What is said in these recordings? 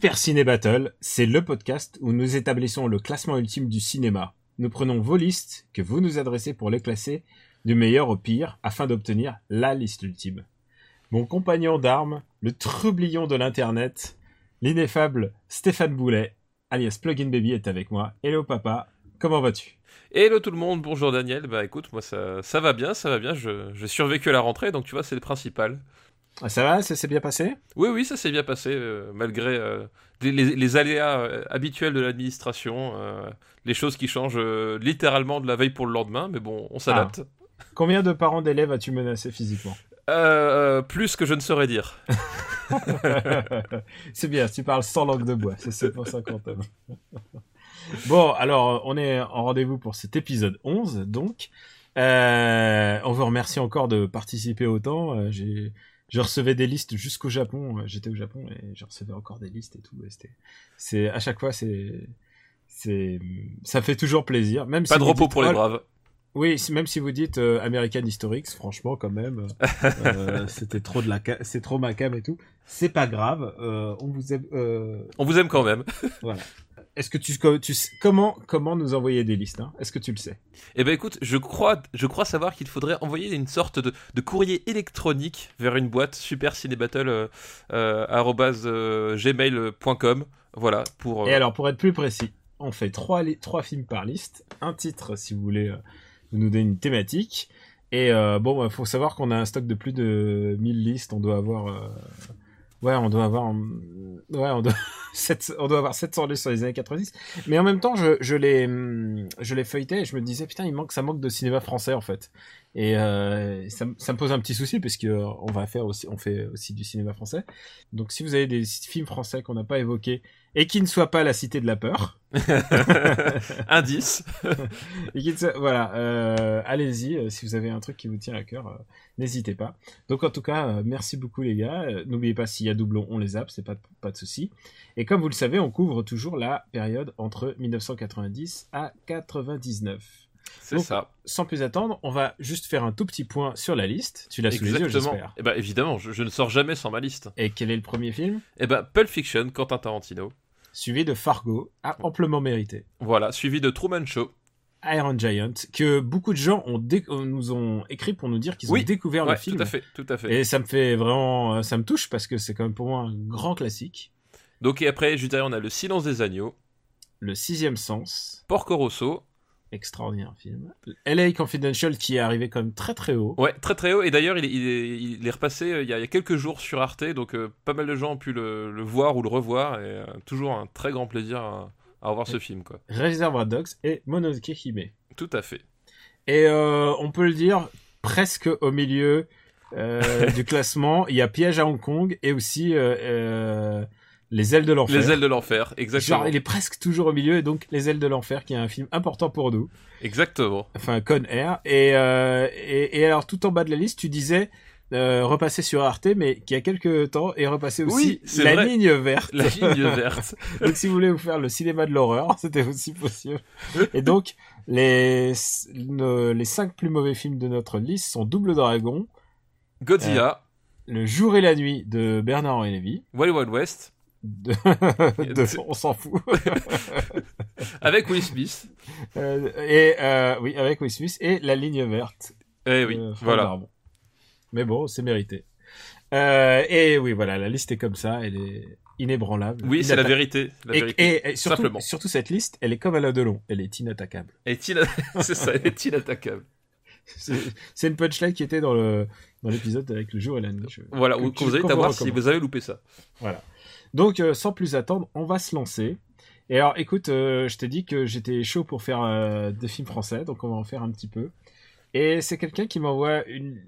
Super Ciné Battle, c'est le podcast où nous établissons le classement ultime du cinéma. Nous prenons vos listes que vous nous adressez pour les classer du meilleur au pire afin d'obtenir la liste ultime. Mon compagnon d'armes, le troublion de l'internet, l'ineffable Stéphane Boulet, alias Plugin Baby est avec moi. Hello papa, comment vas-tu? Hello tout le monde, bonjour Daniel. Bah écoute, moi ça, va bien, ça va bien. Je, je survécu à la rentrée, donc tu vois, c'est le principal. Ah, Ça va, ça s'est bien passé? Oui, oui, ça s'est bien passé, euh, malgré euh, les, aléas euh, habituels de l'administration, les choses qui changent littéralement de la veille pour le lendemain, mais bon, on s'adapte. Combien de parents d'élèves as-tu menacé physiquement? Plus que je ne saurais dire. C'est bien, tu parles sans langue de bois, c'est- pour ça qu'on t'aime. bon, alors, on est en rendez-vous pour cet épisode 11, donc. On vous remercie encore de participer autant. J'ai, je recevais des listes jusqu'au Japon. Euh, J'étais au Japon et je recevais encore des listes et tout. c'est, à chaque fois, c'est, c'est, ça fait toujours plaisir. Même Pas si de repos dites, pour les oh, braves. oui, même si vous dites euh, American Historics, franchement, quand même, euh, c'était trop de la, c'est trop ma cam et tout. C'est pas grave. euh, on vous aime. On vous aime quand même. voilà. Est-ce que tu, tu sais- comment comment nous envoyer des listes hein? Est-ce que tu le sais? Eh ben écoute, je crois, je crois savoir qu'il faudrait envoyer une sorte de, de courrier électronique vers une boîte supercinébattle euh, euh, euh, gmail.com. Voilà pour. Et alors, pour être plus précis, on fait trois films par liste, un titre si vous voulez euh, nous donner une thématique. Et euh, bon, il faut savoir qu'on a un stock de plus de 1000 listes. On doit avoir, euh, ouais, on doit avoir, hum, ouais, on doit, 700 on doit avoir 700 listes sur les années 90. Mais en même temps, je, je les, hum, je les feuilletais et je me disais putain, il manque, ça manque de cinéma français en fait. Et euh, ça, me- ça me pose un petit souci parce que euh, on va faire aussi, on fait aussi du cinéma français. Donc si vous avez des films français qu'on n'a pas évoqués et qui ne soient pas La Cité de la Peur, Indice. et qui ne soient- voilà, euh, allez-y si vous avez un truc qui vous tient à cœur, n'hésitez pas. Donc en tout cas, merci beaucoup les gars. N'oubliez pas s'il y a doublon, on les zappe, c'est pas pas de souci. Et comme vous le savez, on couvre toujours la période entre 1990 à 99. C'est ça. Sans plus attendre, on va juste faire un tout petit point sur la liste. Tu l'as sous les yeux, j'espère. Eh ben évidemment, je, je ne sors jamais sans ma liste. Et quel est le premier film? Eh ben Pulp Fiction, Quentin Tarantino. Suivi de Fargo, a amplement mérité. Voilà, suivi de Truman Show. Iron Giant, que beaucoup de gens ont euh, nous ont écrit pour nous dire qu'ils Oui, ont découvert Ouais, le film. tout à fait, tout à fait. Et ça me fait vraiment, euh, ça me touche parce que c'est quand même pour moi un grand classique. Donc et après, juste derrière, on a Le Silence des agneaux, Le sixième sens, Porco Rosso. Extraordinaire film. LA Confidential qui est arrivé quand même très très haut. Ouais, très très haut. Et d'ailleurs, il, est- il est, il est repassé euh, il y, a, il y a quelques jours sur Arte, donc euh, pas mal de gens ont pu le, le voir ou le revoir. Et euh, toujours un très grand plaisir à, à revoir ce film, quoi. Reservoir Dogs et Mononoke Hime. Tout à fait. Et on peut le dire presque au milieu du classement, il y a Piège à Hong Kong et aussi Les ailes de l'enfer. Les ailes de l'enfer, exactement. Genre, il est presque toujours au milieu, et donc Les ailes de l'enfer, qui est un film important pour nous. Exactement. Enfin, Con Air. Et, euh, et, et alors, tout en bas de la liste, tu disais euh, repasser sur Arte, mais qui a quelques temps est repassé aussi Oui, La vrai. ligne verte. La ligne verte. donc, si vous voulez vous faire le cinéma de l'horreur, c'était aussi possible. Et donc, les, nos- les cinq plus mauvais films de notre liste sont Double Dragon, Godzilla, Le jour et la nuit de Bernard-Henri Lévy. Wild Wild West, De... de- on s'en fout. avec Will Smith. Euh, et euh, oui, avec Will Smith et la ligne verte. Eh oui, euh, voilà. Mais bon, c'est mérité. Et oui, voilà, la liste est comme ça, elle est inébranlable. Oui, c'est la vérité. La Et, vérité. et- et surtout, Simplement. surtout cette liste, elle est comme Alain Delon, elle est inattaquable. Est-il, c'est ça, est inattaquable. C'est une punchline qui était dans le dans l'épisode avec le jour et la nuit. Je- Voilà, que- vous allez savoir si vous avez loupé ça. Voilà. Donc, euh, sans plus attendre, on va se lancer. Et alors, écoute, euh, je t'ai dit que j'étais chaud pour faire euh, des films français, donc on va en faire un petit peu. Et c'est quelqu'un qui m'envoie une,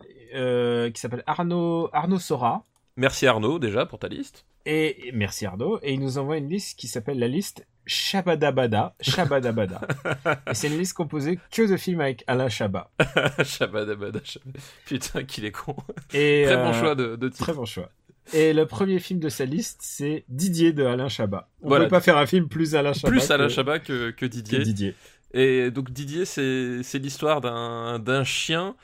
qui s'appelle Arnaud Arnaud Sora. Merci Arnaud déjà pour ta liste. Et merci Arnaud. Et il nous envoie une liste qui s'appelle la liste Shabadabada, Shabadabada. et c'est une liste composée que de films avec Alain Chabat. Shabadabada, Shabada. Putain, qu'il est con. Et, Très bon choix de, de titre. Très bon choix. Et le premier film de sa liste, c'est Didier de Alain Chabat. On Voilà. peut pas faire un film plus Alain Chabat. Plus Alain que- Chabat que, que que Didier. Didier. Et donc Didier, c'est l'histoire d'un chien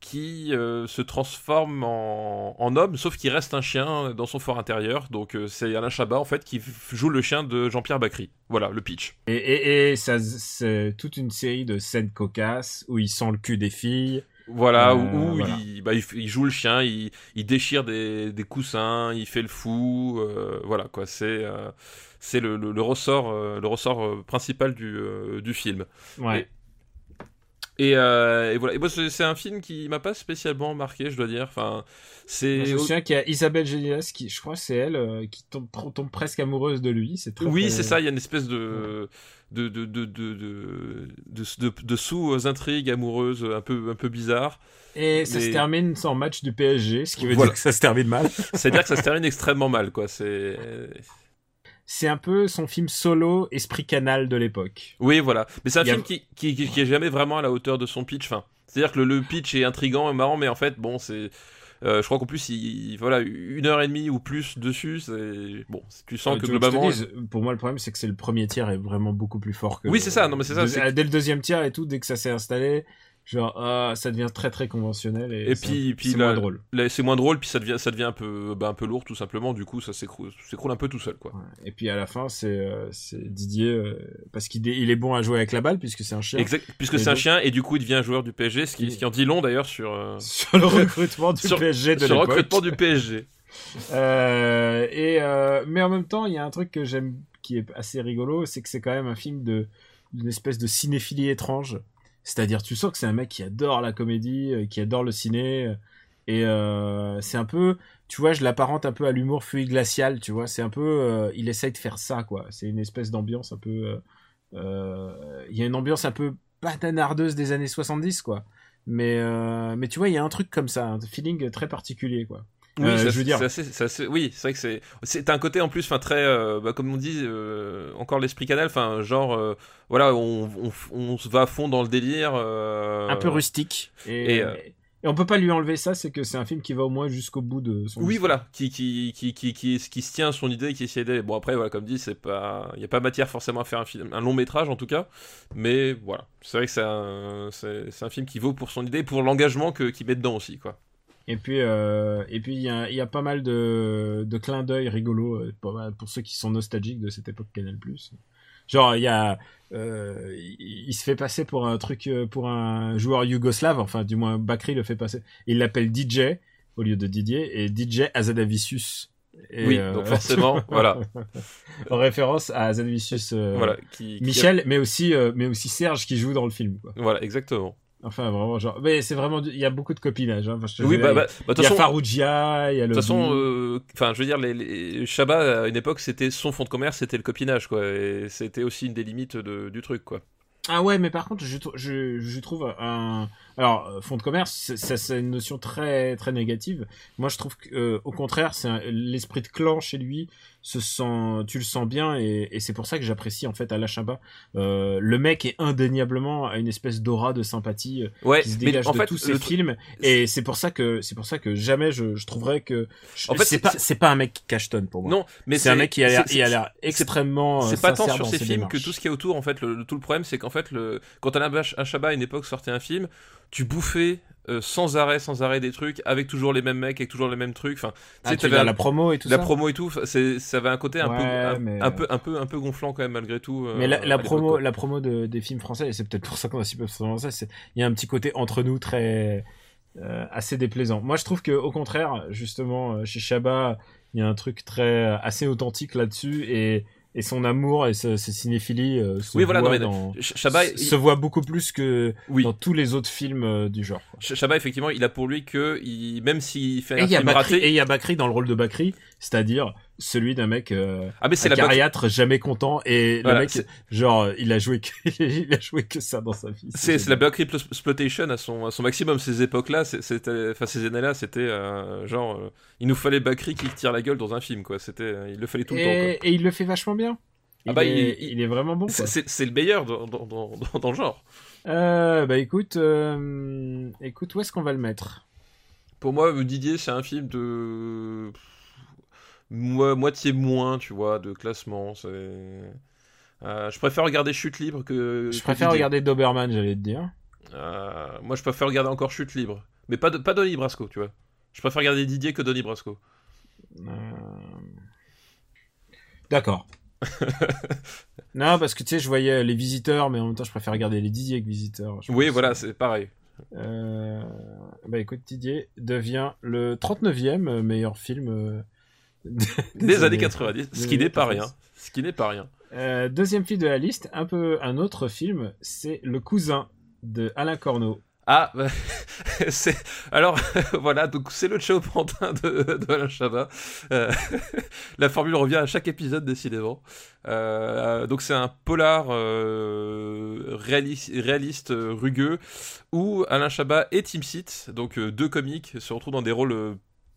qui euh, se transforme en, en homme, sauf qu'il reste un chien dans son fort intérieur. Donc euh, c'est Alain Chabat en fait qui joue le chien de Jean-Pierre Bacry. Voilà le pitch. Et, et, et ça, c'est toute une série de scènes cocasses où il sent le cul des filles. Voilà Euh, où, où voilà. Il, bah, il, il joue le chien, il, il déchire des, des coussins, il fait le fou. euh, voilà quoi, c'est euh, c'est le, le, le ressort euh, le ressort principal du, euh, du film. Ouais. Et, euh, et voilà. Et moi, c'est un film qui m'a pas spécialement marqué, je dois dire. Enfin, c'est. je me souviens qu'il y a Isabelle Gélinas qui, je crois, c'est elle euh, qui tombe, tombe presque amoureuse de lui. C'est très, Oui, très- c'est ça. Il y a une espèce de de de de de de, de, de- de sous-intrigue amoureuse un peu un peu bizarre. Et ça Mais- se termine sans match du PSG, ce qui veut Voilà. dire que ça se termine mal. C'est-à-dire que ça se termine extrêmement mal, quoi. C'est. C'est un peu son film solo, esprit canal de l'époque. Oui, voilà. Mais c'est un a- film qui, qui, est jamais vraiment à la hauteur de son pitch. Enfin, c'est-à-dire que le, le pitch est intrigant et marrant, mais en fait, bon, c'est. euh, je crois qu'en plus, il, voilà, une heure et demie ou plus dessus, c'est bon. Tu sens Euh, que globalement, pour moi, le problème, c'est que c'est le premier tiers est vraiment beaucoup plus fort que. Oui, c'est ça, non, mais c'est ça, Dès le deuxième tiers et tout, dès que ça s'est installé, genre, ah, ça devient très très conventionnel et, puis- puis c'est moins drôle. c'est moins drôle, puis ça devient, ça devient un peu, bah, un peu lourd, tout simplement. Du coup, ça s'écroule, s'écroule un peu tout seul, quoi. Ouais. Et puis à la fin, c'est euh, Didier euh, parce qu'il il est bon à jouer avec la balle puisque c'est un chien. Exact, puisque c'est un chien et du coup il devient joueur du PSG, ce qui, ce qui en dit long d'ailleurs sur, euh, Sur le recrutement du Sur- PSG de sur le recrutement du PSG. Et mais en même temps, il y a un truc que j'aime qui est assez rigolo, c'est que c'est quand même un film de d'une espèce de cinéphilie étrange. C'est-à-dire, tu sens que c'est un mec qui adore la comédie, euh, qui adore le ciné, euh, et euh, c'est un peu, tu vois, je l'apparente un peu à l'humour fluide glacial, tu vois. C'est un peu, il essaye de faire ça, quoi. C'est une espèce d'ambiance un peu, il y a une ambiance un peu patanardeuse des années 70, quoi. Mais mais tu vois, il y a un truc comme ça, un feeling très particulier, quoi. Oui, Euh, c'est je veux assez- dire- c'est assez- c'est assez- oui, c'est vrai que c'est, c'est un côté en plus, enfin très, euh, bah, comme on dit, euh, encore l'esprit canal, enfin genre, euh, voilà, on, on, on se va à fond dans le délire. euh, un peu rustique. Et, et, euh, et on peut pas lui enlever ça, c'est que c'est un film qui va au moins jusqu'au bout de son. Oui, histoire. voilà, qui, qui, qui, qui, qui, qui se tient à son idée, qui essaie d'aller. Bon, après, voilà, comme dit, c'est pas, il n'y a pas matière forcément à faire un film, un long métrage en tout cas, mais voilà, c'est vrai que c'est un, c'est, c'est un film qui vaut pour son idée, pour l'engagement que, qu'il met dedans aussi, quoi. Et puis, euh, et puis il y a, il y a pas mal de, de clins d'œil rigolos euh, pour, pour ceux qui sont nostalgiques de cette époque Canal+. Genre, il y a, euh, il, il se fait passer pour un truc, pour un joueur yougoslave, enfin, du moins, Bakri le fait passer. Il l'appelle DJ au lieu de Didier, et DJ Azadavicius. Et, oui, euh, donc forcément, voilà, en référence à Azadavicius voilà, qui, qui- Michel, mais aussi, mais aussi Serge qui joue dans le film, quoi. voilà, exactement. Enfin, vraiment, genre, mais c'est vraiment, il y a beaucoup de copinage, hein. Enfin, je te Oui, bah, bah, bah, il y a façon, Farougia, il y a le. De toute façon, euh, enfin, je veux dire, les, les... Chabat à une époque, c'était son fond de commerce, c'était le copinage, quoi, et c'était aussi une des limites de- du truc, quoi. Ah ouais, mais par contre, je, je, je trouve un. Alors, fonds de commerce, c'est- une notion très très négative. Moi, je trouve que, euh, au contraire, c'est l'esprit de clan chez lui. Se sent, tu le sens bien, et, et c'est pour ça que j'apprécie en fait Alain Chabat. Euh, le mec est indéniablement à une espèce d'aura de sympathie euh, Ouais, qui se dégage en de fait, tous ses films, et c'est pour ça que c'est pour ça que jamais je, je trouverais que. je- En fait, c'est c'est- pas c'est- c'est pas un mec cachetonne pour moi. non, mais c'est un mec qui a l'air, c'est- extrêmement. C'est euh, pas tant sur ses films que tout ce qui est autour. En fait, le, le- tout le problème, c'est qu'en fait, le, quand Alain Chabat à une époque sortait un film, tu bouffais euh, sans arrêt, sans arrêt des trucs, avec toujours les mêmes mecs, avec toujours les mêmes trucs. Enfin, tu Ah, tu un- la promo et tout la ça. promo et tout. Ça avait un côté un peu, un, mais- un peu, un peu, un peu gonflant quand même malgré tout. euh, Mais la, promo, la promo de, des films français, et c'est peut-être pour ça qu'on a si peu c'est il y a un petit côté entre nous très euh, assez déplaisant. Moi, je trouve que au contraire, justement, chez Chabat, il y a un truc très assez authentique là-dessus et et son amour et sa, sa cinéphilie euh, se, Oui, voilà, voit non, mais dans- Ch- Chabat, se, il- se voit beaucoup plus que oui. dans tous les autres films euh, du genre. Chabat, effectivement, il a pour lui que, il, même s'il fait Et un il y a film Bakri, raté, et il y a Bakri dans le rôle de Bakri, c'est-à-dire celui d'un mec euh, ah mais c'est la acariâtre, jamais content et Voilà, le mec genre il a joué que, il a joué que ça dans sa vie. C'est la. Black Exploitation à son, à son maximum. Ces époques-là, c'est- c'était, enfin ces années-là, c'était euh, genre, euh, il nous fallait Bakri qui tire la gueule dans un film, quoi. C'était, euh, il le fallait tout le temps. et, et il le fait vachement bien. Il, bah, est, il- il est vraiment bon. C'est- le meilleur dans, dans, dans, le genre. Euh, bah écoute, écoute, où est-ce qu'on va le mettre? Pour moi, Didier, c'est un film de. Mo- moitié moins, tu vois, de classement. Euh, je préfère regarder Chute Libre que. Je que préfère Didier. regarder Doberman, j'allais te dire. Euh, moi, je préfère regarder encore Chute Libre. Mais pas, de, pas Donnie Brasco, tu vois. Je préfère regarder Didier que Donnie Brasco. Euh, D'accord. non, parce que tu sais, je voyais les visiteurs, mais en même temps, je préfère regarder les Didier que visiteurs. Oui, voilà, c'est pareil. Bah écoute, Didier devient le 39e meilleur film Des, années 90, ce qui n'est pas 90. rien. Ce qui n'est pas rien. Euh, deuxième film de la liste, un peu un autre film, c'est Le Cousin de Alain Corneau. Ah, bah, c'est alors voilà, donc c'est le Chao Pantin de, de Alain Chabat. Euh, la formule revient à chaque épisode décidément. Euh, donc c'est un polar euh, réaliste, réaliste rugueux où Alain Chabat et Tim Seat, donc euh, deux comiques, se retrouvent dans des rôles euh,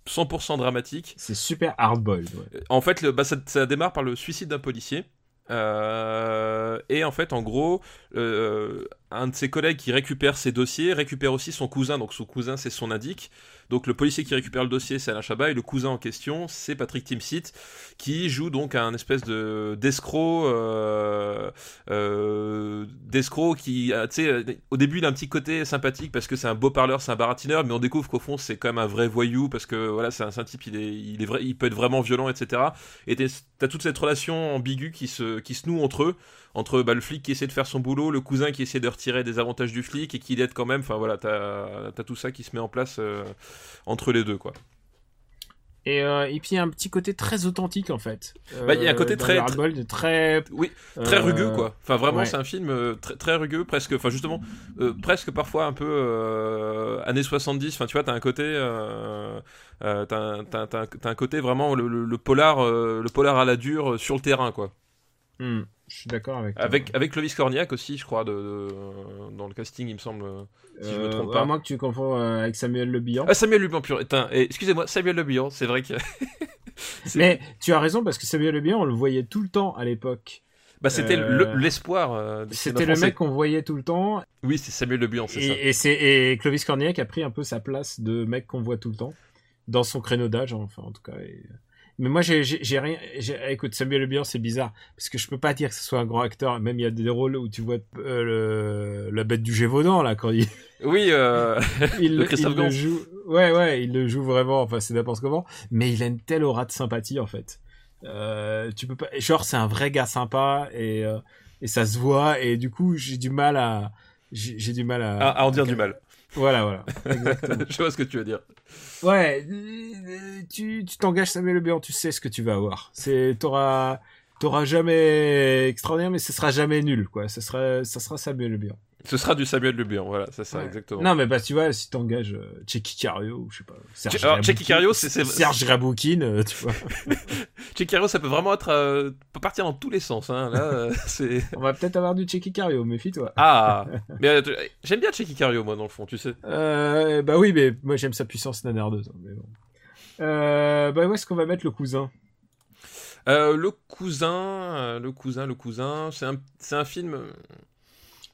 100% dramatiques. C'est super hardboiled. Ouais. En fait, le, bah, ça, ça démarre par le suicide d'un policier. Euh, et en fait, en gros, euh, un de ses collègues qui récupère ses dossiers récupère aussi son cousin. Donc son cousin, c'est son indique. Donc le policier qui récupère le dossier, c'est Alain Chabat, et le cousin en question, c'est Patrick Timsit, qui joue donc un espèce de d'escroc, euh, euh, d'escroc qui, tu sais, euh, au début il a un petit côté sympathique parce que c'est un beau parleur, c'est un baratineur, mais on découvre qu'au fond c'est quand même un vrai voyou parce que voilà, c'est un, un type, il est, il est vrai, il peut être vraiment violent, etc. Et t'as toute cette relation ambiguë qui se, qui se noue entre eux, entre bah, le flic qui essaie de faire son boulot, le cousin qui essaie de retirer des avantages du flic et qui l'aide quand même. Enfin voilà, t'as as tout ça qui se met en place euh, entre les deux, quoi. Et, euh, et puis il y a un petit côté très authentique en fait. Bah, il y a un côté dans très- très. Oui, Très euh, rugueux, quoi. Enfin, vraiment, ouais. c'est un film euh, très, très rugueux, presque. Enfin, justement, euh, presque parfois un peu euh, années 70. Enfin, tu vois, t'as un côté, euh, euh, t'as un, un- côté vraiment le, le- le polar, euh, le polar à la dure euh, sur le terrain, quoi. Hmm, je suis d'accord avec. toi. Avec avec Clovis Cornillac aussi, je crois, de, de- dans le casting, il me semble. si je me Euh, trompe pas. À moins que tu confonds euh, avec Samuel Le Bihan. Ah, Samuel Le Bihan, excusez-moi, Samuel Le Bihan, c'est vrai que. Mais tu as raison parce que Samuel Le Bihan, on le voyait tout le temps à l'époque. Bah, c'était Euh, le- l'espoir. euh, du cinéma C'était le mec qu'on voyait tout le temps. Oui, c'est Samuel Le Bihan, c'est ça. Et, et, c'est- et Clovis Cornillac a pris un peu sa place de mec qu'on voit tout le temps. Dans son créneau d'âge, enfin, en tout cas. et- Mais moi, j'ai rien. j'ai- Écoute, Samuel Le Bihan, c'est bizarre. Parce que je peux pas dire que ce soit un grand acteur. Même il y a des rôles où tu vois euh, le, la bête du Gévaudan, là, quand il, Oui, euh, il, le- Christophe il le joue. Ouais, ouais, il le joue vraiment. Enfin, c'est n'importe comment. Mais il a une telle aura de sympathie, en fait. Euh, tu peux pas. Genre, c'est un vrai gars sympa et, euh, et ça se voit. Et du coup, j'ai du mal à. J'ai j'ai du mal à. à, à en dire du mal. Voilà, voilà. Exactement. je vois ce que tu veux dire. Ouais, tu tu t'engages Samuel Le tu sais ce que tu vas avoir. C'est t'auras t'auras jamais extraordinaire, mais ce sera jamais nul, quoi. Ce sera ça sera Samuel Le. Ce sera du Samuel Le Bihan, voilà, c'est ça, Ouais. exactement. Non, mais bah tu vois, si t'engages euh, Checky Cario ou je sais pas. Serge alors, Cario, c'est- Serge Raboukine, euh, tu vois. Chikaro, ça peut vraiment être. euh, peut partir dans tous les sens, hein. Là, euh, c'est. On va peut-être avoir du Checky Cario, méfie-toi. Ah Mais euh, j'aime bien Checky Cario, moi, dans le fond, tu sais. Euh, bah oui, mais moi j'aime sa puissance nanardeuse. hein, Mais bon. Euh, bah où est-ce qu'on va mettre le cousin? Euh, le cousin, le cousin, le cousin, c'est un, c'est un film.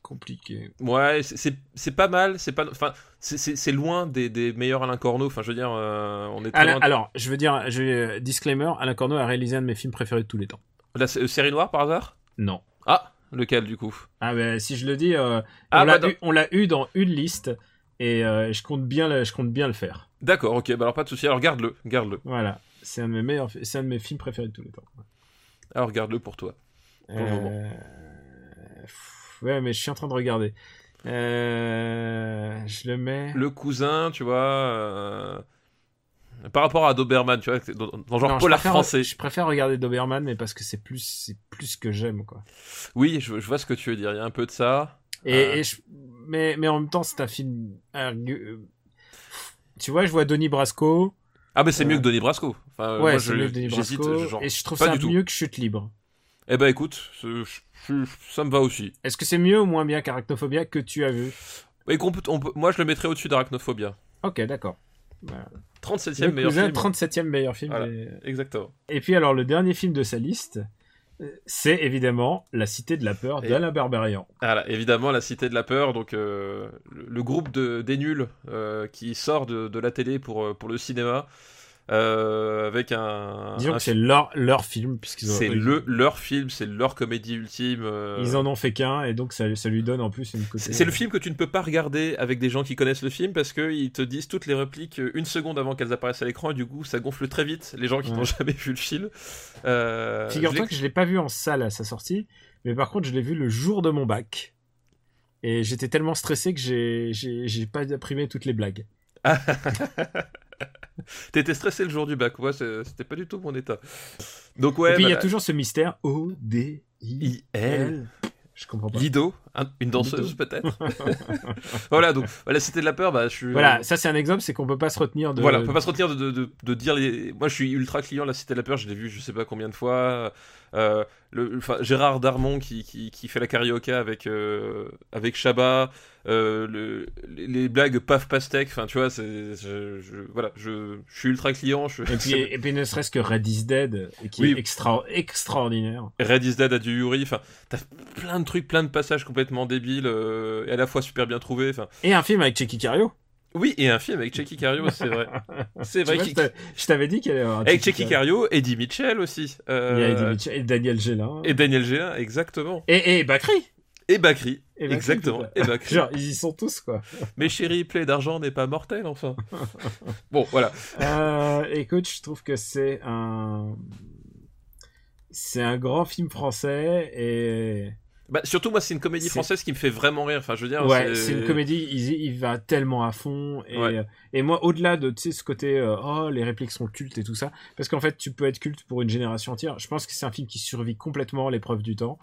Compliqué. Ouais, c'est- pas mal, c'est pas. Enfin, c'est- loin des, des meilleurs Alain Corneau. Enfin, je veux dire, euh, on est Alain- alors, je veux dire, je, euh, disclaimer, Alain Corneau a réalisé un de mes films préférés de tous les temps. La euh, série noire, par hasard? Non. Ah, lequel, du coup? Ah ben si je le dis, euh, Ah, on l'a bah, eu, on l'a eu dans une liste et euh, je compte bien le, je compte bien le faire. D'accord, ok, bah alors pas de souci. Alors garde-le, garde-le. Voilà, c'est un de mes meilleurs, c'est un de mes films préférés de tous les temps. Alors garde-le pour toi. le moment. Euh, Ouais, mais je suis en train de regarder. Euh, je le mets. Le cousin, tu vois. euh, Par rapport à Doberman, tu vois, dans, dans genre Non, je polar préfère- français. Je préfère regarder Doberman, mais parce que c'est plus, c'est plus que j'aime quoi. Oui, je, je vois ce que tu veux dire. Il y a un peu de ça. Et, et je- mais, mais en même temps, c'est un film. Tu vois, je vois Denis Brasco. Ah, mais c'est mieux Euh, que Donnie Brasco. Enfin, ouais, c'est je- mieux que Denis. Brasco. genre- Et je trouve ça tout. mieux que Chute Libre. Eh ben, écoute, ça me va aussi. Est-ce que c'est mieux ou moins bien qu'Arachnophobia que tu as vu? Peut- on peut- moi, je le mettrais au-dessus d'Arachnophobia. Ok, d'accord. Voilà. 37ème Le meilleur cousin, film. 37e meilleur film. Voilà. Exactement. Et puis alors, le dernier film de sa liste, C'est évidemment La Cité de la Peur d'Alain Berberian. Voilà, évidemment, la Cité de la Peur, donc euh, le, le groupe de, des nuls euh, qui sort de, de la télé pour, euh, pour le cinéma, euh, avec un. Disons un que c'est leur, leur film, puisqu'ils ont- c'est le leur film, c'est leur comédie ultime. euh, Ils en ont fait qu'un, et donc ça, ça lui donne en plus une côté. C'est le film que tu ne peux pas regarder avec des gens qui connaissent le film parce qu'ils te disent toutes les répliques euh, une seconde avant qu'elles apparaissent à l'écran et du coup ça gonfle très vite les gens qui Ouais. n'ont jamais vu le film. Euh, Figure-toi que je l'ai pas vu en salle à sa sortie, mais par contre je l'ai vu le jour de mon bac. Et j'étais tellement stressé que j'ai pas imprimé toutes les blagues. T'étais stressé le jour du bac, c'est- c'était pas du tout mon état. Donc ouais, et puis il y a toujours ce mystère O D I. L. Je comprends pas. Lido, un- une danseuse peut-être. voilà, donc voilà, c'était de la peur, bah je suis. Voilà, ça c'est un exemple, c'est qu'on peut pas se retenir de. Voilà, on peut pas se retenir de, de, de- de dire les. Moi, je suis ultra client. La Cité de la Peur, je l'ai vu, je sais pas combien de fois. Euh, le, Gérard Darmon qui, qui, qui fait la karaoke avec euh, avec Chabat. Euh, le, les, blagues paf pastèque. Enfin, tu vois, c'est je, je- voilà, je, je suis ultra client. Je, Et puis, et puis ne serait-ce que Red is Dead, qui Oui. est extra, extraordinaire. Red is Dead à du Yuri. Enfin, t'as plein de trucs, plein de passages complètement débiles euh, et à la fois super bien trouvés. Enfin, Et un film avec Checky Cario. oui, et un film avec Checky Cario, c'est vrai. C'est vrai. vois, je t'a- je t'avais dit qu'il y avoir un Avec Checky Cario, Eddie Mitchell aussi. Il y a Euh, Eddie Mitchell et Daniel Gélin. Et Daniel Géa, exactement. Et, et Bakri. Et Bakri. Et Bakri, Exactement. putain. Et Bakri. Genre, ils y sont tous, quoi. Mais chérie, plaie d'argent n'est pas mortel, enfin. bon, voilà. Euh, écoute, je trouve que c'est un. C'est un grand film français et. Bah, surtout, moi, c'est une comédie française qui me fait vraiment rire. Enfin, je veux dire, Ouais, c'est une comédie, il, il va tellement à fond. Et, Ouais. et moi, au-delà de tu sais, ce côté, euh, oh, les répliques sont cultes et tout ça, parce qu'en fait, tu peux être culte pour une génération entière. Je pense que c'est un film qui survit complètement à l'épreuve du temps.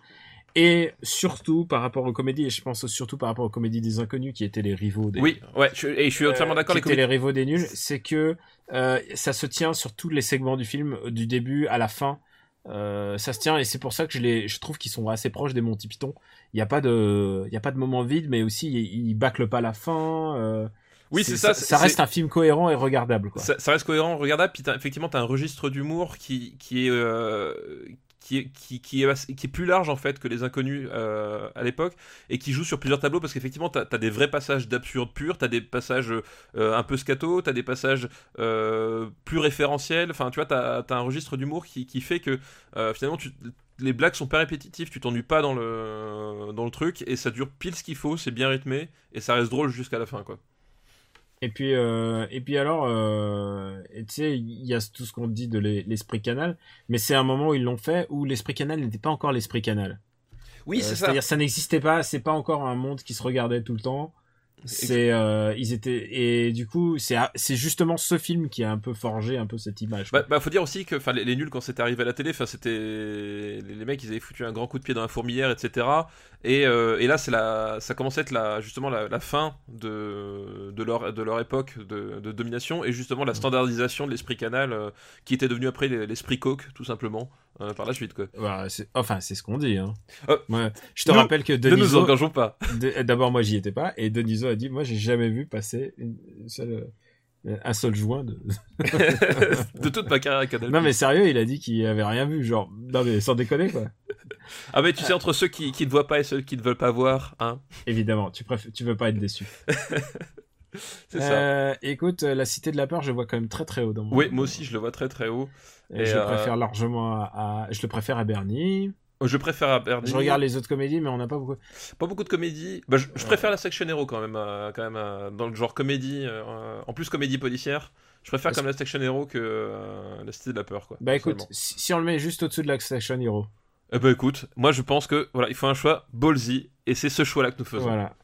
Et surtout par rapport aux comédies, et je pense surtout par rapport aux comédies des inconnus qui étaient les rivaux des, Oui, ouais, je, et je suis entièrement euh, d'accord. qui Les étaient les rivaux des nuls, c'est que euh, ça se tient sur tous les segments du film, du début à la fin. Euh, ça se tient et c'est pour ça que je, les, je trouve qu'ils sont assez proches des Monty Python. Il n'y a pas de, il y a pas de moment vide, mais aussi ils, bâclent pas la fin. euh, Oui, c'est ça. Ça, reste un film cohérent et regardable. Quoi. Ça, ça reste cohérent, regardable. Puis effectivement, t'as un registre d'humour qui, qui est. euh, qui est, plus large en fait que les inconnus euh, à l'époque et qui joue sur plusieurs tableaux parce qu'effectivement t'as as des vrais passages d'absurde pur, t'as des passages euh, un peu scato, t'as des passages euh, plus référentiels, enfin tu vois t'as as un registre d'humour qui, fait que finalement les blagues sont pas répétitives, tu t'ennuies pas dans le, dans le truc et ça dure pile ce qu'il faut, c'est bien rythmé et ça reste drôle jusqu'à la fin quoi. Et puis, euh, et puis alors, euh, tu sais, il y a tout ce qu'on dit de l'es- l'esprit canal, mais c'est un moment où ils l'ont fait où l'esprit canal n'était pas encore l'esprit canal. Oui Euh, c'est ça. C'est-à-dire, ça n'existait pas, c'est pas encore un monde qui se regardait tout le temps. C'est, euh, ils étaient, et du coup, c'est, c'est justement ce film qui a un peu forgé un peu cette image. Bah, bah, faut dire aussi que enfin les, les nuls quand c'était arrivé à la télé, enfin c'était les, les mecs ils avaient foutu un grand coup de pied dans la fourmilière etc. Et, euh, et là c'est la ça commence à être la justement la, la fin de de leur de leur époque de, de domination et justement la standardisation de l'esprit canal euh, qui était devenu après l'esprit coke tout simplement euh, par la suite quoi. C'est- enfin, c'est ce qu'on dit. Hein. Ouais, je te nous- rappelle que Ne nous Deniso, engageons pas. d'abord moi j'y étais pas, et Deniso a dit, moi j'ai jamais vu passer une seule, euh, un seul joint de. de toute ma carrière à Canal+. non mais sérieux, il a dit qu'il avait rien vu, genre, non mais sans déconner quoi. Ah mais tu sais entre ceux qui, qui ne voient pas et ceux qui ne veulent pas voir, hein. Évidemment, tu préfères, tu veux pas être déçu. C'est ça. Euh, écoute, euh, la Cité de la Peur, je le vois quand même très très haut dans mon. Oui, moi aussi je le vois très très haut. Et Et, je le euh, préfère largement à, à- je le préfère à Bernie. Je préfère à Bernie. Je regarde les autres comédies, mais on n'a pas beaucoup. Pas beaucoup de comédies. Bah, je, je préfère la Section Hero quand même, euh, quand même euh, dans le genre comédie. euh, en plus comédie policière. Je préfère comme la Section Hero que la Cité de la peur quoi. Bah écoute, si, si on le met juste au-dessous de la Station Hero. Eh ben écoute, moi je pense que voilà, il faut un choix ballsy et c'est ce choix là que nous faisons. Voilà.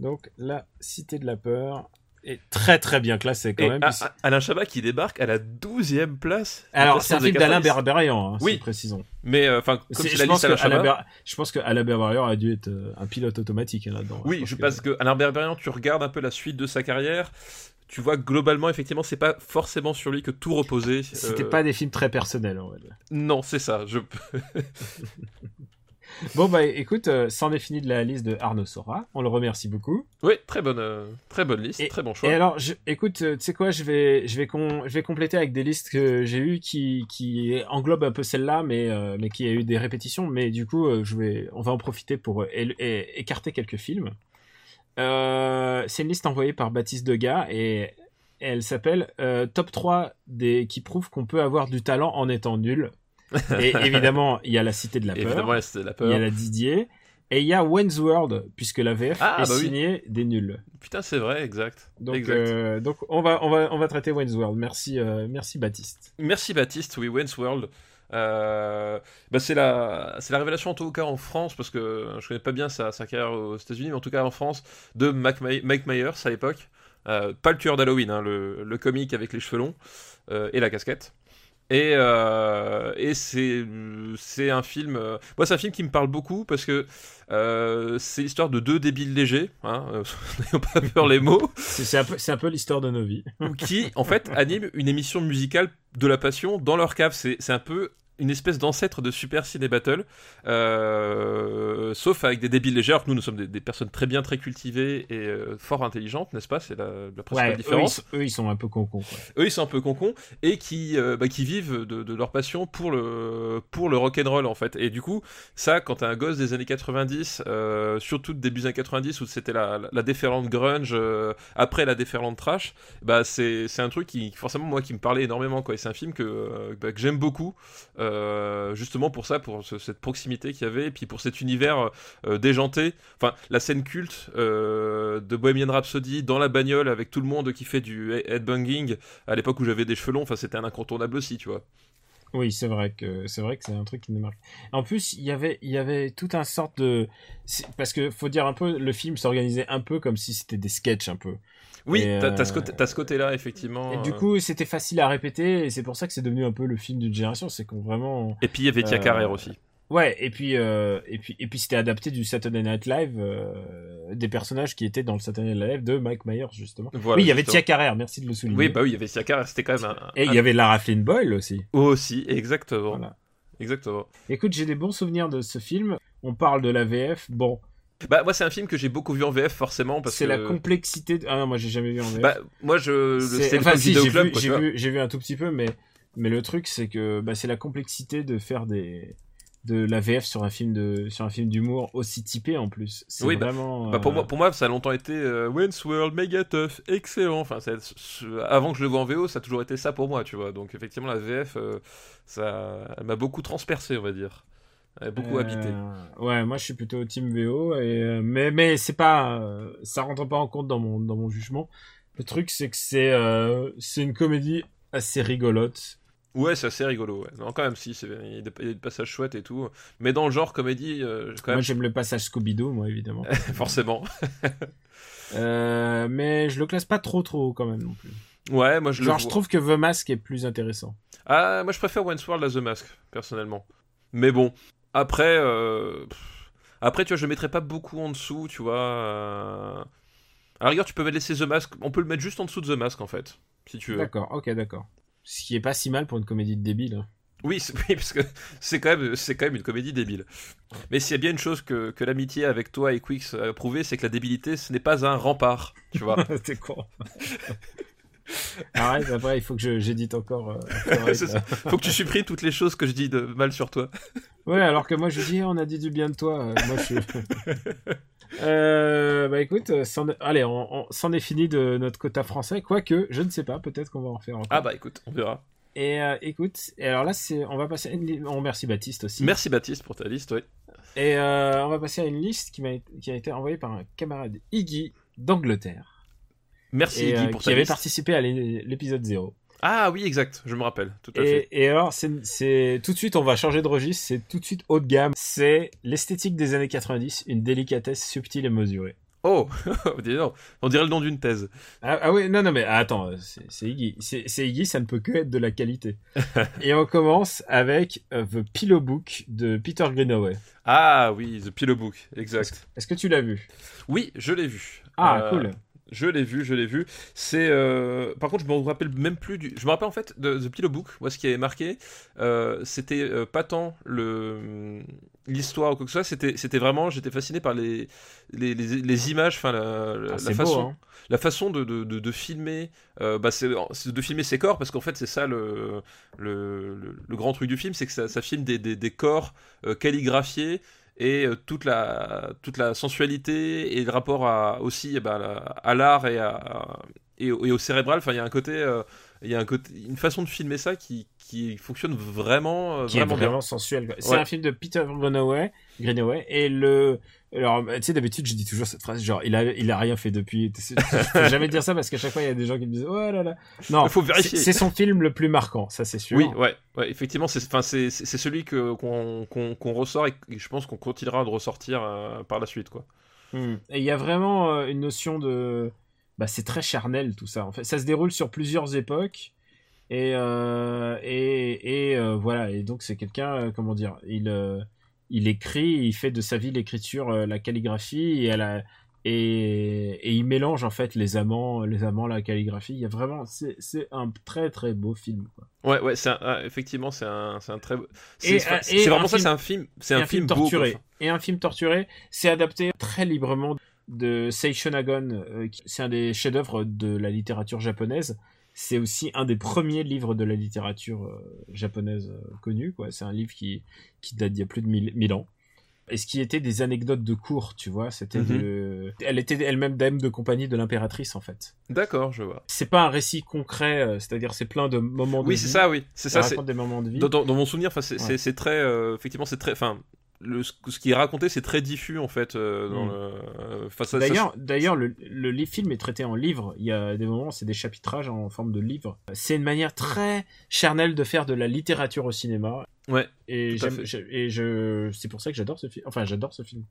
Donc la Cité de la Peur est très très bien classée quand Et même. Puisque- A- Alain Chabat qui débarque à la 12e place. Alors c'est un film d'Alain 90. Berberian, hein, Oui. précisons. Mais euh, enfin, comme c'est Je pense, que Chabat. Ber- je pense que Alain Berberian a dû être euh, un pilote automatique hein, là-dedans. Oui, je pense que Alain Berberian, tu regardes un peu la suite de sa carrière, tu vois que globalement, effectivement, c'est pas forcément sur lui que tout reposait. C'était Euh, pas des films très personnels, on va dire. Non, c'est ça. Je... Bon bah écoute, euh, c'en est fini de la liste de Arnaud Sora. On le remercie beaucoup. Oui, très bonne, euh, très bonne liste, Et- très bon choix. Et alors, je, écoute, euh, tu sais quoi, je vais, je vais, con- je vais compléter avec des listes que j'ai eues qui, qui englobent un peu celle-là, mais, euh, mais qui a eu des répétitions. Mais du coup, je vais, on va en profiter pour écarter quelques films. C'est une liste envoyée par Baptiste Degas et elle s'appelle Top 3 des qui prouvent qu'on peut avoir du talent en étant nul. Et évidemment, il y a la Cité de la Peur. Évidemment, c'était la Il y a la Didier. Et il y a Wayne's World, puisque la VF Ah, est bah oui. signée des nuls. Putain, c'est vrai, exact. Donc, exact. euh, donc on va, on va, on va traiter Wayne's World. Merci, euh, merci Baptiste. Merci Baptiste, oui, Wayne's World. Euh, bah c'est la, c'est la révélation en tout cas en France, parce que je connais pas bien sa, sa carrière aux États-Unis, mais en tout cas en France, de Mac Mike Myers à l'époque. Euh, pas le tueur d'Halloween, hein, le, le comique avec les cheveux longs et la casquette. Et, euh, et c'est, c'est un film. euh, moi, c'est un film qui me parle beaucoup parce que euh, c'est l'histoire de deux débiles légers, hein, n'ayons pas peur les mots, C'est un peu, peu l'histoire de nos vies. qui en fait animent une émission musicale de la passion dans leur cave. C'est un peu une espèce d'ancêtre de Super Ciné Battle, euh, sauf avec des débiles légers. Alors que nous, nous sommes des, des personnes très bien, très cultivées et euh, fort intelligentes, n'est-ce pas? C'est la, la principale Ouais, eux ils, différence. eux, ils sont un peu concons. Eux, ils sont un peu concons et qui, euh, bah, qui vivent de, de leur passion pour le, pour le rock'n'roll en fait. Et du coup, ça, quand t'es un gosse des années 90, euh, surtout début des années 90 où c'était la, la, la déferlante grunge après la déferlante trash, bah c'est un truc qui forcément moi qui me parlait énormément quoi. Et c'est un film que, bah, que j'aime beaucoup, euh, justement pour ça, pour ce- cette proximité qu'il y avait et puis pour cet univers euh, déjanté. Enfin, la scène culte euh, de Bohemian Rhapsody dans la bagnole avec tout le monde qui fait du headbanging à l'époque où j'avais des cheveux longs, enfin c'était un incontournable aussi, tu vois. Oui, c'est vrai que c'est vrai que c'est un truc qui nous marque. En plus, il y avait, il y avait tout un sorte de, parce que faut dire un peu, le film s'organisait un peu comme si c'était des sketchs un peu. Oui, t'as t'as ce euh, côté- ce côté-là, effectivement. Et du euh. coup, c'était facile à répéter, et c'est pour ça que c'est devenu un peu le film d'une génération. C'est qu'on vraiment, Et puis il y avait Tia euh, Carrère aussi. Ouais, et puis euh, et puis et puis c'était adapté du Saturday Night Live, euh, des personnages qui étaient dans le Saturday Night Live de Mike Myers justement. Voilà, oui, il y avait. Tia Carrère, merci de le souligner. Oui, bah oui, il y avait Tia Carrère, c'était quand même un. et il un- y avait Lara Flynn Boyle aussi. Aussi, exactement. Voilà. Exactement. Écoute, j'ai des bons souvenirs de ce film. On parle de la VF. Bon, Bah, moi, c'est un film que j'ai beaucoup vu en VF, forcément, parce c'est que. la complexité. De... Ah non, moi j'ai jamais vu en VF. Bah, moi, je. C'est- enfin, le si, j'ai vu, j'ai vu un tout petit peu, mais mais le truc c'est que bah, c'est la complexité de faire des de la VF sur un film de sur un film d'humour aussi typé en plus. C'est Oui, bah, vraiment. Bah pour, euh, moi, pour moi, ça a longtemps été euh, Wayne's World, méga tough, excellent. Enfin, avant que je le vois en VO, ça a toujours été ça pour moi, tu vois. Donc, effectivement, la VF, euh, ça elle m'a beaucoup transpercé, on va dire. Elle a beaucoup Euh, habité. Ouais, moi je suis plutôt team VO et euh, mais mais c'est pas euh, ça rentre pas en compte dans mon dans mon jugement. Le truc c'est que c'est euh, c'est une comédie assez rigolote. Ouais, c'est assez rigolo. Ouais. Non, quand même, si, il y a des passages chouettes et tout. Mais dans le genre comédie, euh, quand Moi même, j'aime le passage Scooby-Doo moi évidemment. forcément. Euh, mais je le classe pas trop trop quand même non plus. Ouais, moi je le Genre je trouve que The Mask est plus intéressant. Ah, moi je préfère Wayne's World à The Mask, personnellement. Mais bon, après, euh, après, tu vois, je le mettrais pas beaucoup en dessous, tu vois. euh. À la rigueur, tu peux laisser The Mask, on peut le mettre juste en dessous de The Mask, en fait, si tu veux. D'accord, ok d'accord. Ce qui est pas si mal pour une comédie de débile. hein. Oui, oui, parce que c'est quand, même, c'est quand même une comédie débile. Mais s'il y a bien une chose que, que l'amitié avec toi et Quix a prouvé, c'est que la débilité, ce n'est pas un rempart, tu vois. T'es con. Arrête, après il faut que j'édite encore. euh, ça. Faut que tu supprimes toutes les choses que je dis de mal sur toi. Ouais, alors que moi je dis, on a dit du bien de toi. euh, moi je suis. Euh, bah écoute, euh, est- allez, on, c'en est fini de notre quota français. Quoique, je ne sais pas, peut-être qu'on va en faire encore. Ah bah écoute, on verra. Et euh, écoute, et alors là, c'est, on va passer à une On remercie Baptiste aussi. Merci Baptiste pour ta liste, oui. Et euh, on va passer à une liste qui, m'a, qui a été envoyée par un camarade Iggy d'Angleterre. Merci Et, Iggy euh, pour qui ta avait liste. participé à l'é- l'épisode 0. Ah oui, exact, je me rappelle, tout à fait. Et, et alors, c'est, tout de suite, on va changer de registre. C'est tout de suite haut de gamme. C'est l'esthétique des années 90, une délicatesse subtile et mesurée. Oh, on dirait le nom d'une thèse. Ah, ah oui, non, non, mais attends, c'est Iggy. C'est c'est Iggy, ça ne peut que être de la qualité. et on commence avec euh, The Pillow Book de Peter Greenaway. Ah oui, The Pillow Book, exact. Est-ce que tu l'as vu? Oui, je l'ai vu. Ah, Euh, cool. Je l'ai vu, je l'ai vu. C'est, euh, par contre, je me rappelle même plus du. Je me rappelle en fait de The Pillow Book. Moi, ce qui avait marqué, euh, c'était euh, pas tant le l'histoire ou quoi que ce soit. C'était, c'était vraiment. J'étais fasciné par les les, les, les images, enfin la, la, Ah, la façon. beau, hein. La façon de, de, de, de filmer, euh, bah c'est de filmer ses corps parce qu'en fait c'est ça le, le, le, le grand truc du film, c'est que ça, ça filme des, des, des corps calligraphiés et euh, toute la toute la sensualité et le rapport à aussi eh ben, à, l'art et et au cérébral. Enfin il y a un côté euh, il y a un côté une façon de filmer ça qui qui fonctionne vraiment euh, qui vraiment est bien vraiment sensuel. C'est Ouais. un film de Peter Greenaway, Greenaway et le alors tu sais d'habitude je dis toujours cette phrase genre il a il a rien fait depuis. Je peux jamais dire ça parce qu'à chaque fois il y a des gens qui me disent oh là là. Non, faut vérifier. c'est son film le plus marquant, ça c'est sûr. oui ouais, ouais effectivement c'est enfin c'est celui que qu'on qu'on ressort et je pense qu'on continuera de ressortir euh, par la suite quoi Hmm. Et il y a vraiment euh, une notion de bah c'est très charnel tout ça. En fait, ça se déroule sur plusieurs époques. Et, euh, et, et euh, voilà, et donc c'est quelqu'un, euh, comment dire, il, euh, il écrit, il fait de sa vie l'écriture, la calligraphie, et, elle a, et, et il mélange en fait les amants, les amants, la calligraphie. Il y a vraiment, c'est un très très beau film. Quoi. ouais ouais un- ah, effectivement c'est un un très beau- c'est vraiment ça c'est un film c'est un, film, torturé. Et un film torturé, c'est adapté très librement de Seishonagon, euh, c'est un des chefs-d'œuvre de la littérature japonaise. C'est aussi un des premiers livres de la littérature euh, japonaise euh, connue. Quoi. C'est un livre qui, qui date d'il y a plus de 1000 1000 ans. Et ce qui était des anecdotes de cours, tu vois, c'était Mhm. de... Elle était elle-même dame de compagnie de l'impératrice, en fait. d'accord je vois C'est pas un récit concret, euh, c'est-à-dire c'est plein de moments de oui vie. c'est ça oui c'est Ça ça c'est raconte des moments de vie. Dans, dans- dans mon souvenir, c'est Ouais. très, euh, effectivement, c'est très, enfin, le, ce qui est raconté, c'est très diffus en fait. euh, dans Mm. le, euh, ça- D'ailleurs, le, le film est traité en livre. Il y a des moments, c'est des chapitrages en forme de livre. C'est une manière très charnelle de faire de la littérature au cinéma. ouais, Et je, c'est pour ça que j'adore ce film. Enfin, j'adore ce film.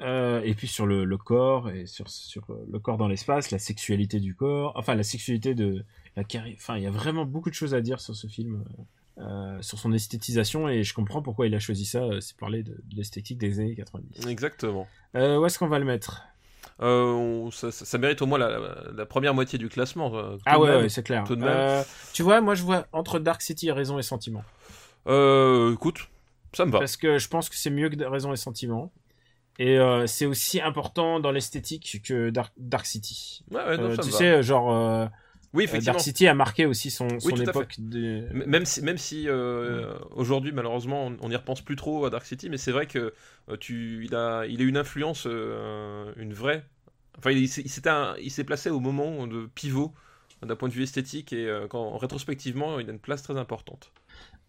Euh, et puis sur le, le corps et sur sur le corps dans l'espace, la sexualité du corps, enfin la sexualité de la carrière. Enfin, il y a vraiment beaucoup de choses à dire sur ce film, euh, sur son esthétisation et je comprends pourquoi il a choisi ça. euh, C'est parler de, de l'esthétique des années 90. exactement. Euh, où est-ce qu'on va le mettre? On- ça, ça- ça mérite au moins la, la- la première moitié du classement. Ah ouais, c'est clair. tout de même. Tu vois, moi je vois entre Dark City, Raison et Sentiment. Écoute, ça me va. Parce que je pense que c'est mieux que Raison et Sentiment. Et c'est aussi important dans l'esthétique que Dark, Dark City. Ouais, ouais, non, ça tu me va. sais, genre, oui, effectivement. Dark City a marqué aussi son, époque. De... Même si, même si euh, aujourd'hui, malheureusement, on- n'y repense plus trop à Dark City, mais c'est vrai que euh, tu, il, a, il a une influence, euh, une vraie. Enfin, il, s'est- il placé au moment de pivot d'un point de vue esthétique et euh, quand, rétrospectivement, il a une place très importante.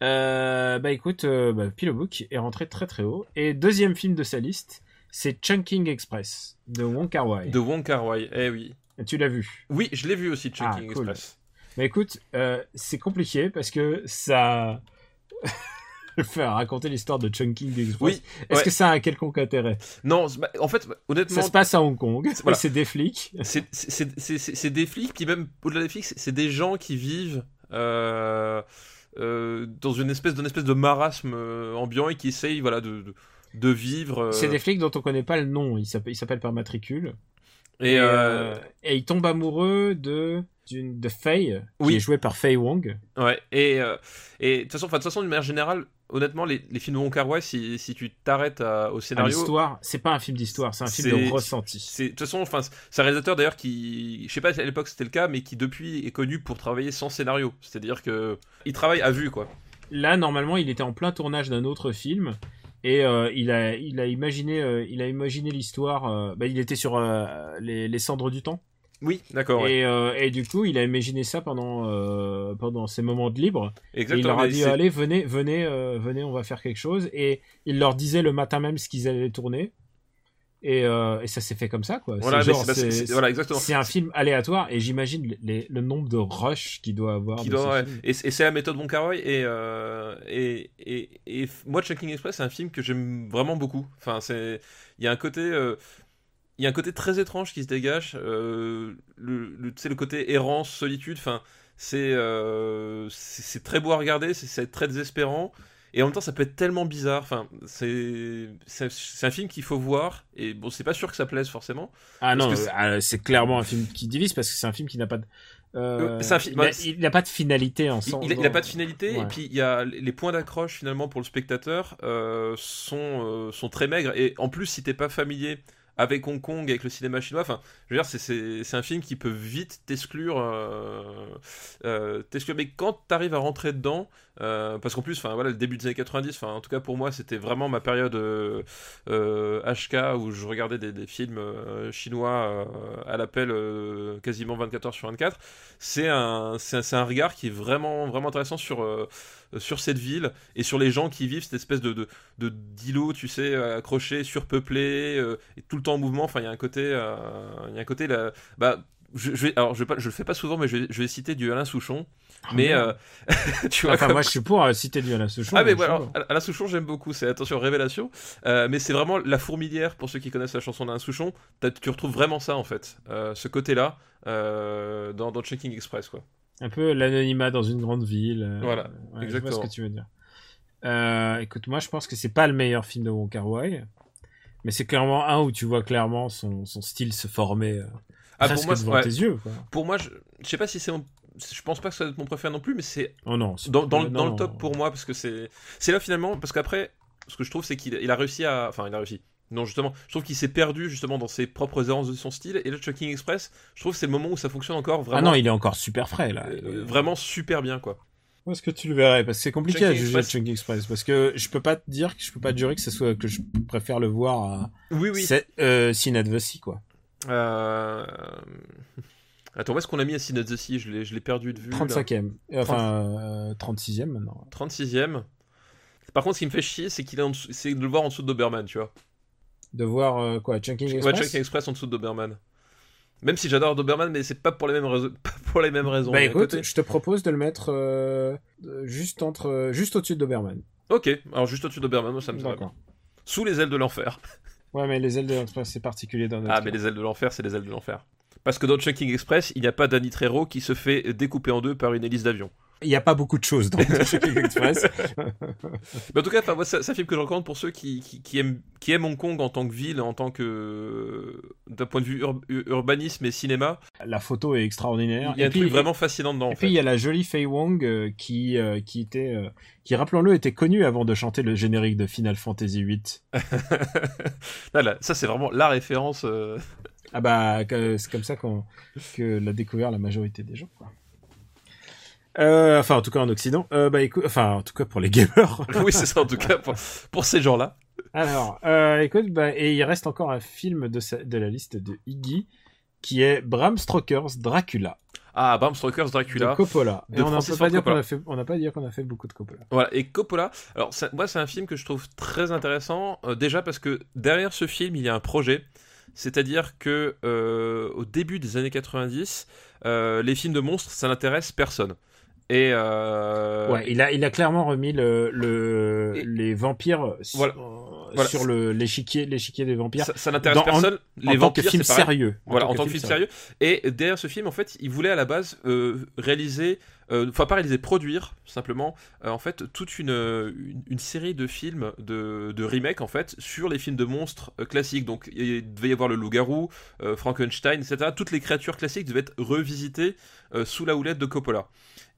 Euh, bah écoute, euh, bah, Pillow Book est rentré très très haut. Et deuxième film de sa liste, c'est Chunking Express de Wong Kar Wai. De Wong Kar Wai, eh oui. Tu l'as vu Oui, je l'ai vu aussi, Chunking Ah, cool. Express. Bah écoute, euh, c'est compliqué parce que ça. Faire raconter l'histoire de Chunking Express. Oui, Est-ce ouais. que ça a un quelconque intérêt? Non, bah, en fait, honnêtement, Ça se passe à Hong Kong, Voilà. c'est des flics. c'est- des flics, puis même au-delà des flics, c'est- des gens qui vivent euh, euh, dans une espèce, d'une espèce de marasme ambiant et qui essayent voilà, de, de, de vivre. C'est des flics dont on connaît pas le nom, ils s'appellent par matricule. Et, euh, euh, et ils tombent amoureux de, d'une, de Faye, qui Oui. est jouée par Faye Wong. ouais, et, euh, et de toute façon, de toute façon, d'une manière générale, honnêtement, les, les films de Wong Kar Wai, si, si tu t'arrêtes au scénario, l'histoire, c'est pas un film d'histoire, c'est un film de ressenti. c'est de toute façon, enfin, c'est un réalisateur d'ailleurs qui, je sais pas si à l'époque c'était le cas, mais qui depuis est connu pour travailler sans scénario. C'est-à-dire que il travaille à vue, quoi. Là, normalement, il était en plein tournage d'un autre film. Et euh, il a, il a imaginé, euh, il a imaginé l'histoire. euh, bah, il était sur euh, les, les cendres du temps. Oui, d'accord. Et, et du coup, il a imaginé ça pendant, pendant ses moments de libre. Et il Exactement. leur a dit allez, venez, venez, venez, on va faire quelque chose. Et il leur disait le matin même ce qu'ils allaient tourner. Et, euh, et ça s'est fait comme ça, quoi. C'est Voilà, c'est- voilà, un film aléatoire. Et j'imagine le nombre de rushs qu'il doit avoir. Qui doit- ouais. Et, et c'est la méthode et, euh, et, et, moi Chunking Express c'est un film que j'aime vraiment beaucoup. Enfin c'est il y a un côté euh, il y a un côté très étrange qui se dégage le, le le côté errance solitude enfin c'est c'est très beau à regarder c'est très désespérant et en même temps ça peut être tellement bizarre. Enfin, c'est c'est un film qu'il faut voir et bon, c'est pas sûr que ça plaise forcément. Ah non, ah, c'est clairement un film qui divise parce que c'est un film qui n'a pas de euh, il n'a pas de finalité en sens. Il n'a pas de finalité, et puis il y a les points d'accroche finalement pour le spectateur euh, sont, euh, sont très maigres. Et en plus, si t'es pas familier avec Hong Kong, avec le cinéma chinois. Enfin, c'est un film qui peut vite t'exclure. Euh, euh, mais quand tu arrives à rentrer dedans, euh, parce qu'en plus, enfin voilà, le début des années 90, enfin en tout cas pour moi, c'était vraiment ma période HK où je regardais des, films chinois à l'appel quasiment 24 heures sur 24. C'est un, un regard qui est vraiment, vraiment intéressant sur euh, sur cette ville et sur les gens qui vivent cette espèce de, de, de d'îlot, tu sais, accroché, surpeuplé, euh, et tout le temps en mouvement. Enfin, il y a un côté, euh, il y a un côté là, bah, je, je vais, alors je, je le fais pas souvent, mais je vais, je vais citer du Alain Souchon. Mais tu vois, enfin moi je suis pour citer du Alain Souchon. Ah mais voilà, Alain Souchon j'aime beaucoup, c'est attention révélation, mais c'est vraiment la fourmilière pour ceux qui connaissent la chanson d'Alain Souchon. Tu retrouves vraiment ça en fait, ce côté-là dans, dans Checking Express quoi. Un peu l'anonymat dans une grande ville. Euh, voilà, exactement. Je vois ce que tu veux dire. Euh, écoute, moi je pense que c'est pas le meilleur film de Wong Kar Wai, mais c'est clairement un où tu vois clairement son, son style se former euh, ah, pour moi, devant tes yeux. Quoi. Pour moi, je, je sais pas si c'est je pense pas que ça être mon préféré non plus, mais c'est oh non, dans, dans, dans le top pour moi parce que c'est c'est là finalement parce qu'après ce que je trouve c'est qu'il il a réussi à enfin il a réussi non, justement, je trouve qu'il s'est perdu justement dans ses propres errances de son style. Et le Chucking Express, je trouve que c'est le moment où ça fonctionne encore vraiment. Ah non, il est encore super frais là. Euh, vraiment super bien quoi. Où est-ce que tu le verrais? Parce que c'est compliqué à juger Chucking Express. Parce que je peux pas te dire, que je peux pas te jurer que ce soit que je préfère le voir à. Oui, oui. C'est euh, Sin quoi. Euh... Attends, où est-ce qu'on l'a mis à Sin the Sea? Je l'ai perdu de vue. 35e. Enfin, 36e euh, maintenant. 36e. Par contre, ce qui me fait chier, c'est qu'il est, c'est de le voir en dessous de Doberman, tu vois de voir euh, quoi Chunking Express Ouais, Chunking Express en dessous de Doberman. Même si j'adore Doberman, mais c'est pas pour les mêmes raisons. pour les mêmes raisons. Bah écoute, je te propose de le mettre euh, juste entre, juste au-dessus de Doberman. Ok, alors juste au-dessus de Doberman, ça me va Sous les ailes de l'enfer. Ouais, mais les ailes de l'enfer, c'est particulier dans notre Ah, mais les ailes de l'enfer, c'est les ailes de l'enfer. Parce que dans Chunking Express, il n'y a pas Danny Trejo qui se fait découper en deux par une hélice d'avion il n'y a pas beaucoup de choses dans Checking Express. Mais en tout cas, moi, c'est un film que je recommande pour ceux qui, qui, aiment, qui aiment Hong Kong en tant que ville, en tant que. d'un point de vue urbanisme et cinéma. La photo est extraordinaire. Il y a un truc vraiment fascinant dedans. Et puis, il y a la jolie Fei Wong euh, qui, euh, qui était. Euh, qui, rappelons-le, était connue avant de chanter le générique de Final Fantasy VIII. ça, c'est vraiment la référence. Ah bah, c'est comme ça qu'on que l'a découvert la majorité des gens, quoi. Euh, enfin, en tout cas en Occident. Euh, bah écoute, enfin en tout cas pour les gamers. oui, c'est ça en tout cas pour, pour ces gens-là. Alors, euh, écoute, bah, et il reste encore un film de, de la liste de Iggy qui est Bram Stoker's Dracula. Ah, Bram Stoker's Dracula. De Coppola. et on n'a pas, dire qu'on a fait, on n'a pas dit qu'on a fait beaucoup de Coppola. Voilà, et Coppola, alors moi c'est un film que je trouve très intéressant, euh, déjà parce que derrière ce film il y a un projet, c'est-à-dire que euh, au début des années 90, euh, les films de monstres ça n'intéresse personne. Et euh... ouais, il a, il a clairement remis le, le les vampires voilà. sur le l'échiquier, l'échiquier des vampires. Ça, ça n'intéresse personne. En, les en vampires, tant que film sérieux. Voilà, en tant que, film sérieux. Et derrière ce film, en fait, il voulait à la base euh, réaliser, euh, enfin pas réaliser, produire simplement, euh, en fait, toute une, une, une, série de films de, de remake en fait sur les films de monstres euh, classiques. Donc il devait y avoir le loup-garou, euh, Frankenstein, etc. Toutes les créatures classiques devaient être revisitées sous la houlette de Coppola.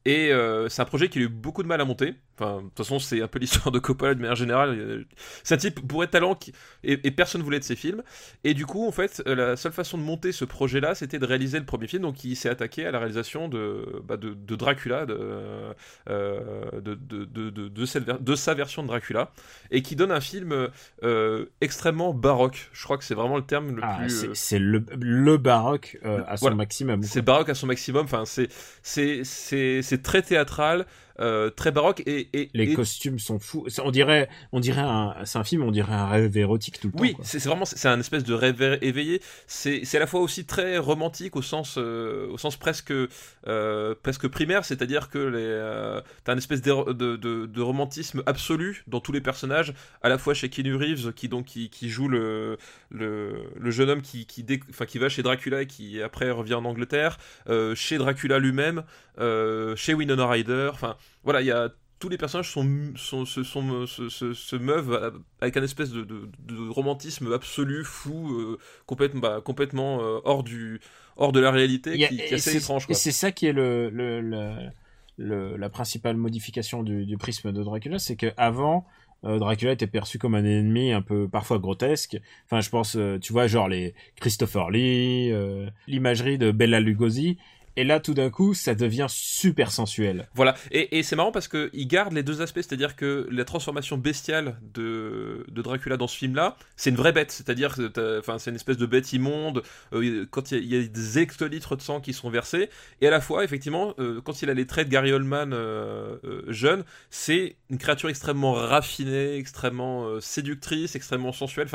Et euh, c'est un projet qui a eu beaucoup de mal à monter. Enfin, de toute façon, c'est un peu l'histoire de Coppola de manière générale. C'est un type bourré de talent qui... et, et, personne voulait de ses films. Et du coup, en fait, euh, la seule façon de monter ce projet-là, c'était de réaliser le premier film. Donc, il s'est attaqué à la réalisation de, bah, de, de, Dracula, de, euh, de, de, de, sa version de Dracula, et qui donne un film euh, extrêmement baroque. Je crois que c'est vraiment le terme le ah, plus. C'est le, le baroque à son maximum. C'est baroque à son maximum. Enfin, c'est c'est très théâtral. Euh, très baroque et, et les costumes sont fous. On dirait, on dirait un, c'est un film, on dirait un rêve érotique tout le oui, temps. Oui, c'est vraiment, c'est un espèce de rêve éveillé. C'est, c'est à la fois aussi très romantique au sens, euh, au sens presque, euh, presque primaire, c'est-à-dire que les, t'as une espèce de, de, de, de, romantisme absolu dans tous les personnages, à la fois chez Keanu Reeves qui donc qui, qui joue le, le, le jeune homme qui, qui, enfin, qui va chez Dracula et qui après revient en Angleterre, chez Dracula lui-même, chez Winona Ryder, enfin voilà, il y a tous les personnages sont, sont, se, sont, se, se, se meuvent avec un espèce de, de, de romantisme absolu, fou, euh, complètement, bah, complètement euh, hors, du, hors de la réalité, a- qui, est assez c'est- étrange. Et c'est ça qui est le, le, le- le- la principale modification du, du prisme de Dracula, c'est que avant euh, Dracula était perçu comme un ennemi un peu parfois grotesque. Enfin, je pense, euh, tu vois, genre les Christopher Lee, euh, l'imagerie de Bella Lugosi. Et là, tout d'un coup, ça devient super sensuel. Voilà, et, c'est marrant parce qu'il garde les deux aspects, c'est-à-dire que la transformation bestiale de, Dracula dans ce film-là, c'est une vraie bête, c'est-à-dire que c'est une espèce de bête immonde, euh, quand il y, a- des hectolitres de sang qui sont versés, et à la fois, effectivement, euh, quand il a les traits de Gary Oldman euh, jeune, c'est une créature extrêmement raffinée, extrêmement séductrice, extrêmement sensuelle,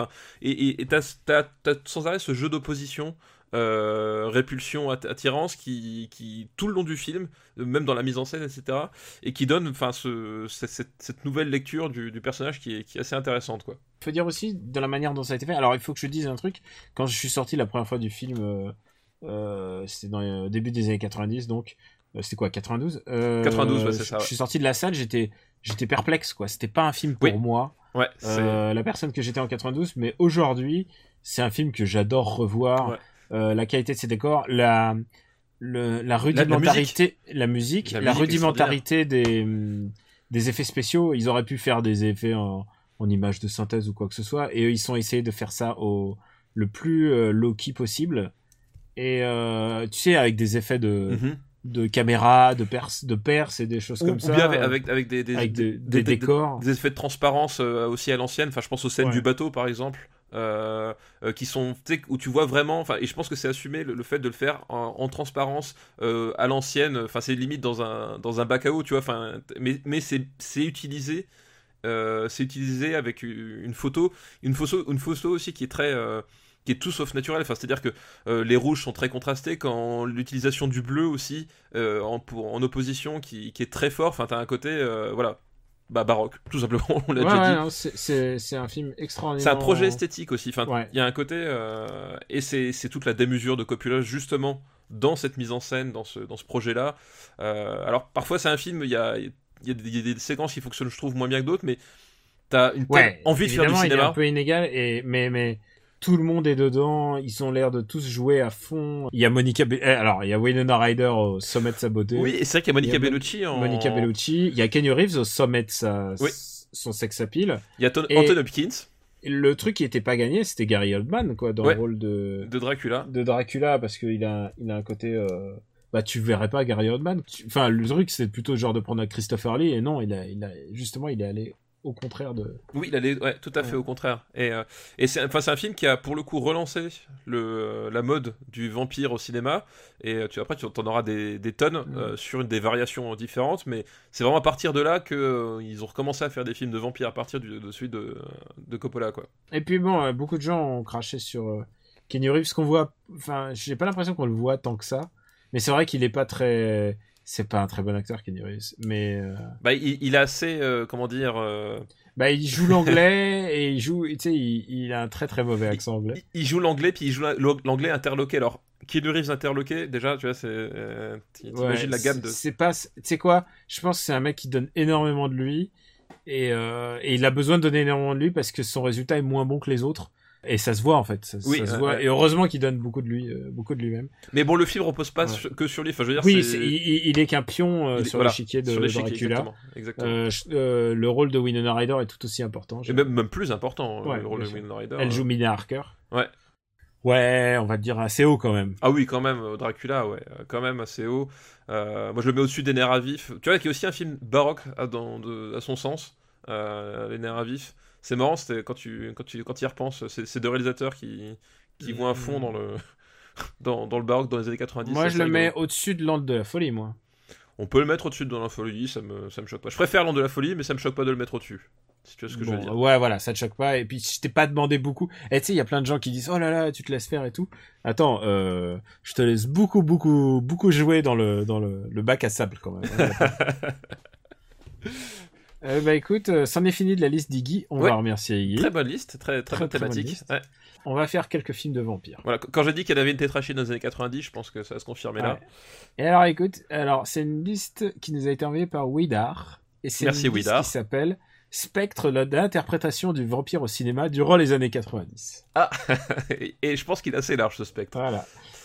et t'as t'as sans arrêt ce jeu d'opposition euh, répulsion, att- attirance qui, qui tout le long du film, même dans la mise en scène, etc., et qui donne enfin ce, cette, nouvelle lecture du, du personnage qui est, qui est assez intéressante quoi. Il faut dire aussi de la manière dont ça a été fait. Alors, il faut que je dise un truc. Quand je suis sorti la première fois du film, euh, euh, c'était dans le début des années 90, donc c'était quoi, 92 Euh, 92, ouais, c'est ça, Je suis sorti de la salle, j'étais, j'étais perplexe, quoi. C'était pas un film pour Oui. moi. Ouais, c'est Euh, la personne que j'étais en 92, mais aujourd'hui, c'est un film que j'adore revoir. Ouais. Euh, la qualité de ses décors, la, le, la rudimentarité, la musique, La la, musique rudimentarité des, hum, des effets spéciaux. Ils auraient pu faire des effets en, en images de synthèse ou quoi que ce soit, et eux, ils sont essayés de faire ça au le plus euh, low-key possible. Et euh, tu sais, avec des effets de, Mhm. de caméra, de perse, de perse et des choses ou, comme ou ça. bien avec, avec, avec des, des, avec des- des, des des- décors. des effets de transparence euh, aussi à l'ancienne. Enfin, je pense aux scènes Ouais. du bateau, par exemple, euh, euh, qui sont, où tu vois vraiment. Enfin, et je pense que c'est assumé le, fait de le faire en, en transparence euh, à l'ancienne. Enfin, c'est limite dans un dans un bac à eau, tu vois. Enfin, mais mais c'est utilisé. c'est utilisé avec une photo, une photo, une photo aussi qui est très, qui est tout sauf naturelle. Enfin, c'est-à-dire que les rouges sont très contrastés quand l'utilisation du bleu aussi en, opposition qui, est très fort. Enfin, t'as un côté, voilà, bah baroque, tout simplement. On l'a Ouais, déjà ouais, dit. c'est- un film extraordinaire. C'est un projet esthétique aussi. Enfin, il Ouais. y a un côté euh, et c'est toute la démesure de Coppola justement dans cette mise en scène, dans ce dans ce projet-là. Euh, alors parfois c'est un film, il y a il y, a des- il y a des séquences qui fonctionnent, je trouve, moins bien que d'autres, mais t'as une telle envie de faire du évidemment, il est cinéma. un peu inégal, et, mais, mais tout le monde est dedans, ils ont l'air de tous jouer à fond. Il y a Monica, Be- eh, alors il y a Winona Ryder au sommet de sa beauté. Oui, c'est vrai qu'il y a Monica Il y a Mon- Bellucci en Monica Bellucci. Il y a Kenny Reeves au sommet de sa, Oui. son sex appeal. Il y a Ton- Et- Anton Hopkins le truc qui était pas gagné, c'était Gary Oldman, quoi, dans Ouais. le rôle de, de Dracula. de Dracula, parce qu'il a, il a un côté, euh, bah, tu verrais pas Gary Oldman. Tu- Enfin, le truc, c'est plutôt genre de prendre un Christopher Lee, et non, il a, il a, justement, il est allé au contraire de, Oui, il allait, ouais, tout à fait Ouais. au contraire. Et, euh, et c'est, enfin, c'est un film qui a pour le coup relancé le, la mode du vampire au cinéma. Et euh, tu après, tu en auras des, des tonnes euh, sur des variations différentes, mais c'est vraiment à partir de là que euh, ils ont recommencé à faire des films de vampires à partir du, de celui de, de Coppola, quoi. Et puis bon, euh, beaucoup de gens ont craché sur euh, Kenny Reeves, qu'on voit. Enfin, j'ai pas l'impression qu'on le voit tant que ça. Mais c'est vrai qu'il est pas très. C'est pas un très bon acteur, Kenny Reeves. Mais euh, Bah, il, il a assez, euh, comment dire, euh, bah, il joue l'anglais et il joue. Tu sais, il, il a un très très mauvais accent anglais. il, il joue l'anglais puis il joue la- l'anglais interloqué. Alors, Keanu Reeves interloqué, déjà, tu vois, c'est, t'imagines Ouais, la gamme de. c'est- pas. Tu sais quoi Je pense que c'est un mec qui donne énormément de lui et, et il a besoin de donner énormément de lui parce que son résultat est moins bon que les autres. Et ça se voit en fait. Ça, Oui, ça se ouais, voit. ouais. Et heureusement qu'il donne beaucoup de lui, euh, beaucoup de lui-même. Mais bon, le film repose pas Ouais. sur- que sur lui. Enfin, je veux dire, Oui, c'est- il, il- est qu'un pion euh, il- sur voilà, l'échiquier de sur Dracula. exactement. exactement. Euh, je- euh, le rôle de Winona Ryder est tout aussi important. Et même, même plus important, Ouais, le rôle de. Winona Ryder. Elle euh. joue Mina Harker. Ouais. Ouais, on va dire assez haut quand même. Ah oui, quand même, euh, Dracula, ouais, euh, quand même assez haut. Euh, moi, je le mets au-dessus des nerfs à vif. Tu vois, qui est aussi un film baroque à, dans, de- à son sens, euh, les nerfs à vif. C'est marrant, c'était quand tu quand tu quand tu y repenses, c'est ces deux réalisateurs qui qui vont à fond dans le dans, dans le baroque dans les années 90. moi, je le mets au-dessus de l'Ande de la folie, moi. On peut le mettre au-dessus de dans la folie, ça me ça me choque pas. Je préfère l'an de la folie, mais ça me choque pas de le mettre au-dessus. Si tu vois ce que je veux dire. ouais, voilà, ça te choque pas. Et puis, je t'ai pas demandé beaucoup. Et tu sais, il y a plein de gens qui disent, oh là là, tu te laisses faire et tout. Attends, euh, je te laisse beaucoup, beaucoup, beaucoup jouer dans le, dans le, le bac à sable quand même. euh, bah écoute, euh, c'en est fini de la liste d'Iggy. On Ouais. va remercier Iggy. Très bonne liste, très très, Très, bonne très bonne thématique. Ouais. On va faire quelques films de vampires. Voilà, quand j'ai dit qu'elle avait une tétrachine dans les années 90, je pense que ça va se confirmer là. Ouais. Et alors écoute, alors c'est une liste qui nous a été envoyée par Widar. Et c'est Merci, une liste Widar. qui s'appelle Spectre, l'interprétation du vampire au cinéma durant les années 90. Ah et, je pense qu'il est assez large ce spectre. Voilà.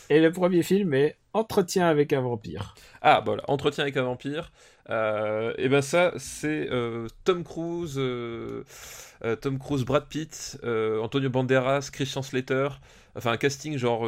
Et le premier film est Entretien avec un vampire. Ah, voilà, Entretien avec un vampire. Euh, et ben ça, c'est euh, Tom Cruise, euh, Tom Cruise, Brad Pitt, Antonio Banderas, Christian Slater. Enfin, un casting genre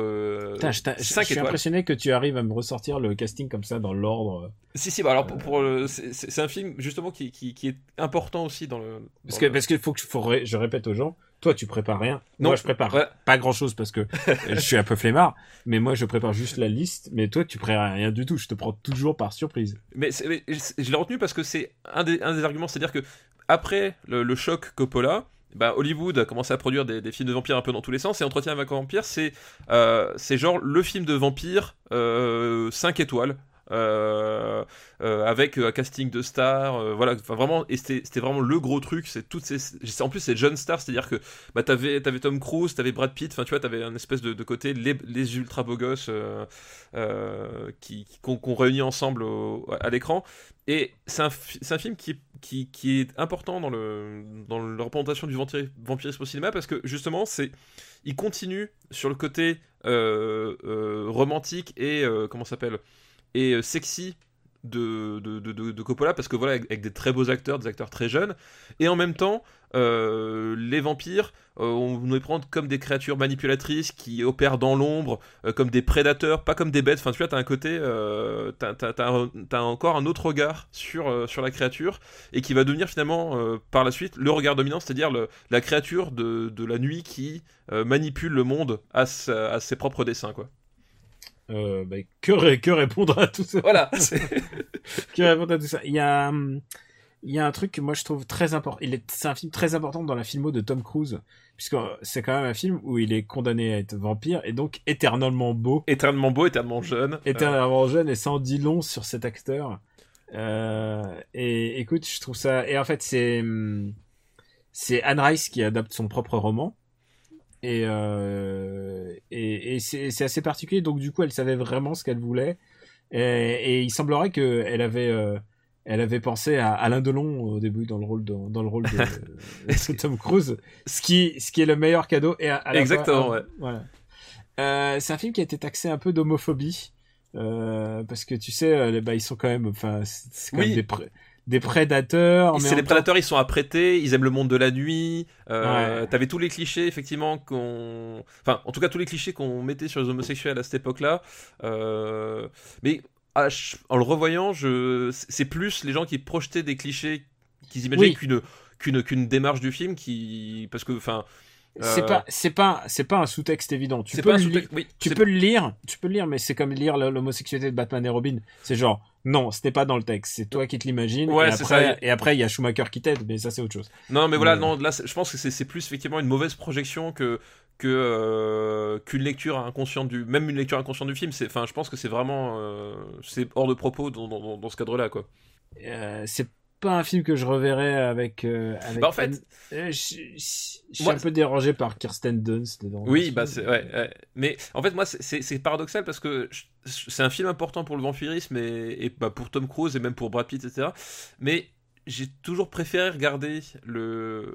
Putain, je, t'a- je- je 5 suis impressionné que tu arrives à me ressortir le casting comme ça dans l'ordre. Si, si, bah alors pour, c'est un film justement qui, qui, qui est important aussi dans le. Parce dans que le- parce qu'il faut que je, faut ré- je répète aux gens, toi tu prépares rien. Non, moi je prépare ouais. pas grand chose parce que euh, je suis un peu flemmard. Mais moi je prépare juste la liste. Mais toi tu prépares rien du tout. Je te prends toujours par surprise. Mais, je l'ai retenu parce que c'est un des, un des arguments, c'est-à-dire que après le, le choc Coppola, bah, Hollywood a commencé à produire des, des films de vampires un peu dans tous les sens, et Entretien avec un vampire, c'est euh, genre le film de vampire euh, 5 étoiles. Euh, euh, avec euh, un casting de stars, voilà, vraiment, et c'était vraiment le gros truc, c'est toutes ces, en plus c'est jeunes stars, c'est-à-dire que bah t'avais t'avais Tom Cruise, t'avais Brad Pitt, enfin tu vois, t'avais un espèce de, côté les, ultra beaux gosses qui qu'on réunit ensemble à l'écran, et c'est un, film qui, qui, est important dans, le, dans la représentation du vampiri- vampirisme au cinéma parce que justement, c'est, il continue sur le côté romantique et euh, comment s'appelle? Et euh, sexy de, de, de, de- Coppola parce que voilà, avec, des très beaux acteurs, des acteurs très jeunes, et en même temps, euh, les vampires, euh, on nous les prend comme des créatures manipulatrices qui opèrent dans l'ombre, euh, comme des prédateurs, pas comme des bêtes. Enfin, tu vois, t'as un côté, t'as, t'as- t'as t'as encore un autre regard sur, sur la créature et qui va devenir finalement par la suite le regard dominant, c'est-à-dire la créature de, la nuit qui manipule le monde à, sa- à ses propres desseins, quoi. Euh, bah, que, ré- que répondre à tout ça? Voilà. Que répondre à tout ça? Il y a hum, il y a un truc que moi je trouve très important. Il est c'est un film très important dans la filmo de Tom Cruise puisque euh, c'est quand même un film où il est condamné à être vampire et donc éternellement beau. éternellement beau, éternellement jeune. éternellement jeune et ça en dit long sur cet acteur. Euh, et écoute, je trouve ça. Et en fait, c'est hum, c'est Anne Rice qui adapte son propre roman. Et euh, et, et c'est assez particulier. Donc du coup, elle savait vraiment ce qu'elle voulait. Et, et il semblerait que elle avait euh, elle avait pensé à Alain Delon au début dans le rôle de, dans le rôle de, de Tom Cruise, ce qui ce qui est le meilleur cadeau. Et à, à la Exactement, fois, ouais. Voilà. Euh, c'est un film qui a été taxé un peu d'homophobie. Euh, parce que tu sais, euh, bah, ils sont quand même, enfin, c'est quand Oui. même des, des prédateurs. C'est les temps- prédateurs, ils sont apprêtés, ils aiment le monde de la nuit. Euh, Ouais. T'avais tous les clichés, effectivement, qu'on. Enfin, en tout cas, tous les clichés qu'on mettait sur les homosexuels à cette époque-là. Euh, Mais en le revoyant, je... c'est plus les gens qui projetaient des clichés qu'ils imaginaient Oui. qu'une qu'une qu'une démarche du film qui. Parce que, enfin. C'est euh, pas, c'est pas, c'est pas un sous-texte évident. Tu peux le lire- oui, tu peux le lire, tu peux le lire, mais c'est comme lire l'homosexualité de Batman et Robin. C'est genre, non, c'était pas dans le texte, c'est toi qui te l'imagines. Ouais, et après, et après, il y a Schumacher qui t'aide, mais ça, c'est autre chose. Non, mais voilà, Mais- non, là, je pense que c'est plus effectivement une mauvaise projection que que euh, qu'une lecture inconsciente du même une lecture inconsciente du film. C'est, enfin, je pense que c'est vraiment c'est c'est hors de propos dans, dans, dans- ce cadre-là, quoi. Euh, c'est pas un film que je reverrai avec, euh, avec Bah, en fait- Euh, je, suis un peu dérangé par Kirsten Dunst. Oui, bah ouais, ouais. Mais en fait, moi, c'est- paradoxal parce que c'est un film important pour le vampirisme et, et bah, pour Tom Cruise et même pour Brad Pitt, etc. Mais j'ai toujours préféré regarder le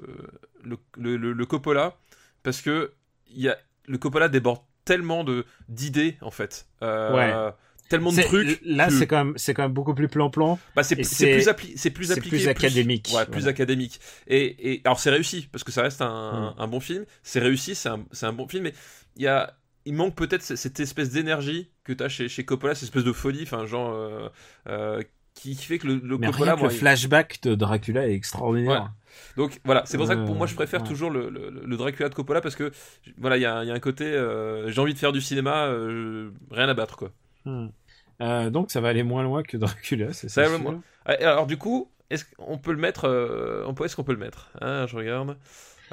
le, le, le- le Coppola parce que y a le Coppola déborde tellement de d'idées en fait. Euh, Ouais. Tellement de trucs. Là, que- c'est quand même, c'est quand même beaucoup plus plan-plan. bah, c'est plus, appli- c'est plus appliqué, plus académique, ouais, plus voilà. académique. Et, et alors c'est réussi parce que ça reste un, Mm. un bon film. C'est réussi, c'est un, un bon film, mais il y a il manque peut-être cette espèce d'énergie que tu as chez, chez Coppola, cette espèce d'euphorie, enfin genre euh, euh, qui, fait que le, le Mais Coppola. rien que le il- flashback de Dracula est extraordinaire. Donc voilà, c'est pour ça que pour Euh, moi je préfère ouais. toujours le, le, le Dracula de Coppola parce que voilà, il y, y a un côté euh, j'ai envie de faire du cinéma, euh, rien à battre quoi. Hmm. Euh, donc ça va aller moins loin que Dracula, c'est Ça moins- Ah, Alors du coup, est-ce qu'on peut le mettre euh, on peut- Est-ce qu'on peut le mettre Hein, Je regarde.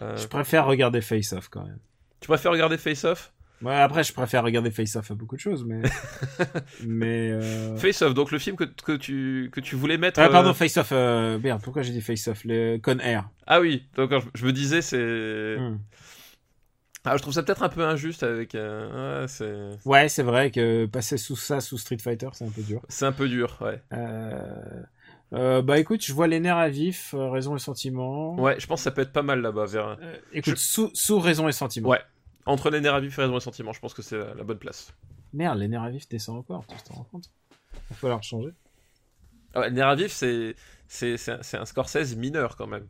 Euh, Je préfère regarder Face Off quand même. Tu préfères regarder Face Off? Ouais, après, je préfère regarder Face Off à beaucoup de choses, mais. mais. Euh... Face Off, donc le film que, que, tu, que tu voulais mettre. Ah, pardon, euh, Face Off. Euh... Merde, pourquoi j'ai dit Face Off Le Con Air? Ah oui, donc je, je me disais, c'est. Hmm. Ah, je trouve ça peut-être un peu injuste avec. euh, ouais, c'est... Ouais, c'est vrai que passer sous ça, sous Street Fighter, c'est un peu dur. c'est un peu dur, ouais. Euh... Euh, bah écoute, je vois les nerfs à vif, raison et sentiment. Ouais, je pense que ça peut être pas mal là-bas. Vers... Écoute, sous, sous raison et sentiment. Ouais. Entre les nerfs à vif et raison et sentiment, je pense que c'est la, la bonne place. Merde, les nerfs à vif descendent encore, tu t'en rends compte? Il va falloir changer. Ah ouais, les nerfs à vif, c'est un Scorsese mineur quand même.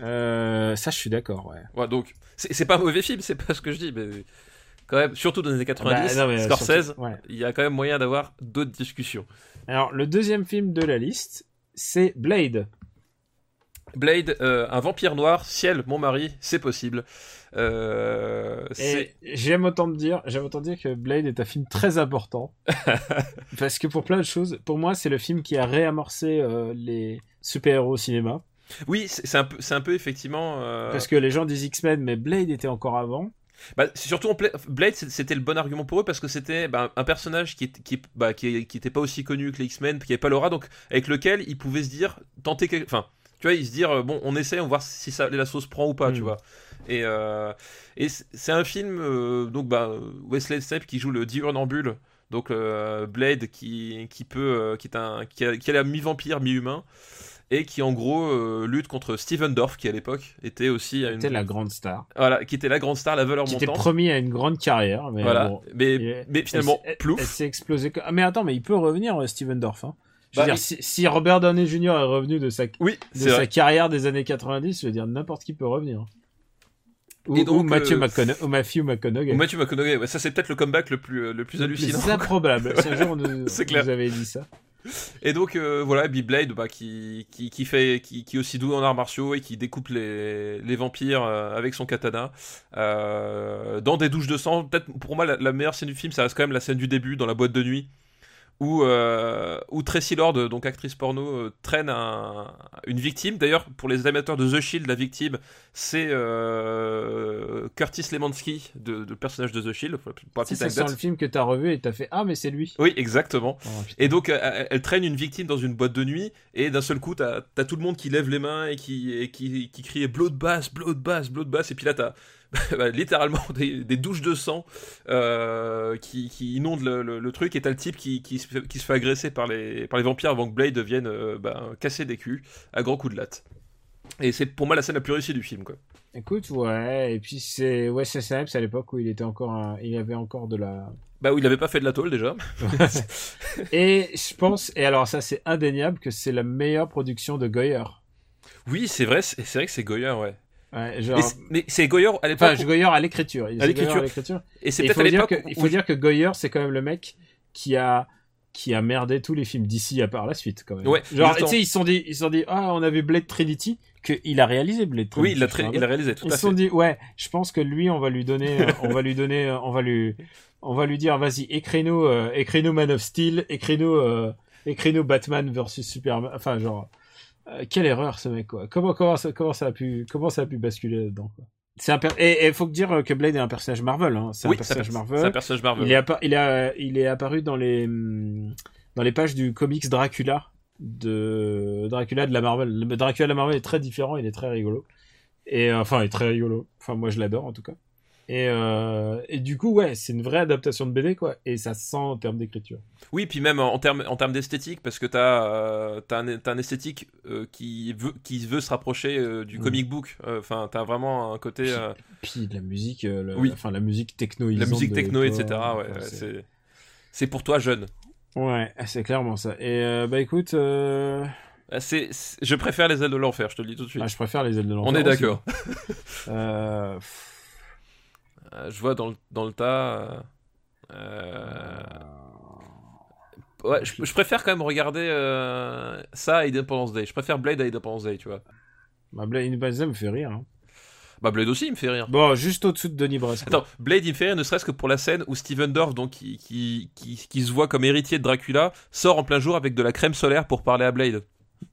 Euh, ça, je suis d'accord, ouais. Ouais, donc c'est pas un mauvais film, c'est pas ce que je dis, mais quand même, surtout dans les années 90, Bah, non, euh, Scorsese, surtout- ouais. il y a quand même moyen d'avoir d'autres discussions. Alors, le deuxième film de la liste, c'est Blade. Blade, euh, un vampire noir, ciel, mon mari, c'est possible. Euh, j'aime autant te dire, j'aime autant dire que Blade est un film très important. parce que pour plein de choses, pour moi, c'est le film qui a réamorcé euh, les super-héros au cinéma. Oui, c'est un peu, c'est un peu effectivement. euh, Parce que les gens disent X-Men, mais Blade était encore avant. Bah, surtout en Blade, c'était le bon argument pour eux parce que c'était bah, un personnage qui, est- qui, bah, qui, qui était pas aussi connu que les X-Men, qui avait pas l'aura, donc avec lequel ils pouvaient se dire, tenter quelque, enfin, tu vois, ils se dire, euh, bon, on essaie, on va voir si ça, la sauce prend ou pas, tu vois. Et, euh, et c'est un film, euh, donc bah, Wesley Snipes qui joue le diurnambule, donc euh, Blade qui, qui peut, qui est un, qui a, qui a la mi-vampire, mi-humain. Et qui en gros euh, lutte contre Steven Dorff qui à l'époque était aussi une, C'était la grande star. voilà, qui était la grande star, la valeur Qui était montante. promis à une grande carrière. Mais Voilà, bon, mais, mais finalement, elle, plouf. Elle s'est explosée. Ah, mais attends, mais il peut revenir, euh, Steven Dorff. Hein. Je veux Bah, dire, si, si Robert Downey Jr. est revenu de sa, de Oui, c'est sa vrai. carrière des années 90, je veux dire, n'importe qui peut revenir. Ou, Et donc, ou Matthew euh, McConaughey. Ou Matthew McConaughey. Ou Matthew McConaughey, ouais, ça c'est peut-être le comeback le plus, le plus hallucinant. C'est improbable. Si un jour on nous, C'est clair. vous avez dit ça. Et donc euh, voilà, Bill Blade, bah, qui, fait, qui, est aussi doué en arts martiaux et qui découpe les, vampires euh, avec son katana euh, dans des douches de sang. Peut-être pour moi la meilleure scène du film, ça reste quand même la scène du début dans la boîte de nuit. Où, euh, où Tracy Lord, donc actrice porno, euh, traîne un- une victime. D'ailleurs, pour les amateurs de The Shield, la victime, c'est euh, Curtis Lemansky, de, de personnage de The Shield. Sent anecdote. le film que t'as revu et t'as fait Ah, mais c'est lui. Oui, exactement. Oh. Et donc, elle, elle traîne une victime dans une boîte de nuit, et d'un seul coup, t'as as tout le monde qui lève les mains et qui, et qui, qui crie Bloodbath, Bloodbath, Bloodbath, et puis là, t'as bah, littéralement des, des douches de sang euh, qui, qui inondent le, le- le truc, et t'as le type qui, qui, se fait, qui se fait agresser par les, par les vampires avant que Blade vienne euh, bah, casser des culs à grands coups de latte. Et c'est pour moi la scène la plus réussie du film, quoi. Écoute, ouais. Et puis c'est Wesley Snipes à l'époque où il était encore, un- il avait encore de la. Bah où il avait pas fait de la tôle déjà. et je pense, et alors ça c'est indéniable que c'est la meilleure production de Goyer. Oui, c'est vrai, c'est c'est vrai que c'est Goyer, ouais. Ouais, Mais genre. c'est- Mais c'est Goyer à l'époque. Enfin, Goyer à l'écriture. Il- À l'écriture. Et c'est peut-être à faut, dire l'époque. que, il où- faut dire que Goyer, c'est quand même le mec qui a qui a merdé tous les films d'ici à part la suite quand même. Ouais, Genre, tu sais, ils se sont dit, ils sont dit, ah, on a vu Blade Trinity, que il a réalisé Blade Trinity. Oui, il a, me il a réalisé, tout Ils à se sont fait. dit, ouais, je pense que lui, on va lui donner, euh, on va lui donner, euh, on va lui, on va lui dire, vas-y, écris-nous, euh, écris-nous Man of Steel, écris-nous, euh, écris-nous Batman versus Superman. Enfin, genre, euh, quelle erreur ce mec, quoi. Comment, comment, ça, comment ça a pu, comment ça a pu basculer là-dedans, quoi. C'est un per- et il faut dire que Blade est un personnage Marvel, hein. C'est Oui, un personnage perso- Marvel. c'est un personnage Marvel. Il est, appa- il, a, il est apparu dans les, dans les pages du comics Dracula de Dracula de la Marvel. Le Dracula de la Marvel est très différent, il est très rigolo. Et euh, enfin, il est très rigolo. Enfin, moi, je l'adore en tout cas. Et, euh, et du coup, ouais, c'est une vraie adaptation de BD, quoi. Et ça se sent en termes d'écriture. Oui, puis même en termes en termes d'esthétique, parce que t'as euh, un, un esthétique euh, qui veut qui veut se rapprocher euh, du Mm. comic book. Enfin, t'as vraiment un côté Puis de la musique, le- Oui. enfin la musique techno, la musique techno, etc. Ouais, c'est- pour toi jeune. ouais, c'est clairement ça. Et bah écoute, c'est- je préfère les ailes de l'enfer, je te le dis tout de suite. bah, je préfère les ailes de l'enfer. On est d'accord. Euh, pff, Euh, je vois dans le dans le tas. euh, euh, Ouais, je, je préfère quand même regarder euh, ça à Independence Day. Je préfère Blade à Independence Day, tu vois. bah, Blade Independence Day me fait rire. hein. Bah Blade aussi, il me fait rire. Bon, juste au-dessous de Denis Brasco. Attends, Blade il me fait rire ne serait-ce que pour la scène où Steven Dorff, donc qui, qui, qui, qui se voit comme héritier de Dracula, sort en plein jour avec de la crème solaire pour parler à Blade.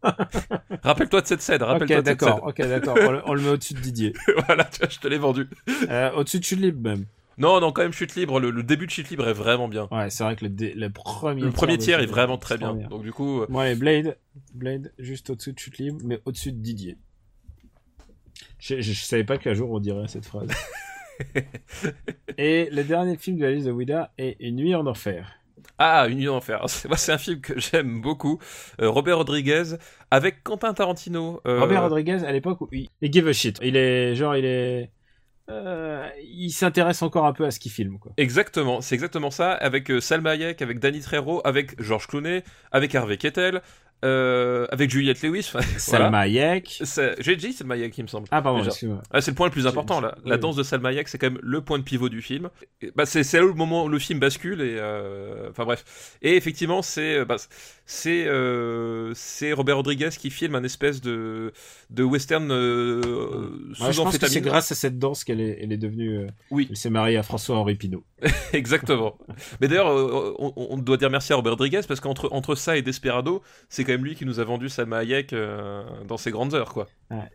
rappelle-toi de cette scène, rappelle-toi Ok, de cette d'accord, scène. ok, d'accord. On, le- on le met au-dessus de Didier. voilà, tu vois, je te l'ai vendu. Euh, au-dessus de Chute Libre, même. Non, non, quand même, chute libre, le, le début de chute libre est vraiment bien. Ouais, c'est vrai que le, dé- le premier Le premier tiers est vraiment très trop bien. Donc du coup, euh, Blade, Blade, juste au-dessus de Chute Libre, mais au-dessus de Didier. Je, je, je savais pas qu'un jour on dirait cette phrase. et le dernier film de la liste de Wida est Une nuit en enfer. Ah, Une nuit en enfer. C'est- un film que j'aime beaucoup. Euh, Robert Rodriguez avec Quentin Tarantino. Euh, Robert Rodriguez, à l'époque, où il, il give a shit. Il est, genre, il est, euh, il s'intéresse encore un peu à ce qu'il filme, quoi. Exactement, c'est exactement ça. Avec euh, Salma Hayek, avec Danny Trejo, avec George Clooney, avec Harvey Keitel, euh, avec Juliette Lewis. voilà. Salma Hayek. J'ai dit Salma Hayek, il me semble. Ah, pardon, excuse-moi. Ah, c'est le point le plus important là. La oui, danse de Salma Hayek, c'est quand même le point de pivot du film. Bah, c'est là où le moment où le film bascule et euh, enfin bref. Et effectivement, c'est euh, bah, c'est euh, Robert Rodriguez qui filme un espèce de de western sous Ouais, je pense que c'est grâce à cette danse qu'elle est, elle est devenue. Oui. Elle s'est mariée à François-Henri Pinault. Exactement. Mais d'ailleurs, on, on doit dire merci à Robert Rodriguez parce qu'entre entre ça et Desperado, c'est quand même lui qui nous a vendu Salma Hayek euh, dans ses grandes heures, quoi.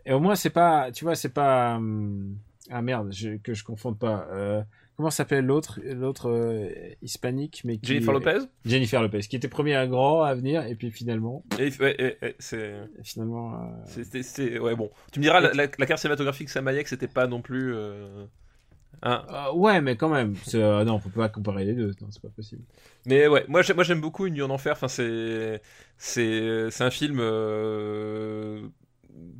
Et au moins, c'est pas, tu vois, c'est pas. hum, Ah merde, je- que je confonde pas. Euh, comment s'appelle l'autre, l'autre euh, hispanique, mais qui... Jennifer Lopez. Jennifer Lopez, qui était premier à grand à venir, et puis finalement, Et, ouais, et- et- c'est finalement. euh, c'est- ouais, bon. Tu me diras, la, la, la carte cinématographique Salma Hayek, c'était pas non plus. Hein. euh, ouais, mais quand même. euh, non, on peut pas comparer les deux. Non, c'est pas possible. Mais ouais, moi, j'aime- moi j'aime beaucoup Une nuit en enfer. Enfin, c'est, c'est, c'est un film euh,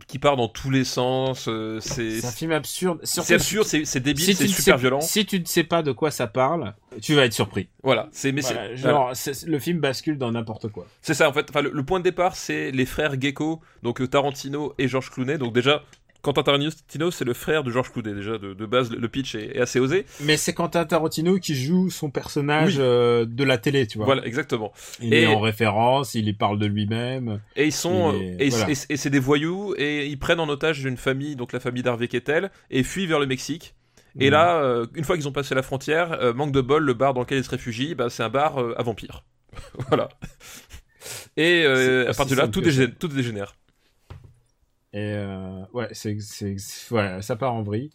qui part dans tous les sens. euh, c'est, un film absurde. C'est absurde, c'est, débile, si c'est super sais- violent. Si tu ne sais pas de quoi ça parle, tu vas être surpris. Voilà, c'est, mais Voilà, c'est, genre, voilà. le film bascule dans n'importe quoi. C'est ça en fait. Enfin, le, le point de départ, c'est les frères Gecko, donc Tarantino et George Clooney. Donc déjà, Quentin Tarantino, c'est le frère de George Clooney. Déjà, de, de base, le, pitch est, est assez osé. Mais c'est Quentin Tarantino qui joue son personnage Oui. euh, de la télé, tu vois. Voilà, exactement. Il Et- est en référence, il y parle de lui-même. Et ils sont est- et, voilà. et- et c'est des voyous et ils prennent en otage une famille, donc la famille d'Harvey Keitel, et fuient vers le Mexique. Et Mhm. là, euh, une fois qu'ils ont passé la frontière, euh, manque de bol, le bar dans lequel ils se réfugient, bah, c'est un bar euh, à vampires. voilà. Et euh, à partir de là, dégénère, tout dégénère. Et euh, ouais, c'est, ouais, ça part en vrille.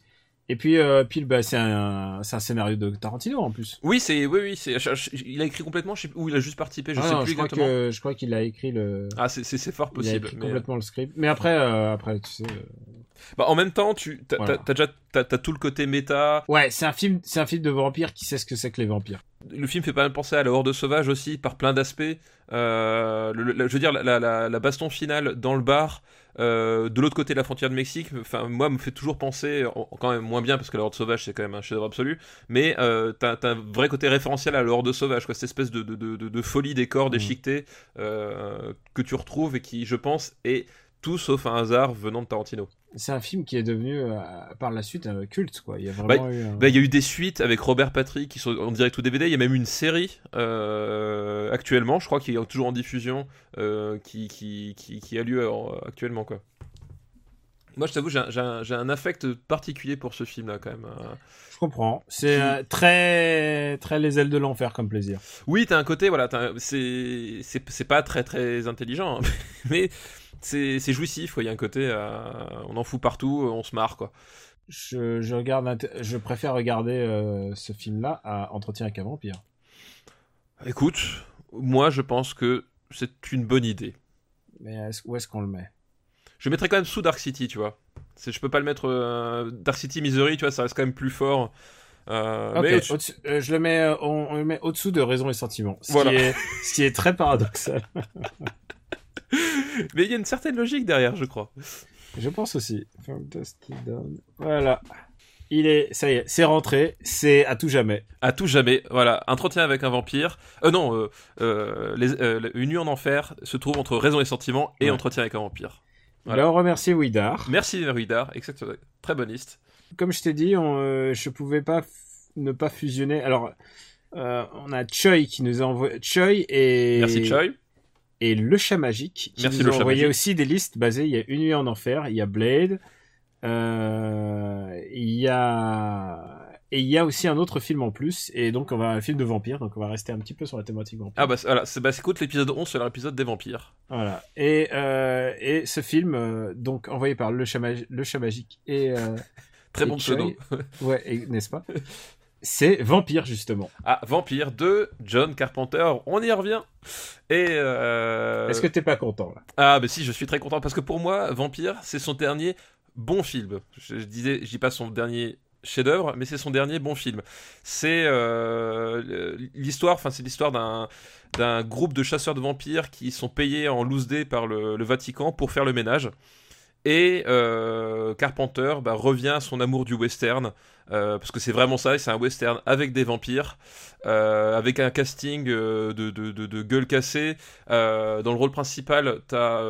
Et puis, euh, bah, c'est un, un scénario de Tarantino en plus. Oui, c'est, oui, oui, c'est, il a écrit complètement, je sais, ou il a juste participé, je Ah sais non, plus je crois exactement. que je crois qu'il a écrit le. Ah, c'est, fort il a possible. écrit mais- complètement le script. Mais après, euh, après, tu sais. euh, Bah, en même temps, tu, t'as, Voilà. déjà, t'as, t'as tout le côté méta. Ouais, c'est un film, c'est un film de vampire qui sait ce que c'est que les vampires. Le film fait pas mal penser à la Horde sauvage aussi, par plein d'aspects. Euh, je veux dire, la, la- la baston finale dans le bar, euh, de l'autre côté de la frontière de Mexique, enfin, moi, me fait toujours penser, en- quand même moins bien, parce que la Horde sauvage, c'est quand même un chef-d'œuvre absolu, mais euh, t'as un vrai côté référentiel à la Horde sauvage, quoi, cette espèce de, de, de, folie des corps Mhm. déchiquetés euh, que tu retrouves et qui, je pense, est tout sauf un hasard venant de Tarantino. C'est un film qui est devenu euh, par la suite un culte, quoi. Il y a vraiment eu. Un... Bah, il y a eu des suites avec Robert Patrick qui sont en direct ou DVD. Il y a même une série euh, actuellement, je crois, qui est toujours en diffusion, euh, qui, qui, qui, qui a lieu euh, actuellement. Quoi. Moi, je t'avoue, j'ai un, un- affect particulier pour ce film-là, quand même. euh. Je comprends. C'est euh, très, très les ailes de l'enfer comme plaisir. Oui, t'as un côté, voilà, c'est pas très très intelligent, hein, mais c'est jouissif. Il y a un côté, euh, on en fout partout, on se marre, quoi. Je, je regarde, je préfère regarder euh, ce film-là à Entretien avec un vampire. Écoute, moi, je pense que c'est une bonne idée. Mais où est-ce qu'on le met? Je mettrais quand même sous Dark City, tu vois. Je peux pas le mettre euh, Dark City Misery, tu vois, ça reste quand même plus fort. Euh, mais euh, je le mets, euh, on, on le met au-dessous de Raison et Sentiment, ce, Voilà. qui est, ce qui est très paradoxal. mais il y a une certaine logique derrière, je crois. Je pense aussi. Voilà. Il est, ça y est, c'est rentré, c'est à tout jamais. À tout jamais, voilà. Entretien avec un vampire. Euh, non, euh, euh, les- euh, Une nuit en enfer se trouve entre raison et sentiment et Ouais. entretien avec un vampire. Voilà. Alors, on remercie Widar. Merci Ruidar, exactement. Très bonne liste. Comme je t'ai dit, on, je pouvais pas ne pas fusionner. Alors, on a Choi qui nous a envoyé Choi et Merci Choi. Et le chat magique qui Merci, nous le envoyé aussi des listes basées. Il y a Une nuit en enfer, il y a Blade, euh, il y a et il y a aussi un autre film en plus et donc on va un film de vampire donc on va rester un petit peu sur la thématique vampire. Ah bah voilà, c'est bah, écoute l'épisode 11 sur l'épisode des vampires. Voilà. Et euh, et ce film euh, donc envoyé par le chat, le chat magique et euh, Très Et bon pseudo. ouais n'est-ce pas? C'est Vampire justement. Ah, Vampire de John Carpenter, on y revient. Et euh... Est-ce que t'es pas content là? Ah, mais si, je suis très content parce que pour moi, Vampire, c'est son dernier bon film. Je, je disais, je dis pas son dernier chef-d'œuvre, mais c'est son dernier bon film. C'est euh, l'histoire, enfin c'est l'histoire d'un d'un groupe de chasseurs de vampires qui sont payés en loose day par le, le Vatican pour faire le ménage. Et euh, Carpenter bah, revient à son amour du western, euh, parce que c'est vraiment ça, c'est un western avec des vampires, euh, avec un casting euh, de, de, de, de gueule cassée. Dans le rôle principal, t'as,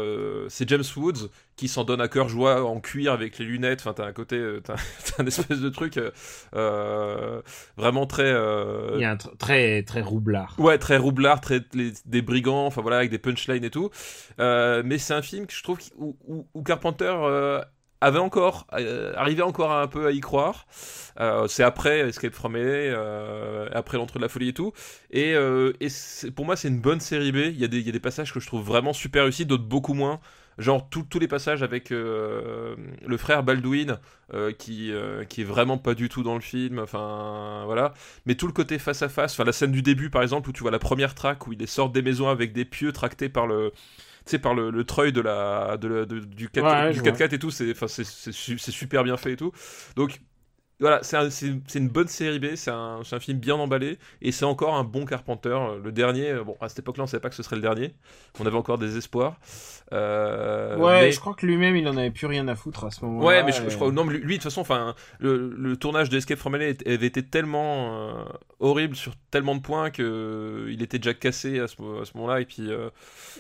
c'est James Woods qui s'en donne à cœur joie en cuir avec les lunettes. Enfin, t'as un côté, t'as, t'as un espèce de truc vraiment très. Il y a un tr- très très roublard. Ouais, très roublard, très les- des brigands, enfin voilà, avec des punchlines et tout. Mais c'est un film que je trouve qui- où, où- où Carpenter avait encore, euh, arrivait encore un peu à y croire. Euh, c'est après Escape from LA, euh, après l'entre de la folie et tout. Et, pour moi, c'est une bonne série B. Il y, a des, il passages que je trouve vraiment super réussis, d'autres beaucoup moins. Genre tous les passages avec le frère Baldwin, qui, est vraiment pas du tout dans le film. Enfin, voilà mais tout le côté face à face, enfin la scène du début par exemple où tu vois la première track où ils sortent des maisons avec des pieux tractés par le sais par le, le treuil de la de, la- de- du 4 Ouais, du je 4x4 et tout c'est enfin c'est c'est su- c'est super bien fait et tout. Donc voilà c'est un- c'est c'est une bonne série B c'est un, un film bien emballé et c'est encore un bon Carpenter le dernier euh, bon à cette époque là on savait pas que ce serait le dernier on avait encore des espoirs Euh, ouais, mais- je crois que lui-même il en avait plus rien à foutre à ce moment-là. Ouais, mais je, je et- crois. Non, mais lui, de toute façon, enfin, le, le tournage de Escape from LA avait été tellement euh, horrible sur tellement de points que euh, il était déjà cassé à ce, moment-là. Et puis, euh,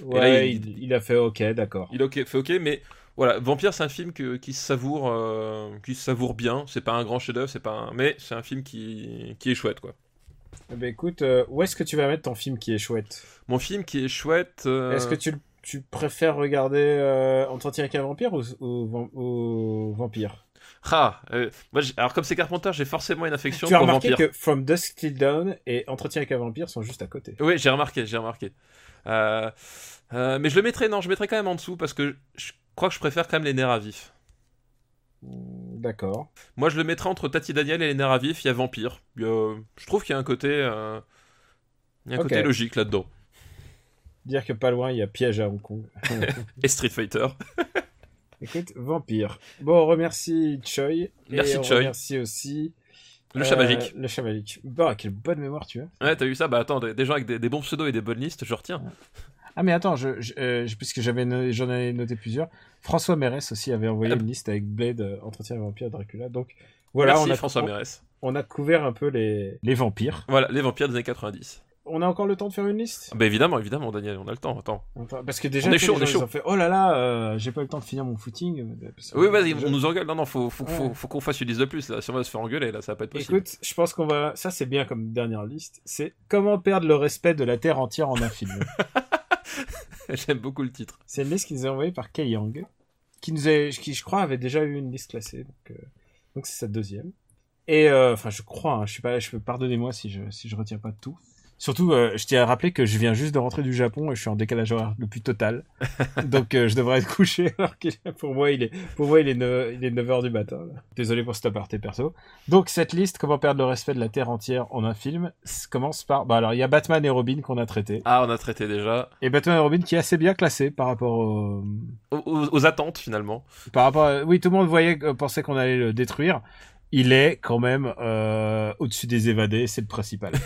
Ouais, là, il... il- il a fait ok, d'accord. il a fait OK, mais voilà, Vampire, c'est un film que, qui se savoure, euh, qui se savoure bien. C'est pas un grand chef-d'œuvre, c'est pas, un... mais c'est un film qui, qui est chouette, quoi. Eh ben écoute, euh, où est-ce que tu vas mettre ton film qui est chouette? Mon film qui est chouette. euh, Est-ce que tu, le- tu préfères regarder Entretien avec un vampire ou, ou, vam- ou Vampire? Ah, moi, alors comme c'est Carpenter, j'ai forcément une affection Tu as pour remarqué Vampire. que From Dusk Till Dawn et Entretien avec un vampire sont juste à côté. Oui, j'ai remarqué, j'ai remarqué. Mais je le mettrai, non, je mettrai quand même en dessous parce que je crois que je préfère quand même les nerfs à vif. Mm, D'accord. Moi, je le mettrai entre Tati Daniel et les nerfs à vif. Il y a Vampire. Il y a- je trouve qu'il y a un côté, euh, il y a un côté logique là-dedans. Dire que pas loin, il y a Piège à Hong Kong. Et Street Fighter. Écoute, Vampire. Bon, on remercie Choi. Et Merci, on Choi. remercie aussi... Le euh, chat magique. Le chat magique. Bah, quelle bonne mémoire tu as. Ouais, t'as vu ça? Bah attends, des, des gens avec des, des bons pseudos et des bonnes listes, je retiens. Ah mais attends, je, je, euh, puisque j'avais no- j'en avais noté plusieurs. François Mérès aussi avait envoyé Ah. une liste avec Blade, euh, Entretien avec Vampire, Dracula. Donc voilà, Merci on a, François Mérès. on a couvert un peu les, les vampires. Voilà, les vampires des années 90. On a encore le temps de faire une liste? Bah évidemment, évidemment, Daniel, on a le temps. Attends. Parce que déjà, On est chaud, on chaud. fait Oh là là, euh, j'ai pas eu le temps de finir mon footing. euh, Oui, vas-y, déjà- on nous engueule. Non, non, faut, faut, faut qu'on fasse une liste de plus. Là. Si on va se faire engueuler, là, ça va pas être possible. Écoute, je pense qu'on va. Ça, c'est bien comme dernière liste. C'est comment perdre le respect de la Terre entière en un film. J'aime beaucoup le titre. c'est une liste qui nous est envoyée par Kay Young, qui nous a, qui je crois avait déjà eu une liste classée. Donc, euh, donc c'est sa deuxième. Et euh, enfin, je crois. Hein, je suis pas. Je peux pardonnez-moi si je si je retiens pas tout. Surtout, euh, je tiens à rappeler que je viens juste de rentrer du Japon et je suis en décalage horaire le plus total. Donc, euh, je devrais être couché alors que pour moi, il est, pour moi, il est 9, il est 9 heures du matin. là. Désolé pour cet aparté perso. Donc, cette liste, comment perdre le respect de la Terre entière en un film, commence par, bah alors, il y a Batman et Robin qu'on a traité. Ah, on a traité déjà. Et Batman et Robin qui est assez bien classé par rapport au, Aux, aux- aux attentes, finalement. par rapport à... oui, tout le monde voyait, euh, pensait qu'on allait le détruire. Il est quand même euh, au-dessus des évadés, c'est le principal.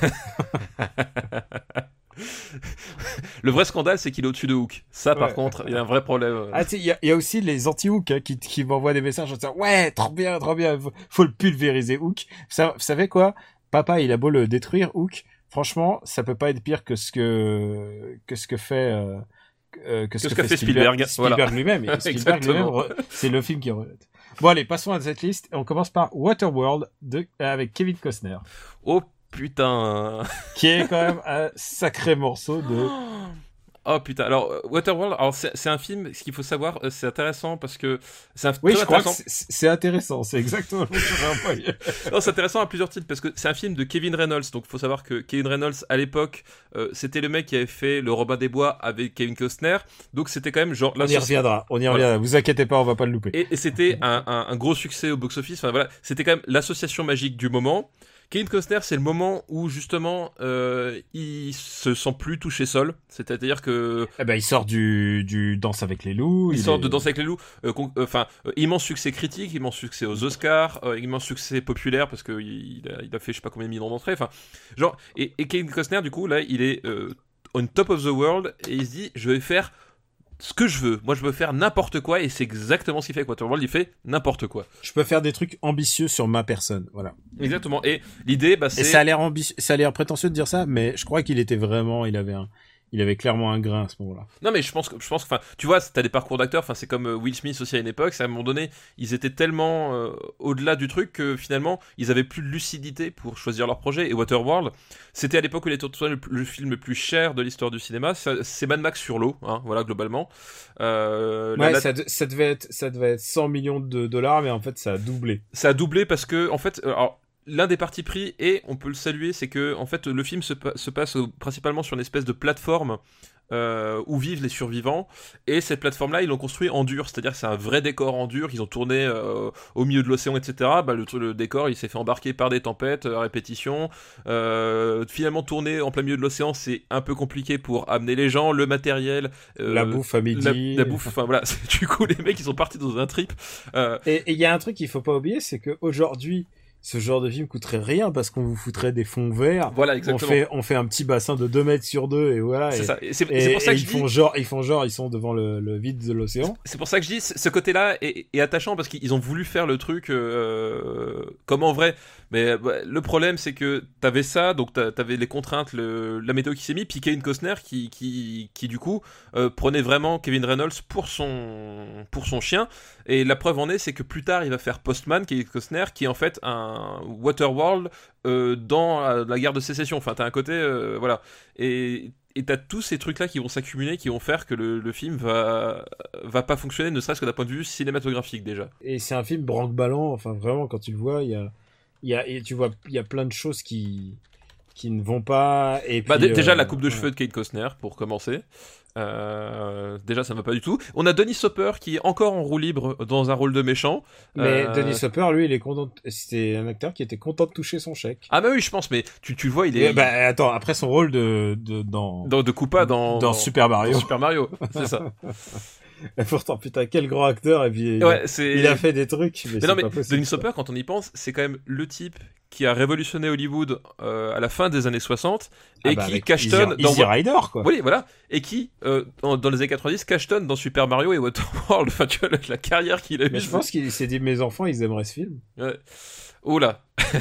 Le vrai scandale, c'est qu'il est au-dessus de Hook. Ça, par Ouais. contre, il y a un vrai problème. Ah, il y, a- il y a aussi les anti-Hook hein, qui, qui m'envoient des messages en disant Ouais, trop bien, trop bien, faut, faut le pulvériser, Hook. Ça, vous savez quoi? Papa, il a beau le détruire, Hook. Franchement, ça peut pas être pire que ce que, que, ce que fait. euh, euh, que ce Que fait Spielberg, Spielberg lui-même. Spielberg re- c'est le film qui relate. Bon, allez, passons à cette liste. On commence par Waterworld de, avec Kevin Costner, Oh putain. qui est quand même un sacré morceau de. Oh putain. Alors, euh, Waterworld, alors c'est un film, ce qu'il faut savoir, euh, c'est intéressant parce que c'est un Oui, je crois que c'est intéressant. C'est exactement mot que j'aurais employé. Non, c'est intéressant à plusieurs titres parce que c'est un film de Kevin Reynolds. Donc, il faut savoir que Kevin Reynolds, à l'époque, euh, c'était le mec qui avait fait Le Robin des Bois avec Kevin Costner. Donc, c'était quand même genre On y reviendra, on y Voilà. reviendra. Vous inquiétez pas, on va pas le louper. Et, et c'était un, un- un gros succès au box-office. Enfin voilà, c'était quand même l'association magique du moment. Kevin Costner, c'est le moment où justement euh, il se sent plus touché seul. C'est-à-dire que. Eh ben, il sort du, du Danse avec les loups. Il, il sort est- de Danse avec les loups. euh, euh, Enfin, euh, immense succès critique, immense succès aux Oscars, immense succès populaire parce que il il a, il a fait je sais pas combien de millions d'entrées. Enfin, genre et, et Kevin Costner du coup là, il est on top of the world et il se dit je vais faire ce que je veux. Moi, je veux faire n'importe quoi et c'est exactement ce qu'il fait Waterworld. Il fait n'importe quoi. Je peux faire des trucs ambitieux sur ma personne. Voilà. Exactement. Et l'idée, bah, Et c'est ça a l'air ambitieux, ça a l'air prétentieux de dire ça, mais je crois qu'il était vraiment, il avait un, il avait clairement un grain à ce moment-là. Non mais je pense que je pense enfin tu vois t'as des parcours d'acteurs enfin c'est comme euh, Will Smith aussi à une époque à un moment donné ils étaient tellement euh, au-delà du truc que finalement ils avaient plus de lucidité pour choisir leur projet et Waterworld c'était à l'époque où il était le, le film le plus cher de l'histoire du cinéma c'est Mad Max sur l'eau hein, voilà globalement euh, Ouais, la- ça, de- ça devait être, ça devait être 100 millions de dollars, mais en fait, ça a doublé. ça a doublé parce que en fait alors, l'un des partis pris et on peut le saluer c'est que en fait le film se, pa- se passe principalement sur une espèce de plateforme euh, où vivent les survivants et cette plateforme là ils l'ont construit en dur c'est à dire que c'est un vrai décor en dur qu'ils ont tourné euh, au milieu de l'océan etc bah, le, le décor il s'est fait embarquer par des tempêtes euh, à répétition Euh, finalement tourner en plein milieu de l'océan c'est un peu compliqué pour amener les gens le matériel la bouffe à la, midi. la bouffe enfin voilà du coup les mecs ils sont partis dans un trip Et il y a un truc qu'il faut pas oublier, c'est que aujourd'hui, ce genre de film coûterait rien parce qu'on vous foutrait des fonds verts. voilà On exactement fait, on fait un petit bassin de 2 mètres sur 2 et voilà. c'est ça c'est pour ça que ils je dis font genre, ils font genre, ils sont devant le, le vide de l'océan. C'est pour ça que je dis, ce ce côté-là est, est attachant parce qu'ils ont voulu faire le truc euh, comme en vrai. Mais bah, le problème, c'est que t'avais ça, donc t'a- t'avais les contraintes, la météo qui s'est mise, puis Kevin Costner qui, qui, qui du coup euh, prenait vraiment Kevin Reynolds pour son, pour son chien. Et la preuve en est, c'est que plus tard, il va faire Postman, Kevin Costner, qui est en fait un Waterworld euh, dans la, guerre de sécession. Enfin, t'as un côté, euh, voilà. Et t'as tous ces trucs-là qui vont s'accumuler, qui vont faire que le, film va, va pas fonctionner, ne serait-ce que d'un point de vue cinématographique déjà. Et c'est un film branque-ballant. Enfin, vraiment, quand tu le vois, il y a, y a, et tu vois, il y a plein de choses qui, qui ne vont pas. Et puis, Bah, dé- déjà euh, la coupe de cheveux de Kate Costner pour commencer. Euh, déjà ça ne va pas du tout. On a Denis Hopper qui est encore en roue libre dans un rôle de méchant. Mais Euh, Denis Hopper, lui, il est content. C'était un acteur qui était content de toucher son chèque. Ah bah oui je pense mais tu, tu le vois il est bah, attends, après son rôle de, de dans, dans de Koopa dans, dans Super Mario. dans Super Mario. C'est ça. Et pourtant, putain, quel grand acteur. Et puis, il, Ouais, il a fait des trucs. Mais, Mais non, mais pas possible, quoi. Hopper, quand on y pense, c'est quand même le type qui a révolutionné Hollywood euh, à la fin des années 60 et Ah bah, qui cachetonne Easy, dans. Easy Rider, quoi. Oui, voilà. Et qui, euh, dans, dans les années 90, cachetonne dans Super Mario et Waterworld. Enfin, tu vois, la, la carrière qu'il a eue. Mais je pense qu'il s'est dit, mes enfants, ils aimeraient ce film. Ouais. Oula.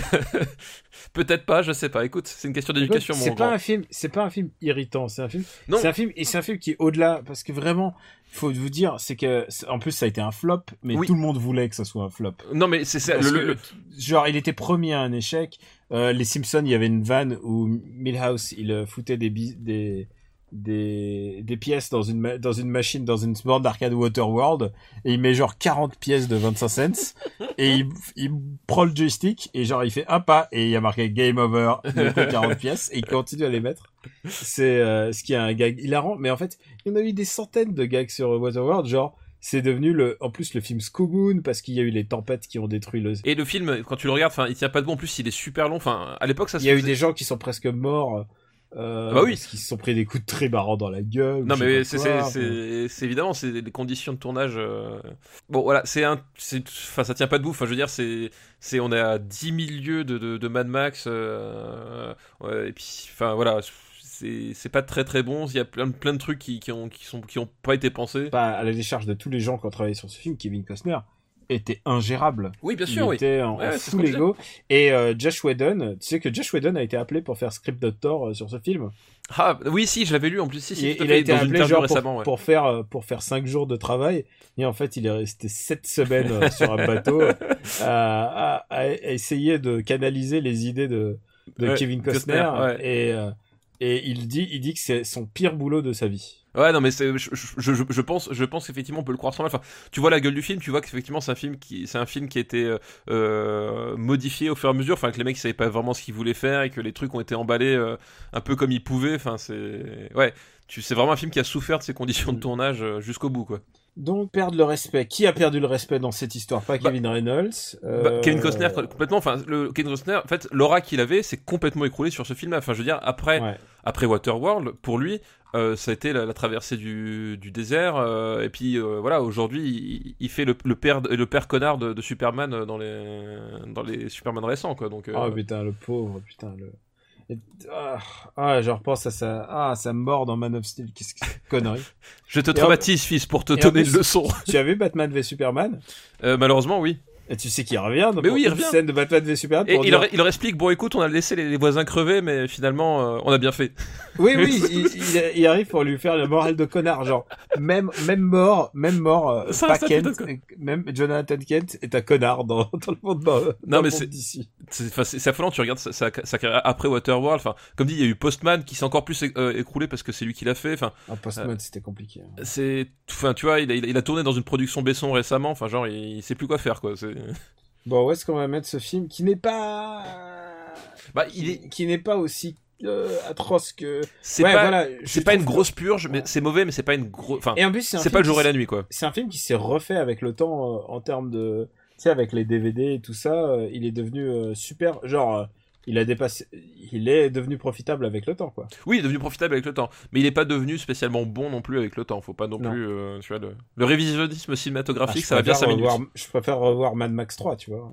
Peut-être pas, je sais pas. Écoute, c'est une question d'éducation, C'est pas grand. un film, c'est pas un film irritant. C'est un film. C'est un film, et c'est un film qui est au-delà, parce que vraiment, faut vous dire, c'est que, en plus, ça a été un flop, mais Oui. tout le monde voulait que ça soit un flop. Non, mais c'est Le, le- genre, il était promis à un échec. Euh, les Simpsons, il y avait une vanne où Milhouse, il euh, foutait des, des, des, des pièces dans une, dans une machine, dans une borne d'arcade Waterworld, et il met genre 40 pièces de 25 cents, et il, il prend le joystick, et genre, il fait un pas, et il y a marqué Game Over, il met que 40 pièces, et il continue à les mettre. C'est, euh, ce qui est un gag hilarant, mais en fait, il y en a eu des centaines de gags sur Waterworld, genre, c'est devenu le, en plus le film Skogoon parce qu'il y a eu les tempêtes qui ont détruit le. Et le film, quand tu le regardes, enfin, il tient pas debout. En plus, il est super long. Enfin, à l'époque, ça se Il y a eu des gens qui sont presque morts. Euh, bah oui. Parce qu'ils se sont pris des coups de très barrants dans la gueule. Non mais c'est évidemment c'est les conditions de tournage. euh, Bon voilà c'est un enfin ça tient pas debout. Enfin je veux dire c'est on est à 10 000 lieues de, de, de Mad Max euh, ouais, et puis enfin voilà c'est c'est pas très très bon. Il y a plein plein de trucs qui qui ont qui sont qui ont pas été pensés. Pas à la décharge de tous les gens qui ont travaillé sur ce film, Kevin Costner était ingérable. Oui bien Il sûr oui. était en, Ouais, en c'est ce full qu'on disait. ego. Et euh, Josh Whedon, tu sais que Josh Whedon a été appelé pour faire script doctor euh, sur ce film. Ah oui si je l'avais lu en plus si si il, il a été appelé genre pour, ouais. pour faire euh, pour faire cinq jours de travail et en fait il est resté sept semaines euh, sur un bateau à, à- à essayer de canaliser les idées de, Kevin Costner, Costner, ouais. et et il dit il dit que c'est son pire boulot de sa vie. Ouais, non, mais c'est, je, je, je, je pense, je pense effectivement, on peut le croire sans mal. Enfin, tu vois la gueule du film, tu vois qu'effectivement c'est un film qui, c'est un film qui a été euh, euh, modifié au fur et à mesure. Enfin, que les mecs ils savaient pas vraiment ce qu'ils voulaient faire et que les trucs ont été emballés euh, un peu comme ils pouvaient. Enfin, c'est, ouais, tu, c'est vraiment un film qui a souffert de ses conditions de tournage euh, jusqu'au bout, quoi. Donc perdre le respect. Qui a perdu le respect dans cette histoire? Pas Bah, Kevin Reynolds. Bah, euh, Kevin Costner complètement. Enfin, le Kevin Costner, en fait, l'aura qu'il avait, c'est complètement écroulé sur ce film-là. Enfin, je veux dire, après, Ouais. après Waterworld, pour lui, euh, ça a été la, la traversée du, du désert. euh, et puis voilà, aujourd'hui, il, il fait le, le père, le père connard de, de Superman dans les, dans les Superman récents, quoi. Donc, euh, Oh putain, le pauvre, putain, le. Ah, ah, je repense à sa, ah, sa mort dans Man of Steel. Qu'est-ce que c'est que connerie. je te traumatise, fils, pour te donner une leçon. tu as vu Batman v Superman? Euh, malheureusement, oui. Et tu sais qu'il revient dans Mais oui, il revient. scène de Batman v Superman Et il, dire- leur, il leur explique bon, écoute, on a laissé les, les voisins crever, mais finalement, euh, on a bien fait. Oui, oui, il, il- il arrive pour lui faire le moral de connard, genre même même mort, même mort, euh, Ça pas Kent, même Jonathan Kent est un connard dans, dans le monde dans, dans le mais c'est-. C'est affolant, tu regardes carrière après Waterworld. Enfin, comme dit, il y a eu Postman qui s'est encore plus euh, écroulé parce que c'est lui qui l'a fait. Enfin, En post-mode, c'était compliqué. hein. c'est, enfin, tu vois, il a, il tourné dans une production Besson récemment. Enfin, genre, il, il sait plus quoi faire, quoi. C'est- Bon, où est-ce qu'on va mettre ce film qui n'est pas, Bah, il est, qui, n'est pas aussi euh, atroce que. c'est Ouais, pas, voilà, c'est pas une grosse purge, mais c'est mauvais, mais c'est pas une grosse. Enfin, Et en plus, c'est pas le jour et la nuit, quoi. C'est un film qui s'est refait avec le temps euh, en termes de, tu sais, avec les DVD et tout ça. euh, il est devenu euh, super, genre. Il a dépassé, il est devenu profitable avec le temps, quoi. Oui, il est devenu profitable avec le temps, mais il est pas devenu spécialement bon non plus avec le temps. Faut pas non, Non. plus, euh, tu vois, le, le révisionnisme cinématographique, Ah, ça va bien préfère 5 minutes. Je préfère revoir Mad Max 3, tu vois.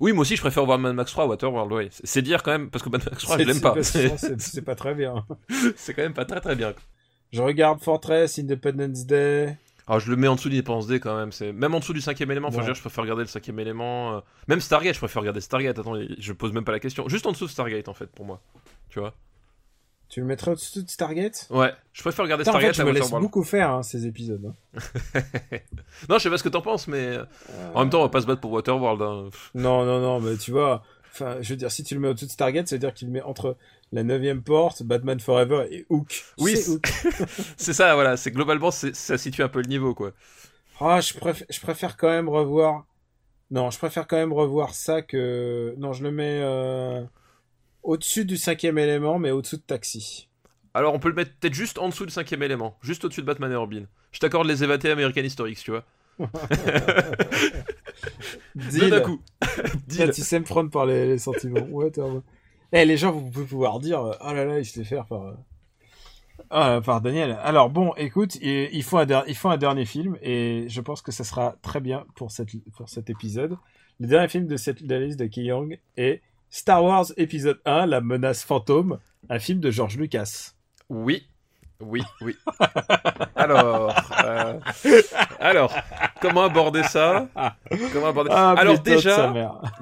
Oui, moi aussi, je préfère voir Mad Max 3 à Waterworld. Ouais, c'est dire quand même parce que Mad Max 3, je l'aime pas. c'est pas très bien. c'est quand même pas très très bien. Je regarde Fortress, Independence Day. Alors je le mets en dessous d'Independence Day quand même, c'est même en dessous du cinquième élément. Enfin, Ouais. je veux dire, je préfère regarder le cinquième élément. euh, Même Stargate, je préfère regarder Stargate. Attends, je pose même pas la question. Juste en dessous de Stargate en fait pour moi. Tu vois Tu le mettrais au-dessus de Stargate? Ouais, je préfère regarder Putain, En fait, Stargate je me laisse beaucoup faire, hein, ces épisodes. hein. Non, je sais pas ce que t'en penses, mais euh, en même temps, on va pas se battre pour Waterworld. hein. Non, non, non, mais tu vois, enfin, je veux dire, si tu le mets au-dessus de Stargate, ça veut dire qu'il le met entre la neuvième porte, Batman Forever et Hook. Oui, c'est c'est- Hook. C'est ça, voilà. C'est globalement, c'est- ça situe un peu le niveau, quoi. Ah, je préfère, je préfère quand même revoir. Non, je préfère quand même revoir ça que. Non, je le mets euh, au-dessus du cinquième élément, mais au-dessous de Taxi. Alors, on peut le mettre peut-être juste en dessous du cinquième élément, juste au-dessus de Batman et Robin. Je t'accorde les évatés American Historics, tu vois. Deal. D'un coup. Là, Deal. tu sais me prendre par les, les sentiments. Ouais, t'as raison. Eh, les gens, vous pouvez pouvoir dire, euh, oh là là, il se fait faire par, euh, ah, par Daniel. Alors bon, écoute, il faut un, dernier film et je pense que ça sera très bien pour cet épisode. Le dernier film de cette de liste de Ki Young est Star Wars épisode 1, La menace fantôme, un film de George Lucas. Oui, oui, oui. Alors, euh, alors, comment aborder ça? Comment aborder Ah, Alors déjà,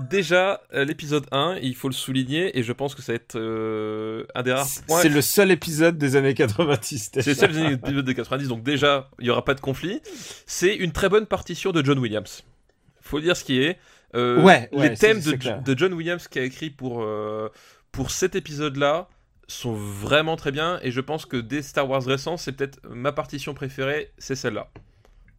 déjà, euh, l'épisode 1, il faut le souligner, et je pense que ça va être euh, un des rares points. C'est le seul épisode des années 90. C'est le seul épisode des 90, donc déjà, il n'y aura pas de conflit. C'est une très bonne partition de John Williams. Faut dire ce qui est. Euh, Ouais, les thèmes de, de John Williams qui a écrit pour, euh, pour cet épisode-là sont vraiment très bien, et je pense que des Star Wars récents, c'est peut-être ma partition préférée, c'est celle-là.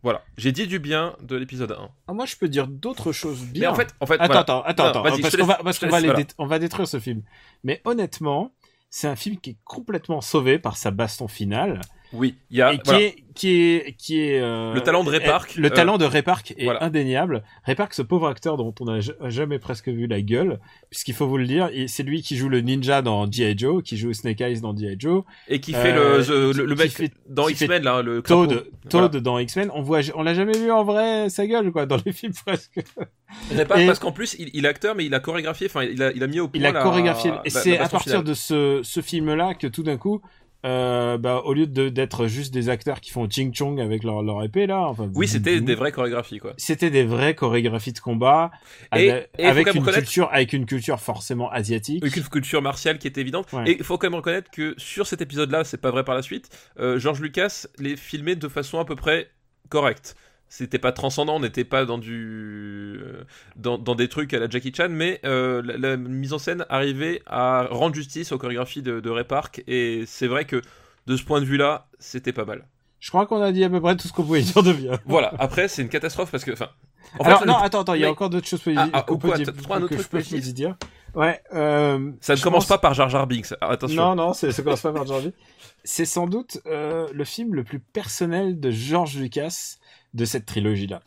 Voilà, j'ai dit du bien de l'épisode 1. Ah, moi, je peux dire d'autres choses bien. Mais en fait, en fait Attends, voilà. attends, attends, Non, attends, parce qu'on va, parce qu'on voilà. on va détruire ce film. Mais honnêtement, c'est un film qui est complètement sauvé par sa baston finale Oui, il y a. et qui voilà. est, qui est, qui est euh, Le talent de Ray est- Park, Le euh, talent de Ray Park est voilà. indéniable. Ray Park, ce pauvre acteur dont on n'a ja- jamais presque vu la gueule, puisqu'il faut vous le dire, c'est lui qui joue le ninja dans G.I. Joe, qui joue Snake Eyes dans G.I. Joe, Et qui fait euh, le, the- le, le mec fait- dans X-Men, là, le. Toad, Voilà. Toad dans X-Men. On voit, on l'a jamais vu en vrai sa gueule, quoi, dans les films presque. Ray Park, Et- parce qu'en plus, il, il est acteur, mais il a chorégraphié, enfin, il a, il a mis au point Il a la- chorégraphié. Et c'est à partir finale. de ce, ce film-là que tout d'un coup, euh, bah, au lieu de- d'être juste des acteurs qui font ching chong avec leur, leur épée là, enfin, Oui, c'était des vraies chorégraphies, quoi. C'était des vraies chorégraphies de combat Et- avec, et une culture, avec une culture forcément asiatique. Avec une culture martiale qui était évidente. Ouais. Et il faut quand même reconnaître que sur cet épisode-là, c'est pas vrai par la suite, euh, George Lucas les filmait de façon à peu près correcte. C'était pas transcendant, on n'était pas dans du euh, dans, dans des trucs à la Jackie Chan, mais euh, la, la mise en scène arrivait à rendre justice aux chorégraphies de, de Ray Park, et c'est vrai que de ce point de vue-là, c'était pas mal. Je crois qu'on a dit à peu près tout ce qu'on pouvait dire de bien. Voilà. Après, c'est une catastrophe parce que, enfin, en Alors fait, non, attends, attends, il y a encore d'autres choses Ah, ah, qu'on peut quoi, dire, t'as- t'as un autre que je peux dire. Ouais. Euh, ça ne commence pense- pas par Jar Jar Binks. Attention. Non, non, ça commence pas par George. C'est sans doute euh, le film le plus personnel de George Lucas de cette trilogie-là.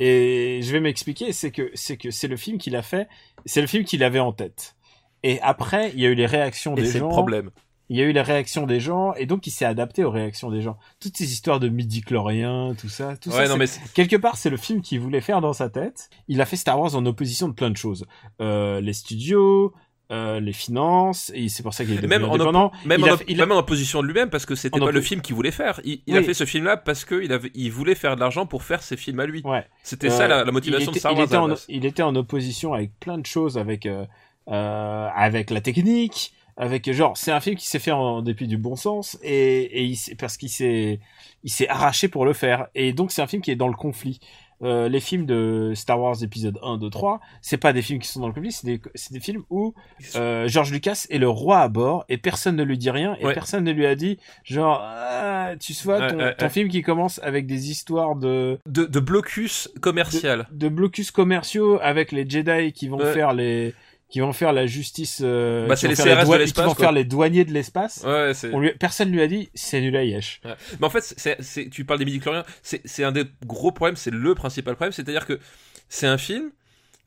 Et je vais m'expliquer, c'est que c'est que c'est le film qu'il a fait, c'est le film qu'il avait en tête. Et après, il y a eu les réactions Et des le gens. problème. Il y a eu les réactions des gens, et donc il s'est adapté aux réactions des gens. Toutes ces histoires de midi-chlorien, tout ça, tout ça. Non, mais Quelque part, c'est le film qu'il voulait faire dans sa tête. Il a fait Star Wars en opposition de plein de choses. Euh, les studios, euh, les finances, et c'est pour ça qu'il est devenu même en indépendant. Même, il en, a il a- même en opposition de lui-même, parce que c'était pas le film qu'il voulait faire. Il, il a fait ce film-là parce qu'il avait, il voulait faire de l'argent pour faire ses films à lui. Ouais. C'était Euh, ça la, la motivation était, de Star il Wars. était en, il était en opposition avec plein de choses, avec euh, euh, avec la technique, avec genre c'est un film qui s'est fait en dépit du bon sens et, et il parce qu'il s'est il s'est arraché pour le faire et donc c'est un film qui est dans le conflit. Euh, les films de Star Wars épisode 1, 2, 3, c'est pas des films qui sont dans le conflit, c'est des, films où euh, George Lucas est le roi à bord et personne ne lui dit rien et Ouais. personne ne lui a dit genre ah, tu vois ton, film qui commence avec des histoires de de, de blocus commercial. de blocus commerciaux avec les Jedi qui vont faire les qui vont faire la justice euh, Bah, qui vont les faire de qui vont faire les douaniers de l'espace. Ouais, lui personne lui a dit c'est nul à Yesh Ouais. Mais en fait, c'est- tu parles des midi-chloriens, c'est, c'est un des gros problèmes, c'est le principal problème, c'est-à-dire que c'est un film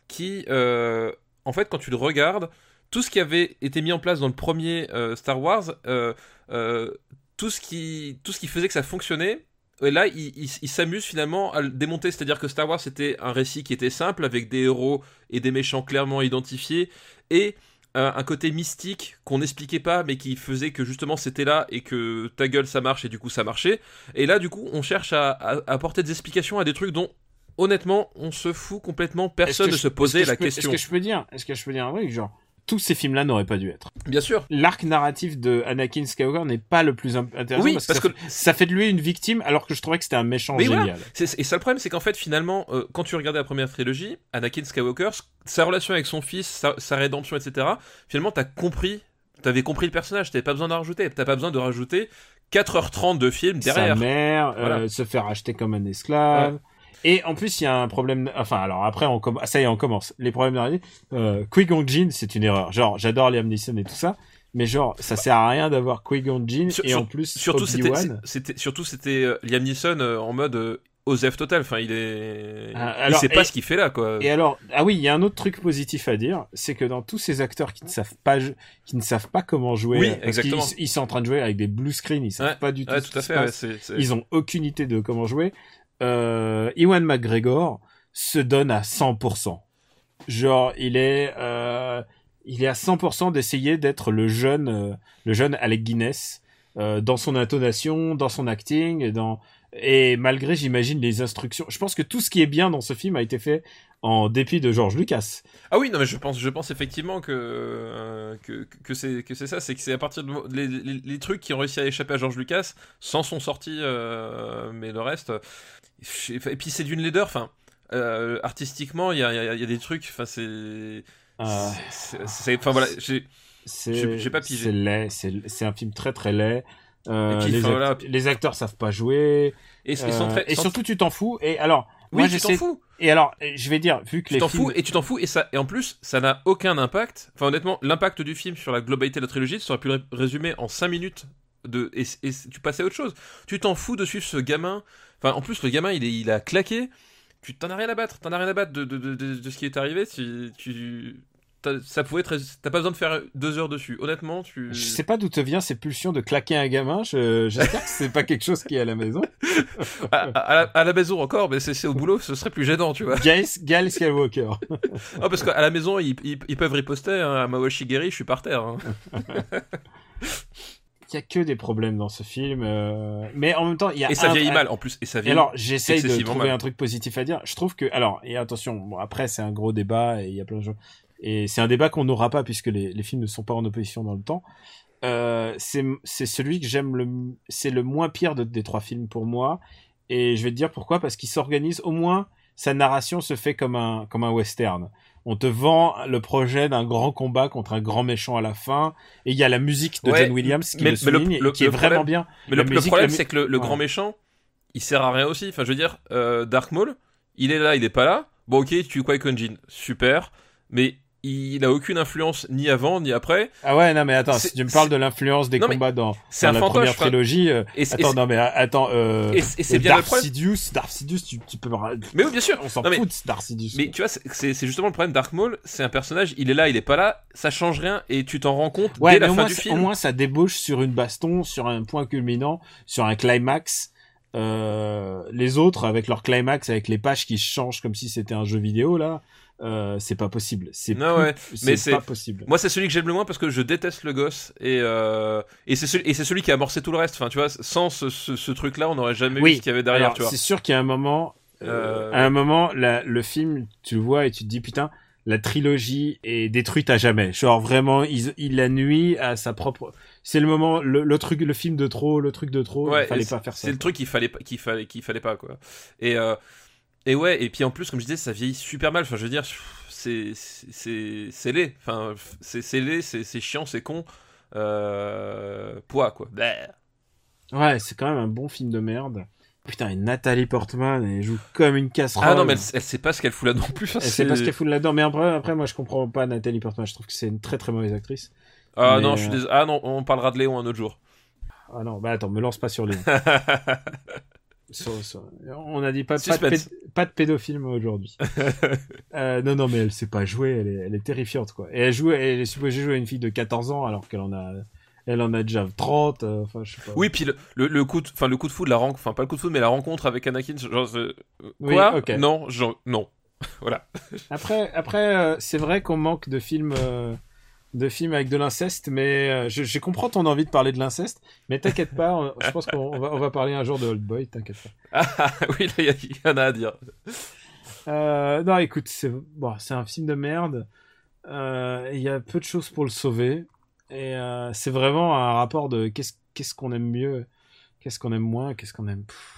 qui, euh, en fait, quand tu le regardes, tout ce qui avait été mis en place dans le premier euh, Star Wars, euh, euh, tout, ce qui, tout ce qui faisait que ça fonctionnait, et là, il, il- il s'amuse finalement à le démonter, c'est-à-dire que Star Wars c'était un récit qui était simple, avec des héros et des méchants clairement identifiés, et euh, un côté mystique qu'on n'expliquait pas, mais qui faisait que justement c'était là et que ta gueule ça marche et du coup ça marchait. Et là, du coup, on cherche à, apporter des explications à des trucs dont honnêtement on se fout complètement. Personne ne se posait la peux- question. est-ce que je peux dire est-ce que je peux dire un truc genre tous ces films là n'auraient pas dû être Bien sûr. l'arc narratif de Anakin Skywalker n'est pas le plus int- intéressant Oui, parce, parce que, que ça, ça fait de lui une victime alors que je trouvais que c'était un méchant Mais génial voilà. Et ça le problème, c'est qu'en fait, finalement, euh, quand tu regardais la première trilogie, Anakin Skywalker, sa relation avec son fils, sa, sa rédemption, etc., finalement, t'as compris, t'avais compris le personnage, t'avais pas besoin d'en rajouter, t'as pas besoin de rajouter 4h30 de film derrière. sa mère, euh, se faire acheter comme un esclave. Et en plus, il y a un problème. Enfin, alors après, on comm- ça y est, on commence. Les problèmes d'arrivée. Euh, Qui-Gon Jinn, c'est une erreur. Genre, j'adore Liam Neeson et tout ça, mais genre, ça sert à rien d'avoir Qui-Gon Jinn Sur- et sur- en plus Surtout, c'était, surtout, c'était euh, Liam Neeson euh, en mode euh, Osef total. Enfin, il est, Ah, il alors, sait pas et- ce qu'il fait là, quoi. Et alors, ah oui, il y a un autre truc positif à dire, c'est que dans tous ces acteurs qui ne savent pas, qui ne savent pas comment jouer, Oui, parce qu'ils- exactement. Ils, sont en train de jouer avec des blue screen, ils savent Ouais, pas du tout Ouais, ce tout à fait. ouais, passe. c'est, c'est- Ils ont aucune idée de comment jouer. Euh, Ewan McGregor se donne à 100%. Genre, il est, euh, il est à 100% d'essayer d'être le jeune, euh, le jeune Alec Guinness, euh, dans son intonation, dans son acting, et dans, et malgré, j'imagine, les instructions. Je pense que tout ce qui est bien dans ce film a été fait en dépit de George Lucas. Ah oui, non, mais je pense, je pense effectivement que que, que c'est ça, c'est que c'est à partir de les, les, trucs qui ont réussi à échapper à George Lucas s'en sont sortis, mais le reste. Et puis c'est d'une laideur, enfin. euh, artistiquement, il y a, y y des trucs, enfin c'est, c'est- enfin voilà, j'ai, pas pigé. C'est laid, c'est, un film très très laid. Euh, puis, les, act- voilà. les acteurs savent pas jouer. et, Euh, et surtout, tu t'en fous. Et alors, oui, moi, tu t'en fous, Et alors, je vais dire, vu que tu les t'en films... fous et tu t'en fous et ça, et en plus, ça n'a aucun impact. Enfin honnêtement, l'impact du film sur la globalité de la trilogie, ça aurait pu le ré- résumer en 5 minutes de et, et tu passais à autre chose. Tu t'en fous de suivre ce gamin. Enfin, en plus, le gamin, il, est, il a claqué. Tu t'en as rien à battre. T'en as rien à battre de, de, de, de- ce qui est arrivé. Tu, tu, ça pouvait être. T'as pas besoin de faire deux heures dessus. Honnêtement, tu. Je sais pas d'où te vient ces pulsions de claquer un gamin. Je, j'espère que c'est pas quelque chose qui est à la maison. À, la, à la maison encore, mais c'est, au boulot, ce serait plus gênant, tu vois. Gail, Gail Skywalker. Ah, parce qu'à la maison, ils, ils, ils peuvent riposter. Hein, à Mawashigeri, je suis par terre. hein. Il y a que des problèmes dans ce film. euh, Mais en même temps, il y a Et ça un- vieillit mal en plus. Et ça vieillit. alors, j'essaye de trouver mal. un truc positif à dire. Je trouve que, alors, et attention, bon, après, c'est un gros débat et il y a plein de gens. Et c'est un débat qu'on n'aura pas puisque les, les films ne sont pas en opposition dans le temps. Euh, c'est, c'est celui que j'aime le, c'est le moins pire de- des trois films pour moi. Et je vais te dire pourquoi, parce qu'il s'organise, au moins, sa narration se fait comme un, comme un western. On te vend le projet d'un grand combat contre un grand méchant à la fin, et il y a la musique de Ouais, John Williams qui mais- le mais le- souligne, et le- qui est vraiment bien. Mais La le, le musique, problème, c'est que le, Ouais. grand méchant, il sert à rien aussi. Enfin, je veux dire, euh, Dark Maul, il est là, il est pas là. Bon, ok, tu Qui-Gon Jinn, super. Mais il a aucune influence ni avant ni après. Ah ouais, non mais attends, si tu me parles de l'influence des Non, combats dans, dans la première trilogie, euh, et c'est- et attends, c'est- non mais attends, euh, Et c'est- et c'est bien le Darth problème. Sidious, Darth Sidious, tu, tu peux, Mais oui, bien sûr. on s'en fout de Darth Sidious. Mais tu vois, c'est- justement le problème. Dark Maul, c'est un personnage, il est là, il est pas là, ça change rien et tu t'en rends compte Ouais, dès la fin moins, du ça- film. au moins ça débauche sur une baston, sur un point culminant, sur un climax. Euh, les autres, avec leur climax, avec les pages qui changent comme si c'était un jeu vidéo là, euh, c'est pas possible. C'est ouais, pas possible. Moi, c'est celui que j'aime le moins parce que je déteste le gosse et euh, et c'est celui, et c'est celui qui a amorcé tout le reste. Enfin, tu vois, sans ce, ce, ce truc-là, on n'aurait jamais Oui, vu ce qu'il y avait derrière. Alors, tu vois. c'est sûr qu'il y a un moment, euh, Euh, à un moment, la- le film, tu le vois et tu te dis putain, la trilogie est détruite à jamais. Genre vraiment, il, il la nuit à sa propre. C'est le moment, le, le truc, le film de trop, le truc de trop. Ouais, il fallait pas faire ça. C'est le truc qu'il fallait pas, qu'il fallait, qu'il fallait pas quoi. Et euh, et ouais, et puis en plus, comme je disais, ça vieillit super mal. Enfin, je veux dire, c'est c'est c'est laid. Enfin, c'est laid, c'est chiant, c'est con. Euh, poids quoi. Bah. Ouais, c'est quand même un bon film de merde. Putain, et Nathalie Portman, elle joue comme une casserole. Ah non, mais elle, elle sait pas ce qu'elle fout là non plus. Elle sait pas ce qu'elle fout là-dedans. Mais après, après, moi, je comprends pas Nathalie Portman. Je trouve que c'est une très très mauvaise actrice. Ah Mais, non, je suis euh, désolé. Ah non, on parlera de Léon un autre jour. Ah non, bah attends, me lance pas sur les. Sur- sur- On a dit pas, pas, de, pas de pédophile aujourd'hui. euh, non, non, mais elle sait pas jouer, elle est, elle est terrifiante, quoi. Et elle joue, elle est supposée jouer une fille de 14 ans alors qu'elle en a, elle en a déjà 30, euh, enfin, je sais pas. Oui, puis le, le, le coup de, enfin le coup de foudre, la rencontre, enfin pas le coup de foudre, mais la rencontre avec Anakin, genre euh, Oui, quoi? ok. Non, genre, non. voilà. Après, après, euh, c'est vrai qu'on manque de films, de films avec de l'inceste, mais euh, je, je comprends ton envie de parler de l'inceste, mais t'inquiète pas, on- je pense qu'on va, on va parler un jour de Old Boy, t'inquiète pas. Ah oui, là il y, y en a à dire. Euh, non, écoute, c'est bon, un film de merde. Euh, Il y a peu de choses pour le sauver. Et euh, c'est vraiment un rapport de qu'est-ce qu'on aime mieux, qu'est-ce qu'on aime moins, qu'est-ce qu'on aime. Pff.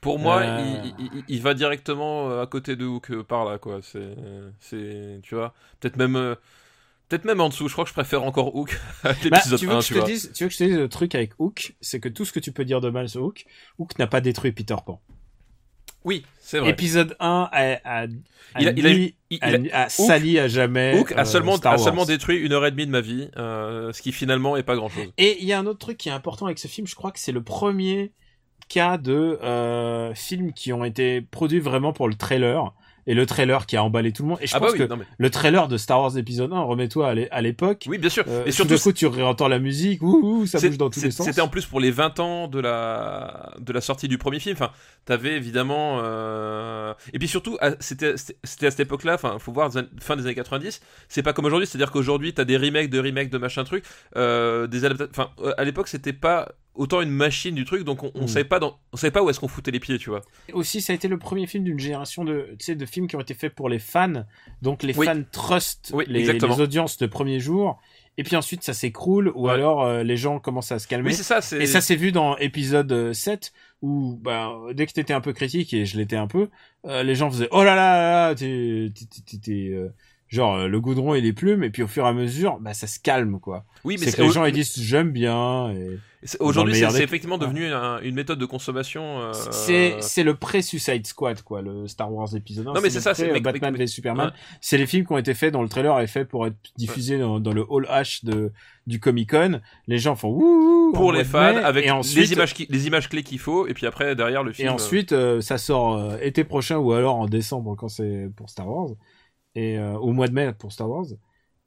Pour moi, il, il- il- il va directement à côté de Hook par là, quoi. C'est, c'est, tu vois, peut-être même, peut-être même en dessous. Je crois que je préfère encore Hook à Bah, l'épisode tu veux 1, que je tu te vois. dise, tu veux que je te dise le truc avec Hook, c'est que tout ce que tu peux dire de mal sur Hook, Hook n'a pas détruit Peter Pan. Oui, c'est vrai. Épisode 1 a, a, a, Il a- il a- mis- il- a- il a- a sali à jamais. Hook a euh, seulement, Star a Wars. seulement détruit une heure et demie de ma vie, euh, ce qui finalement est pas grand-chose. Et il y a un autre truc qui est important avec ce film, je crois que c'est le premier cas de euh, films qui ont été produits vraiment pour le trailer. Et le trailer qui a emballé tout le monde. Et je ah bah pense oui, que mais, le trailer de Star Wars épisode 1, remets-toi à l'é- à l'époque. oui, bien sûr. euh, et tout surtout, coup, tu réentends la musique, ouh, ouh, ça bouge dans tous les sens. C'était en plus pour les 20 ans de la de la sortie du premier film. Enfin, t'avais évidemment euh, et puis surtout c'était à cette époque-là. Enfin, faut voir fin des années 90. C'est pas comme aujourd'hui. C'est-à-dire qu'aujourd'hui t'as des remakes de remakes de machin truc. Euh, des Enfin, euh, à l'époque c'était pas autant une machine du truc. Donc on, on Mm. savait pas dans on savait pas où est-ce qu'on foutait les pieds, tu vois. Aussi, ça a été le premier film d'une génération de, tu sais, de films qui ont été faits pour les fans. Donc les Oui. fans trustent Oui, les, les audiences de premier jour. Et puis ensuite, ça s'écroule ou Ouais. alors euh, les gens commencent à se calmer. Oui, ça. Et ça s'est vu dans épisode euh, 7 où bah, dès que t'étais un peu critique et je l'étais un peu, euh, les gens faisaient oh là là là, t'es euh, genre euh, le goudron et les plumes et puis au fur et à mesure bah ça se calme quoi. oui, mais C'est que les gens ils disent j'aime bien et aujourd'hui c'est effectivement Ouais. devenu un- une méthode de consommation. euh, c'est le pré Suicide Squad quoi le Star Wars épisode 1. Non, mais c'est ça, c'est- euh, Batman mais- v Superman. Ouais. C'est les films qui ont été faits dont le trailer est fait pour être diffusé dans, dans le hall H de du Comic Con. Les gens font ouh pour les fans mai, avec ensuite les images qui- les images clés qu'il faut et puis après derrière le film. Et euh, ensuite, euh, ça sort euh, été prochain ou alors en décembre quand c'est pour Star Wars et euh, au mois de mai pour Star Wars.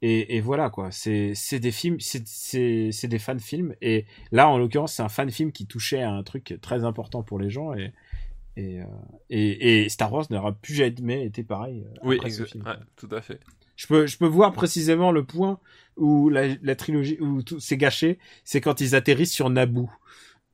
Et, et voilà quoi, c'est c'est des films, c'est des fan films et là en l'occurrence c'est un fan film qui touchait à un truc très important pour les gens et et euh, et, et Star Wars n'aura plus jamais été pareil. euh, Oui, ce film. ouais, tout à fait. Je peux, je peux voir précisément le point où la, la trilogie, où tout c'est gâché, c'est quand ils atterrissent sur Naboo.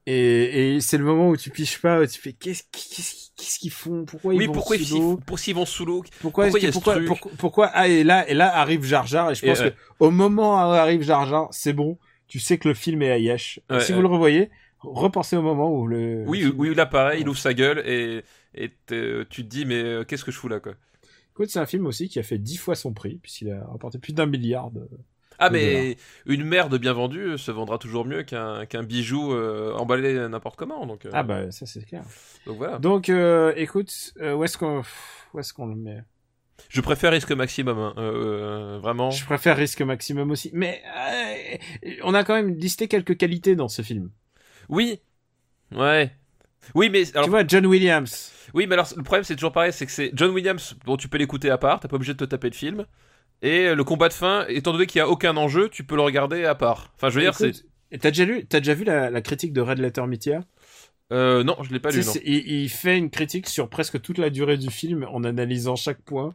Et, et c'est le moment où tu piches pas, où tu fais qu'est-ce qu'est-ce qu'est-ce qu'ils font, pourquoi ils Oui, vont pourquoi ils, sous l'eau? pour s'ils vont sous l'eau? Pourquoi, pourquoi pourquoi, pourquoi, pourquoi- ah et là et là arrive Jar Jar et je Et, pense euh, que au moment où arrive Jar Jar, c'est bon, tu sais que le film est à Yesh. Ouais, si vous le revoyez, repensez au moment où le Oui, film- oui, là pareil, il ouvre sa gueule et, et tu te dis mais euh, qu'est-ce que je fous là quoi? Écoute, c'est un film aussi qui a fait dix fois son prix puisqu'il a rapporté plus d'un milliard. De... Ah mais une merde bien vendue euh, se vendra toujours mieux qu'un bijou euh, emballé n'importe comment donc, euh, Ah bah ça c'est clair. donc voilà. Donc, euh, écoute, où est-ce qu'on, est-ce qu'on le met? Je préfère risque maximum, hein, vraiment. Je préfère risque maximum aussi. Mais on a quand même listé quelques qualités dans ce film. Oui. Ouais. Oui, mais Tu vois, John Williams. Oui, mais alors le problème c'est toujours pareil, c'est que c'est John Williams dont tu peux l'écouter à part, t'es pas obligé de te taper le film. Et le combat de fin, étant donné qu'il y a aucun enjeu, tu peux le regarder à part. Enfin, je veux dire, c'est. T'as déjà lu, t'as déjà vu la, la critique de Red Letter Media? Euh, non, je l'ai pas lu. Non. il, il fait une critique sur presque toute la durée du film en analysant chaque point,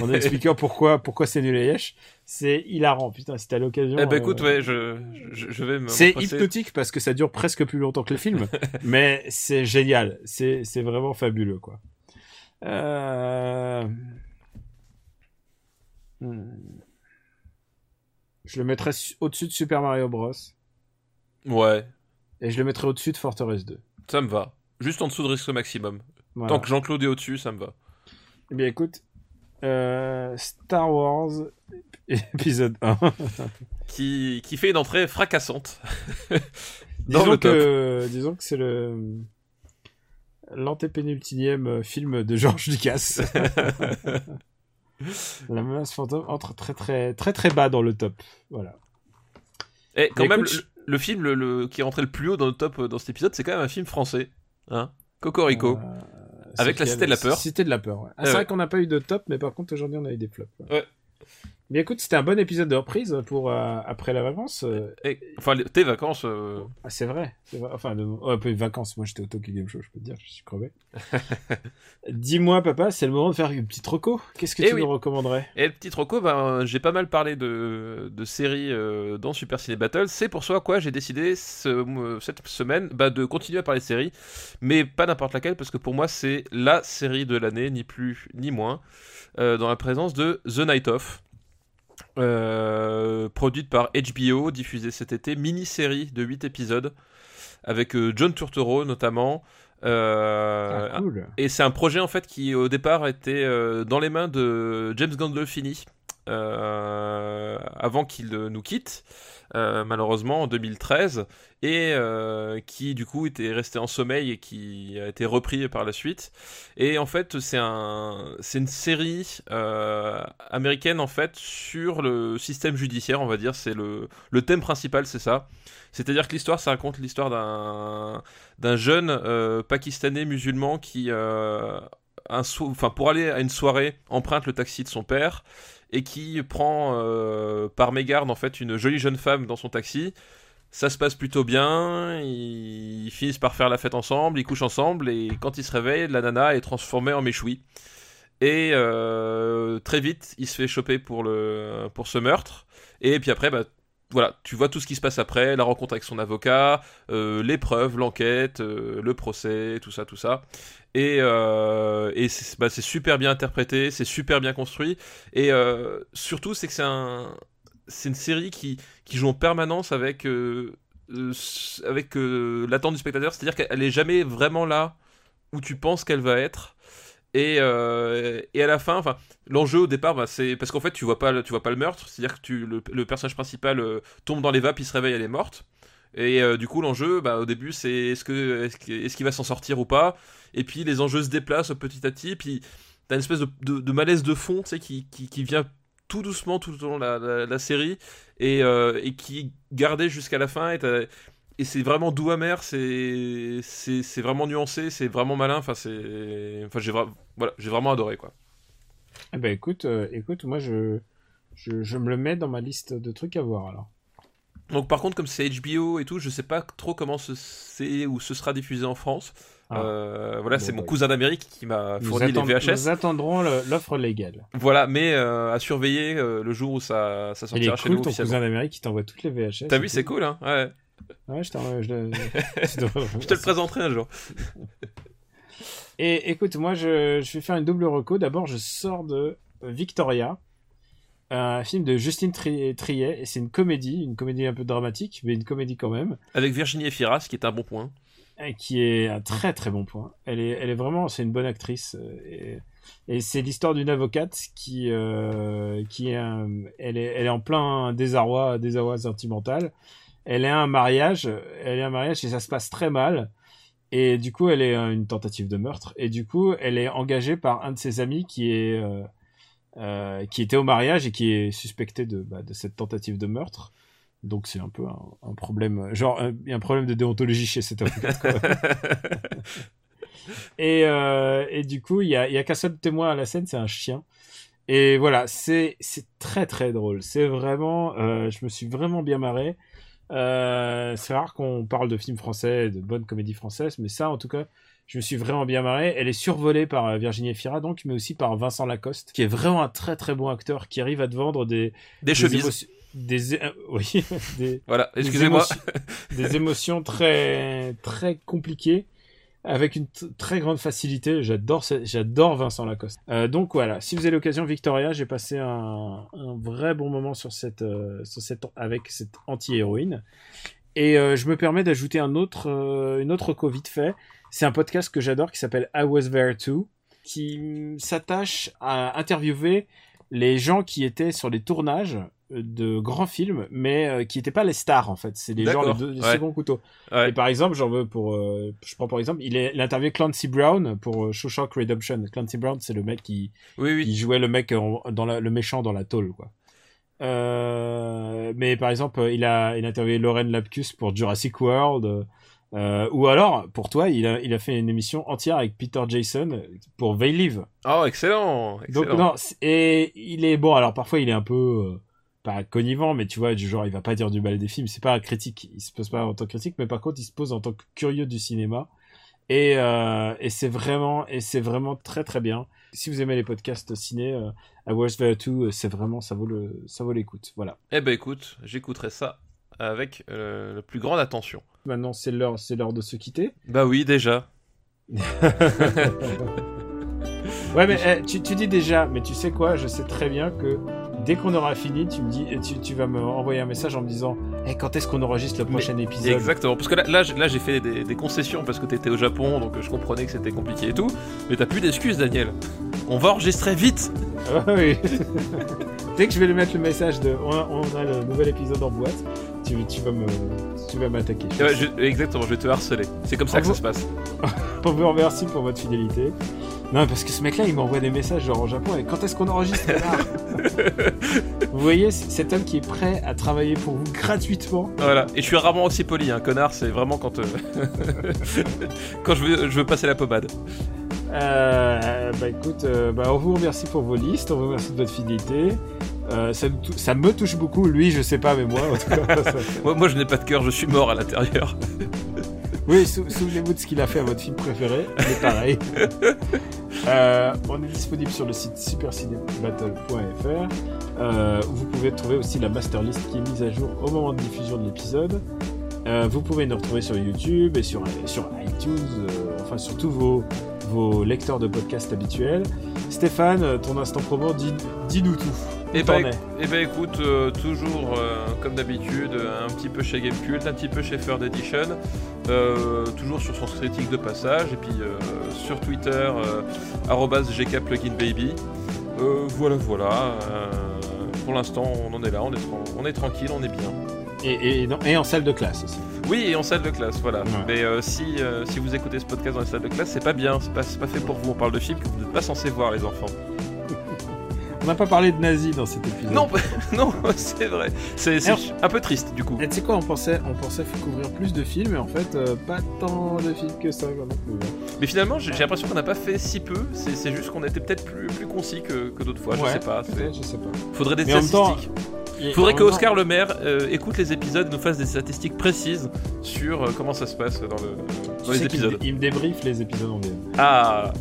en expliquant pourquoi pourquoi c'est nul à. C'est hilarant, putain, si t'as l'occasion. Eh ben euh, écoute, ouais, je, je, je vais me. C'est hypnotique parce que ça dure presque plus longtemps que le film, mais c'est génial. C'est c'est vraiment fabuleux, quoi. Euh... hmm. Je le mettrais su- au-dessus de Super Mario Bros. Ouais, Et je le mettrais au-dessus de Fortress 2. ça me va. Juste en dessous de risque maximum. Voilà. Tant que Jean-Claude est au-dessus, ça me va. Eh bien, écoute, euh, Star Wars épisode 1. Qui, qui fait une entrée fracassante. Dans disons, le top. que, disons que c'est le l'antépénultième film de George Lucas. La menace fantôme entre très très très très bas dans le top. Voilà. Et quand Mais même, écoute, le, le film le, le- qui est rentré le plus haut dans le top euh, dans cet épisode, c'est quand même un film français. Hein Cocorico. Euh, Avec la Cité de la Peur. Cité de la peur. ouais. Ah, Ah c'est ouais. vrai qu'on n'a pas eu de top, mais par contre aujourd'hui on a eu des flops. Ouais. Mais écoute, c'était un bon épisode de reprise pour euh, après la vacance. euh, Et, enfin, les- tes vacances. euh, Ah, c'est vrai. Enfin, oh, un peu les vacances. Moi, j'étais au Tokyo Game Show, je peux te dire, je suis crevé. Dis-moi, papa, c'est le moment de faire une petite reco. Qu'est-ce que Eh tu oui. nous recommanderais? Et le petit Rocco, ben, j'ai pas mal parlé de, de séries dans Super Ciné Battle. C'est pour ça quoi j'ai décidé ce- cette semaine bah, de continuer à parler de séries, mais pas n'importe laquelle, parce que pour moi c'est la série de l'année, ni plus ni moins, dans la présence de The Night Of. Euh, produite par HBO, diffusée cet été, mini-série de 8 épisodes, avec euh, John Turturro notamment. Euh, Ah, cool. et c'est un projet en fait qui au départ était dans les mains de James Gandolfini euh, avant qu'il nous quitte euh, malheureusement en 2013 et euh, qui du coup était resté en sommeil et qui a été repris par la suite. Et en fait c'est un c'est une série américaine en fait sur le système judiciaire on va dire. C'est le le thème principal c'est ça. C'est-à-dire que l'histoire ça raconte l'histoire d'un d'un jeune pakistanais musulman qui, un pour aller à une soirée, emprunte le taxi de son père et qui prend euh, par mégarde en fait une jolie jeune femme dans son taxi. Ça se passe plutôt bien, ils, finissent par faire la fête ensemble, ils couchent ensemble et quand ils se réveillent, la nana est transformée en méchoui. Et euh, très vite, il se fait choper pour, le, pour ce meurtre. Et puis après, bah, voilà, tu vois tout ce qui se passe après, la rencontre avec son avocat, euh, les preuves, l'enquête, euh, le procès, tout ça, tout ça. Et, euh, bah, c'est super bien interprété, c'est super bien construit. Et euh, surtout, c'est que c'est un, une série qui, qui joue en permanence avec, avec l'attente du spectateur. C'est-à-dire qu'elle est jamais vraiment là où tu penses qu'elle va être. Et, euh, et à la fin, enfin, l'enjeu au départ, bah, c'est parce qu'en fait, tu vois pas, tu vois pas le meurtre. C'est-à-dire que tu, le, personnage principal euh, tombe dans les vapes, il se réveille, elle est morte. Et euh, du coup, l'enjeu, bah, au début, c'est est-ce que est-ce qu'il va s'en sortir ou pas? Et puis les enjeux se déplacent petit à petit. Puis t'as une espèce de, de, malaise de fond, tu sais, qui, qui, qui vient tout doucement tout au long de la, série et, et qui gardé jusqu'à la fin. Et, et c'est vraiment doux amer, c'est c'est vraiment nuancé, c'est vraiment malin. Enfin, c'est enfin j'ai voilà, j'ai vraiment adoré quoi. Eh ben, écoute, euh, écoute, moi, je, je, je me le mets dans ma liste de trucs à voir, alors. Donc par contre, comme c'est HBO et tout, je sais pas trop comment ce c'est ou ce sera diffusé en France. Ah. Euh, voilà, Bon, c'est mon bah, cousin d'Amérique qui m'a fourni les VHS. nous attendrons l'offre légale. Voilà, mais euh, à surveiller euh, le jour où ça, ça est sortira chez cool, nous ton officiellement. cousin d'Amérique qui t'envoie toutes les VHS. T'as vu, c'est cool, hein Ouais. Ouais, je, te le présenterai un jour. Et écoute, moi, je, je vais faire une double reco. D'abord, je sors de Victoria, un film de Justine Tri- Triet, et c'est une comédie, une comédie un peu dramatique, mais une comédie quand même, Avec Virginie Efira, ce qui est un bon point. et qui est un très très bon point. Elle est, elle est vraiment, c'est une bonne actrice, euh, et, et c'est l'histoire d'une avocate qui, euh, qui est, elle est, elle est en plein désarroi, désarroi sentimental. Elle est à un mariage, elle est à un mariage et ça se passe très mal. Et du coup, elle est euh, une tentative de meurtre. Et du coup, elle est engagée par un de ses amis qui est, euh, euh, qui était au mariage et qui est suspecté de, bah, de cette tentative de meurtre. Donc c'est un peu un, un problème, genre euh, il y a un problème de déontologie chez cet avocat. et, euh, et du coup, il y a, y a qu'un seul témoin à la scène, c'est un chien. Et voilà, c'est c'est très très drôle. C'est vraiment, euh, je me suis vraiment bien marré. Euh, c'est rare qu'on parle de films français, de bonnes comédies françaises, mais ça, en tout cas, je me suis vraiment bien marré. Elle est survolée par euh, Virginie Efira, donc, mais aussi par Vincent Lacoste, qui est vraiment un très très bon acteur, qui arrive à te vendre des Des chemises. des é- euh, oui, des, Voilà, des excusez-moi. émotions- des émotions très très compliquées avec une très grande facilité. J'adore j'adore Vincent Lacoste. Euh, donc voilà, si vous avez l'occasion, Victoria, j'ai passé un, vrai bon moment euh, sur cette avec cette anti-héroïne. Et euh, je me permets d'ajouter un autre, une autre co fait. C'est un podcast que j'adore qui s'appelle I Was There Too, qui mm, s'attache à interviewer les gens qui étaient sur les tournages de grands films, mais euh, qui n'étaient pas les stars en fait. C'est les gens les, deux- les ouais. seconds couteaux. Ouais. Et par exemple, j'en veux pour, euh, je prends par exemple, il est interviewé Clancy Brown pour euh, Shawshank Redemption. Clancy Brown, c'est le mec qui, Oui, oui. qui jouait le mec dans la- le méchant dans la tôle, quoi. Euh, mais par exemple, il a, il a interviewé Lauren Lapkus pour Jurassic World. euh, ou alors, pour toi, il a, il a fait une émission entière avec Peter Jason pour They Live. Oh, excellent. excellent. Donc non, c'est- et il est bon. Alors parfois, il est un peu euh, pas connivant, mais tu vois, du genre, il va pas dire du mal des films. C'est pas un critique. Il se pose pas en tant que critique, mais par contre, il se pose en tant que curieux du cinéma. Et, euh, et c'est vraiment, et c'est vraiment très très bien. Si vous aimez les podcasts ciné, euh, I Was There Too, euh, c'est vraiment, ça vaut le, ça vaut l'écoute. Voilà. Eh ben écoute, j'écouterai ça avec euh, la plus grande attention. Maintenant, c'est l'heure, c'est l'heure de se quitter. Bah oui, déjà. Ouais, mais eh, tu, tu dis déjà, mais tu sais quoi, je sais très bien que dès qu'on aura fini, tu me dis, tu, tu vas me envoyer un message en me disant, eh, quand est-ce qu'on enregistre le prochain épisode? Exactement. Parce que là, j'ai- là, j'ai fait des, des concessions parce que t'étais au Japon, donc je comprenais que c'était compliqué et tout. Mais t'as plus d'excuses, Daniel. On va enregistrer vite. Ah oui. Dès que je vais lui mettre le message de, on a, on a le nouvel épisode en boîte, tu, tu vas me, tu vas m'attaquer. Ben, je- exactement, je vais te harceler. C'est comme ça Ah que ça se passe. On vous remercie pour votre fidélité. Non, parce que ce mec-là, il m'envoie des messages genre au Japon. Et quand est-ce qu'on enregistre Vous voyez, cet homme qui est prêt à travailler pour vous gratuitement. Voilà. Et je suis rarement aussi poli, hein. Connard, c'est vraiment quand, euh, quand je veux, je veux passer la pommade. Euh, bah écoute, euh, bah, on vous remercie pour vos listes, on vous remercie de votre fidélité. Euh, ça, me touche beaucoup, lui je sais pas, mais moi en tout cas. ça- Moi, moi, je n'ai pas de cœur, je suis mort à l'intérieur. Oui, sou- souvenez-vous de ce qu'il a fait à votre film préféré, est pareil. Euh, on est disponible sur le site supercinébattle.fr euh, vous pouvez trouver aussi la master list qui est mise à jour au moment de diffusion de l'épisode. Vous pouvez nous retrouver sur YouTube et sur, sur iTunes, enfin sur tous vos, vos lecteurs de podcasts habituels. Stéphane, euh, ton instant promo, dis- dis-nous tout. Et bah, ben écoute, euh, toujours euh, comme d'habitude, un petit peu chez Gamecult, un petit peu chez Third Edition, euh, toujours sur son critique de passage, et puis sur Twitter, arrobas gkpluginbaby. Voilà, voilà. pour l'instant, on en est là, on est, tran- on est tranquille, on est bien. et, et, et en salle de classe aussi. Oui, et en salle de classe, voilà. Ouais. Mais euh, si, euh, si vous écoutez ce podcast dans les salles de classe, c'est pas bien, c'est pas, pas fait pour vous. On parle de films que vous n'êtes pas censés voir, les enfants. On n'a pas parlé de nazis dans cet épisode. Non, non, c'est vrai. C'est un peu triste, du coup. Et tu sais quoi, on pensait, on pensait couvrir plus de films, et en fait, euh, pas tant de films que ça. plus. Mais finalement, j'ai l'impression qu'on n'a pas fait si peu. C'est juste qu'on était peut-être plus, plus concis que, que d'autres fois. Je Ouais, sais pas. je sais pas. Faudrait des Mais en même temps, Et Faudrait que Oscar Le Maire euh, écoute les épisodes et nous fasse des statistiques précises sur euh, comment ça se passe dans, le, les épisodes. Il me débriefe les épisodes en VM. Ah,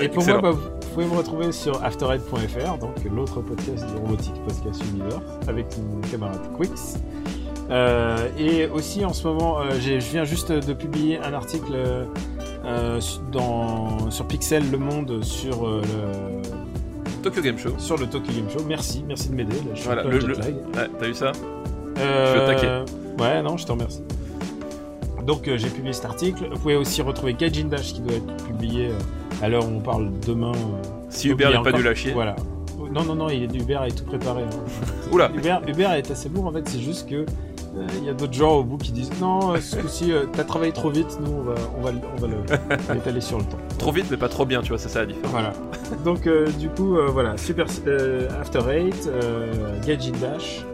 Et pour Excellent. moi, bah, vous pouvez me retrouver sur afterhead.fr, donc l'autre podcast du Robotique Podcast Universe, avec mon camarade Quix. Euh, et aussi, en ce moment, je viens juste de publier un article dans, sur Pixel Le Monde sur, le, Tokyo Game Show. sur le Tokyo Game Show. Merci, merci de m'aider. Voilà, le-. Ouais, T'as eu ça Euh, Je suis. Ouais, non, je te remercie. Donc euh, j'ai publié cet article. Vous pouvez aussi retrouver Gaijin Dash qui doit être publié euh, à l'heure où on parle demain. euh, Si Hubert il y a n'est pas à chier. Voilà. Non, non, non, il est, Hubert est tout préparé. hein. Oula. Hubert, Hubert est assez bon en fait, c'est juste que Il y a d'autres gens au bout qui disent non, euh, ce coup-ci, euh, t'as travaillé trop vite, nous on va, on va, le- on va le- l'étaler sur le temps. Trop vite, mais pas trop bien, tu vois, c'est ça la différence. Voilà. Donc euh, du coup, euh, voilà, Super euh, After Eight, Gaijin Dash,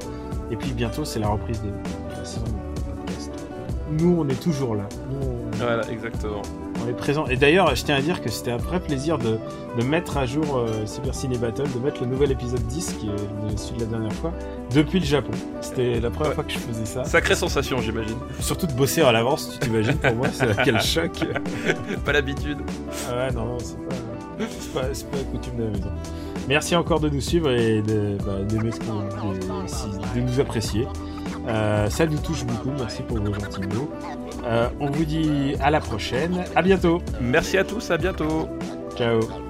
et puis bientôt c'est la reprise des, de la saison du podcast. Nous, on est toujours là. Nous, on, Voilà, exactement. Est présent. Et d'ailleurs, je tiens à dire que c'était un vrai plaisir de, de mettre à jour euh, Super Ciné Battle, de mettre le nouvel épisode 10, qui est celui de la dernière fois, depuis le Japon. C'était la première Ouais. fois que je faisais ça. Sacrée sensation, j'imagine. Surtout de bosser à l'avance, tu t'imagines, pour moi, c'est quel choc. pas l'habitude. Ah ouais, non, non, c'est pas, c'est pas, pas la coutume de la maison. Merci encore de nous suivre et de, bah, d'aimer ce qu'on- de, si- de nous apprécier. Euh, ça nous touche beaucoup, merci pour vos gentils mots. Euh, on vous dit à la prochaine, à bientôt. Merci à tous, à bientôt. Ciao.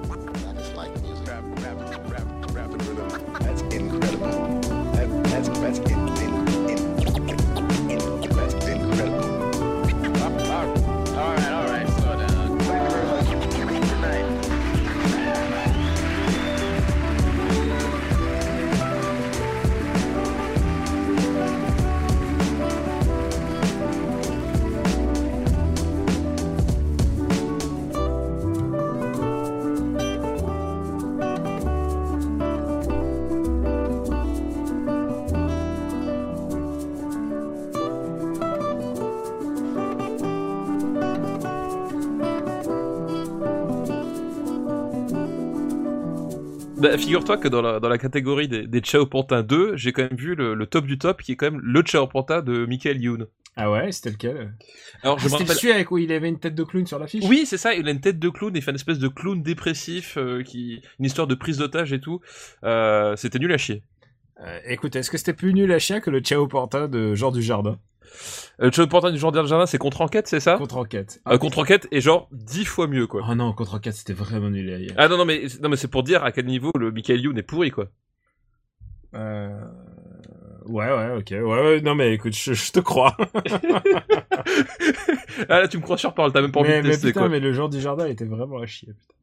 Figure-toi que dans la, dans la catégorie des, des Chao Pantin 2, j'ai quand même vu le, le top du top qui est quand même le Chao Pantin de Michael Youn. Ah ouais, c'était lequel? Alors, je me C'était rappelle. celui avec où il avait une tête de clown sur l'affiche? Oui, c'est ça, il a une tête de clown, il fait une espèce de clown dépressif, euh, qui, une histoire de prise d'otage et tout. Euh, c'était nul à chier. Euh, écoute, est-ce que c'était plus nul à chien que le Ciao Porta de Jean Dujardin? Euh, le Chao Pantin du Jordan Jardin, c'est contre enquête, c'est ça? Contre enquête. Euh, Contre enquête est genre dix fois mieux, quoi. Oh non, contre enquête, c'était vraiment nul Ah non, non, mais, non, mais c'est pour dire à quel niveau le Michael Youn est pourri, quoi. Euh... Ouais, ouais, ok. Ouais, ouais, non, mais écoute, je, je te crois. ah là, tu me crois sur parole, t'as même pas envie mais, de mais tester, putain, quoi. mais le genre du jardin était vraiment à chier. Putain.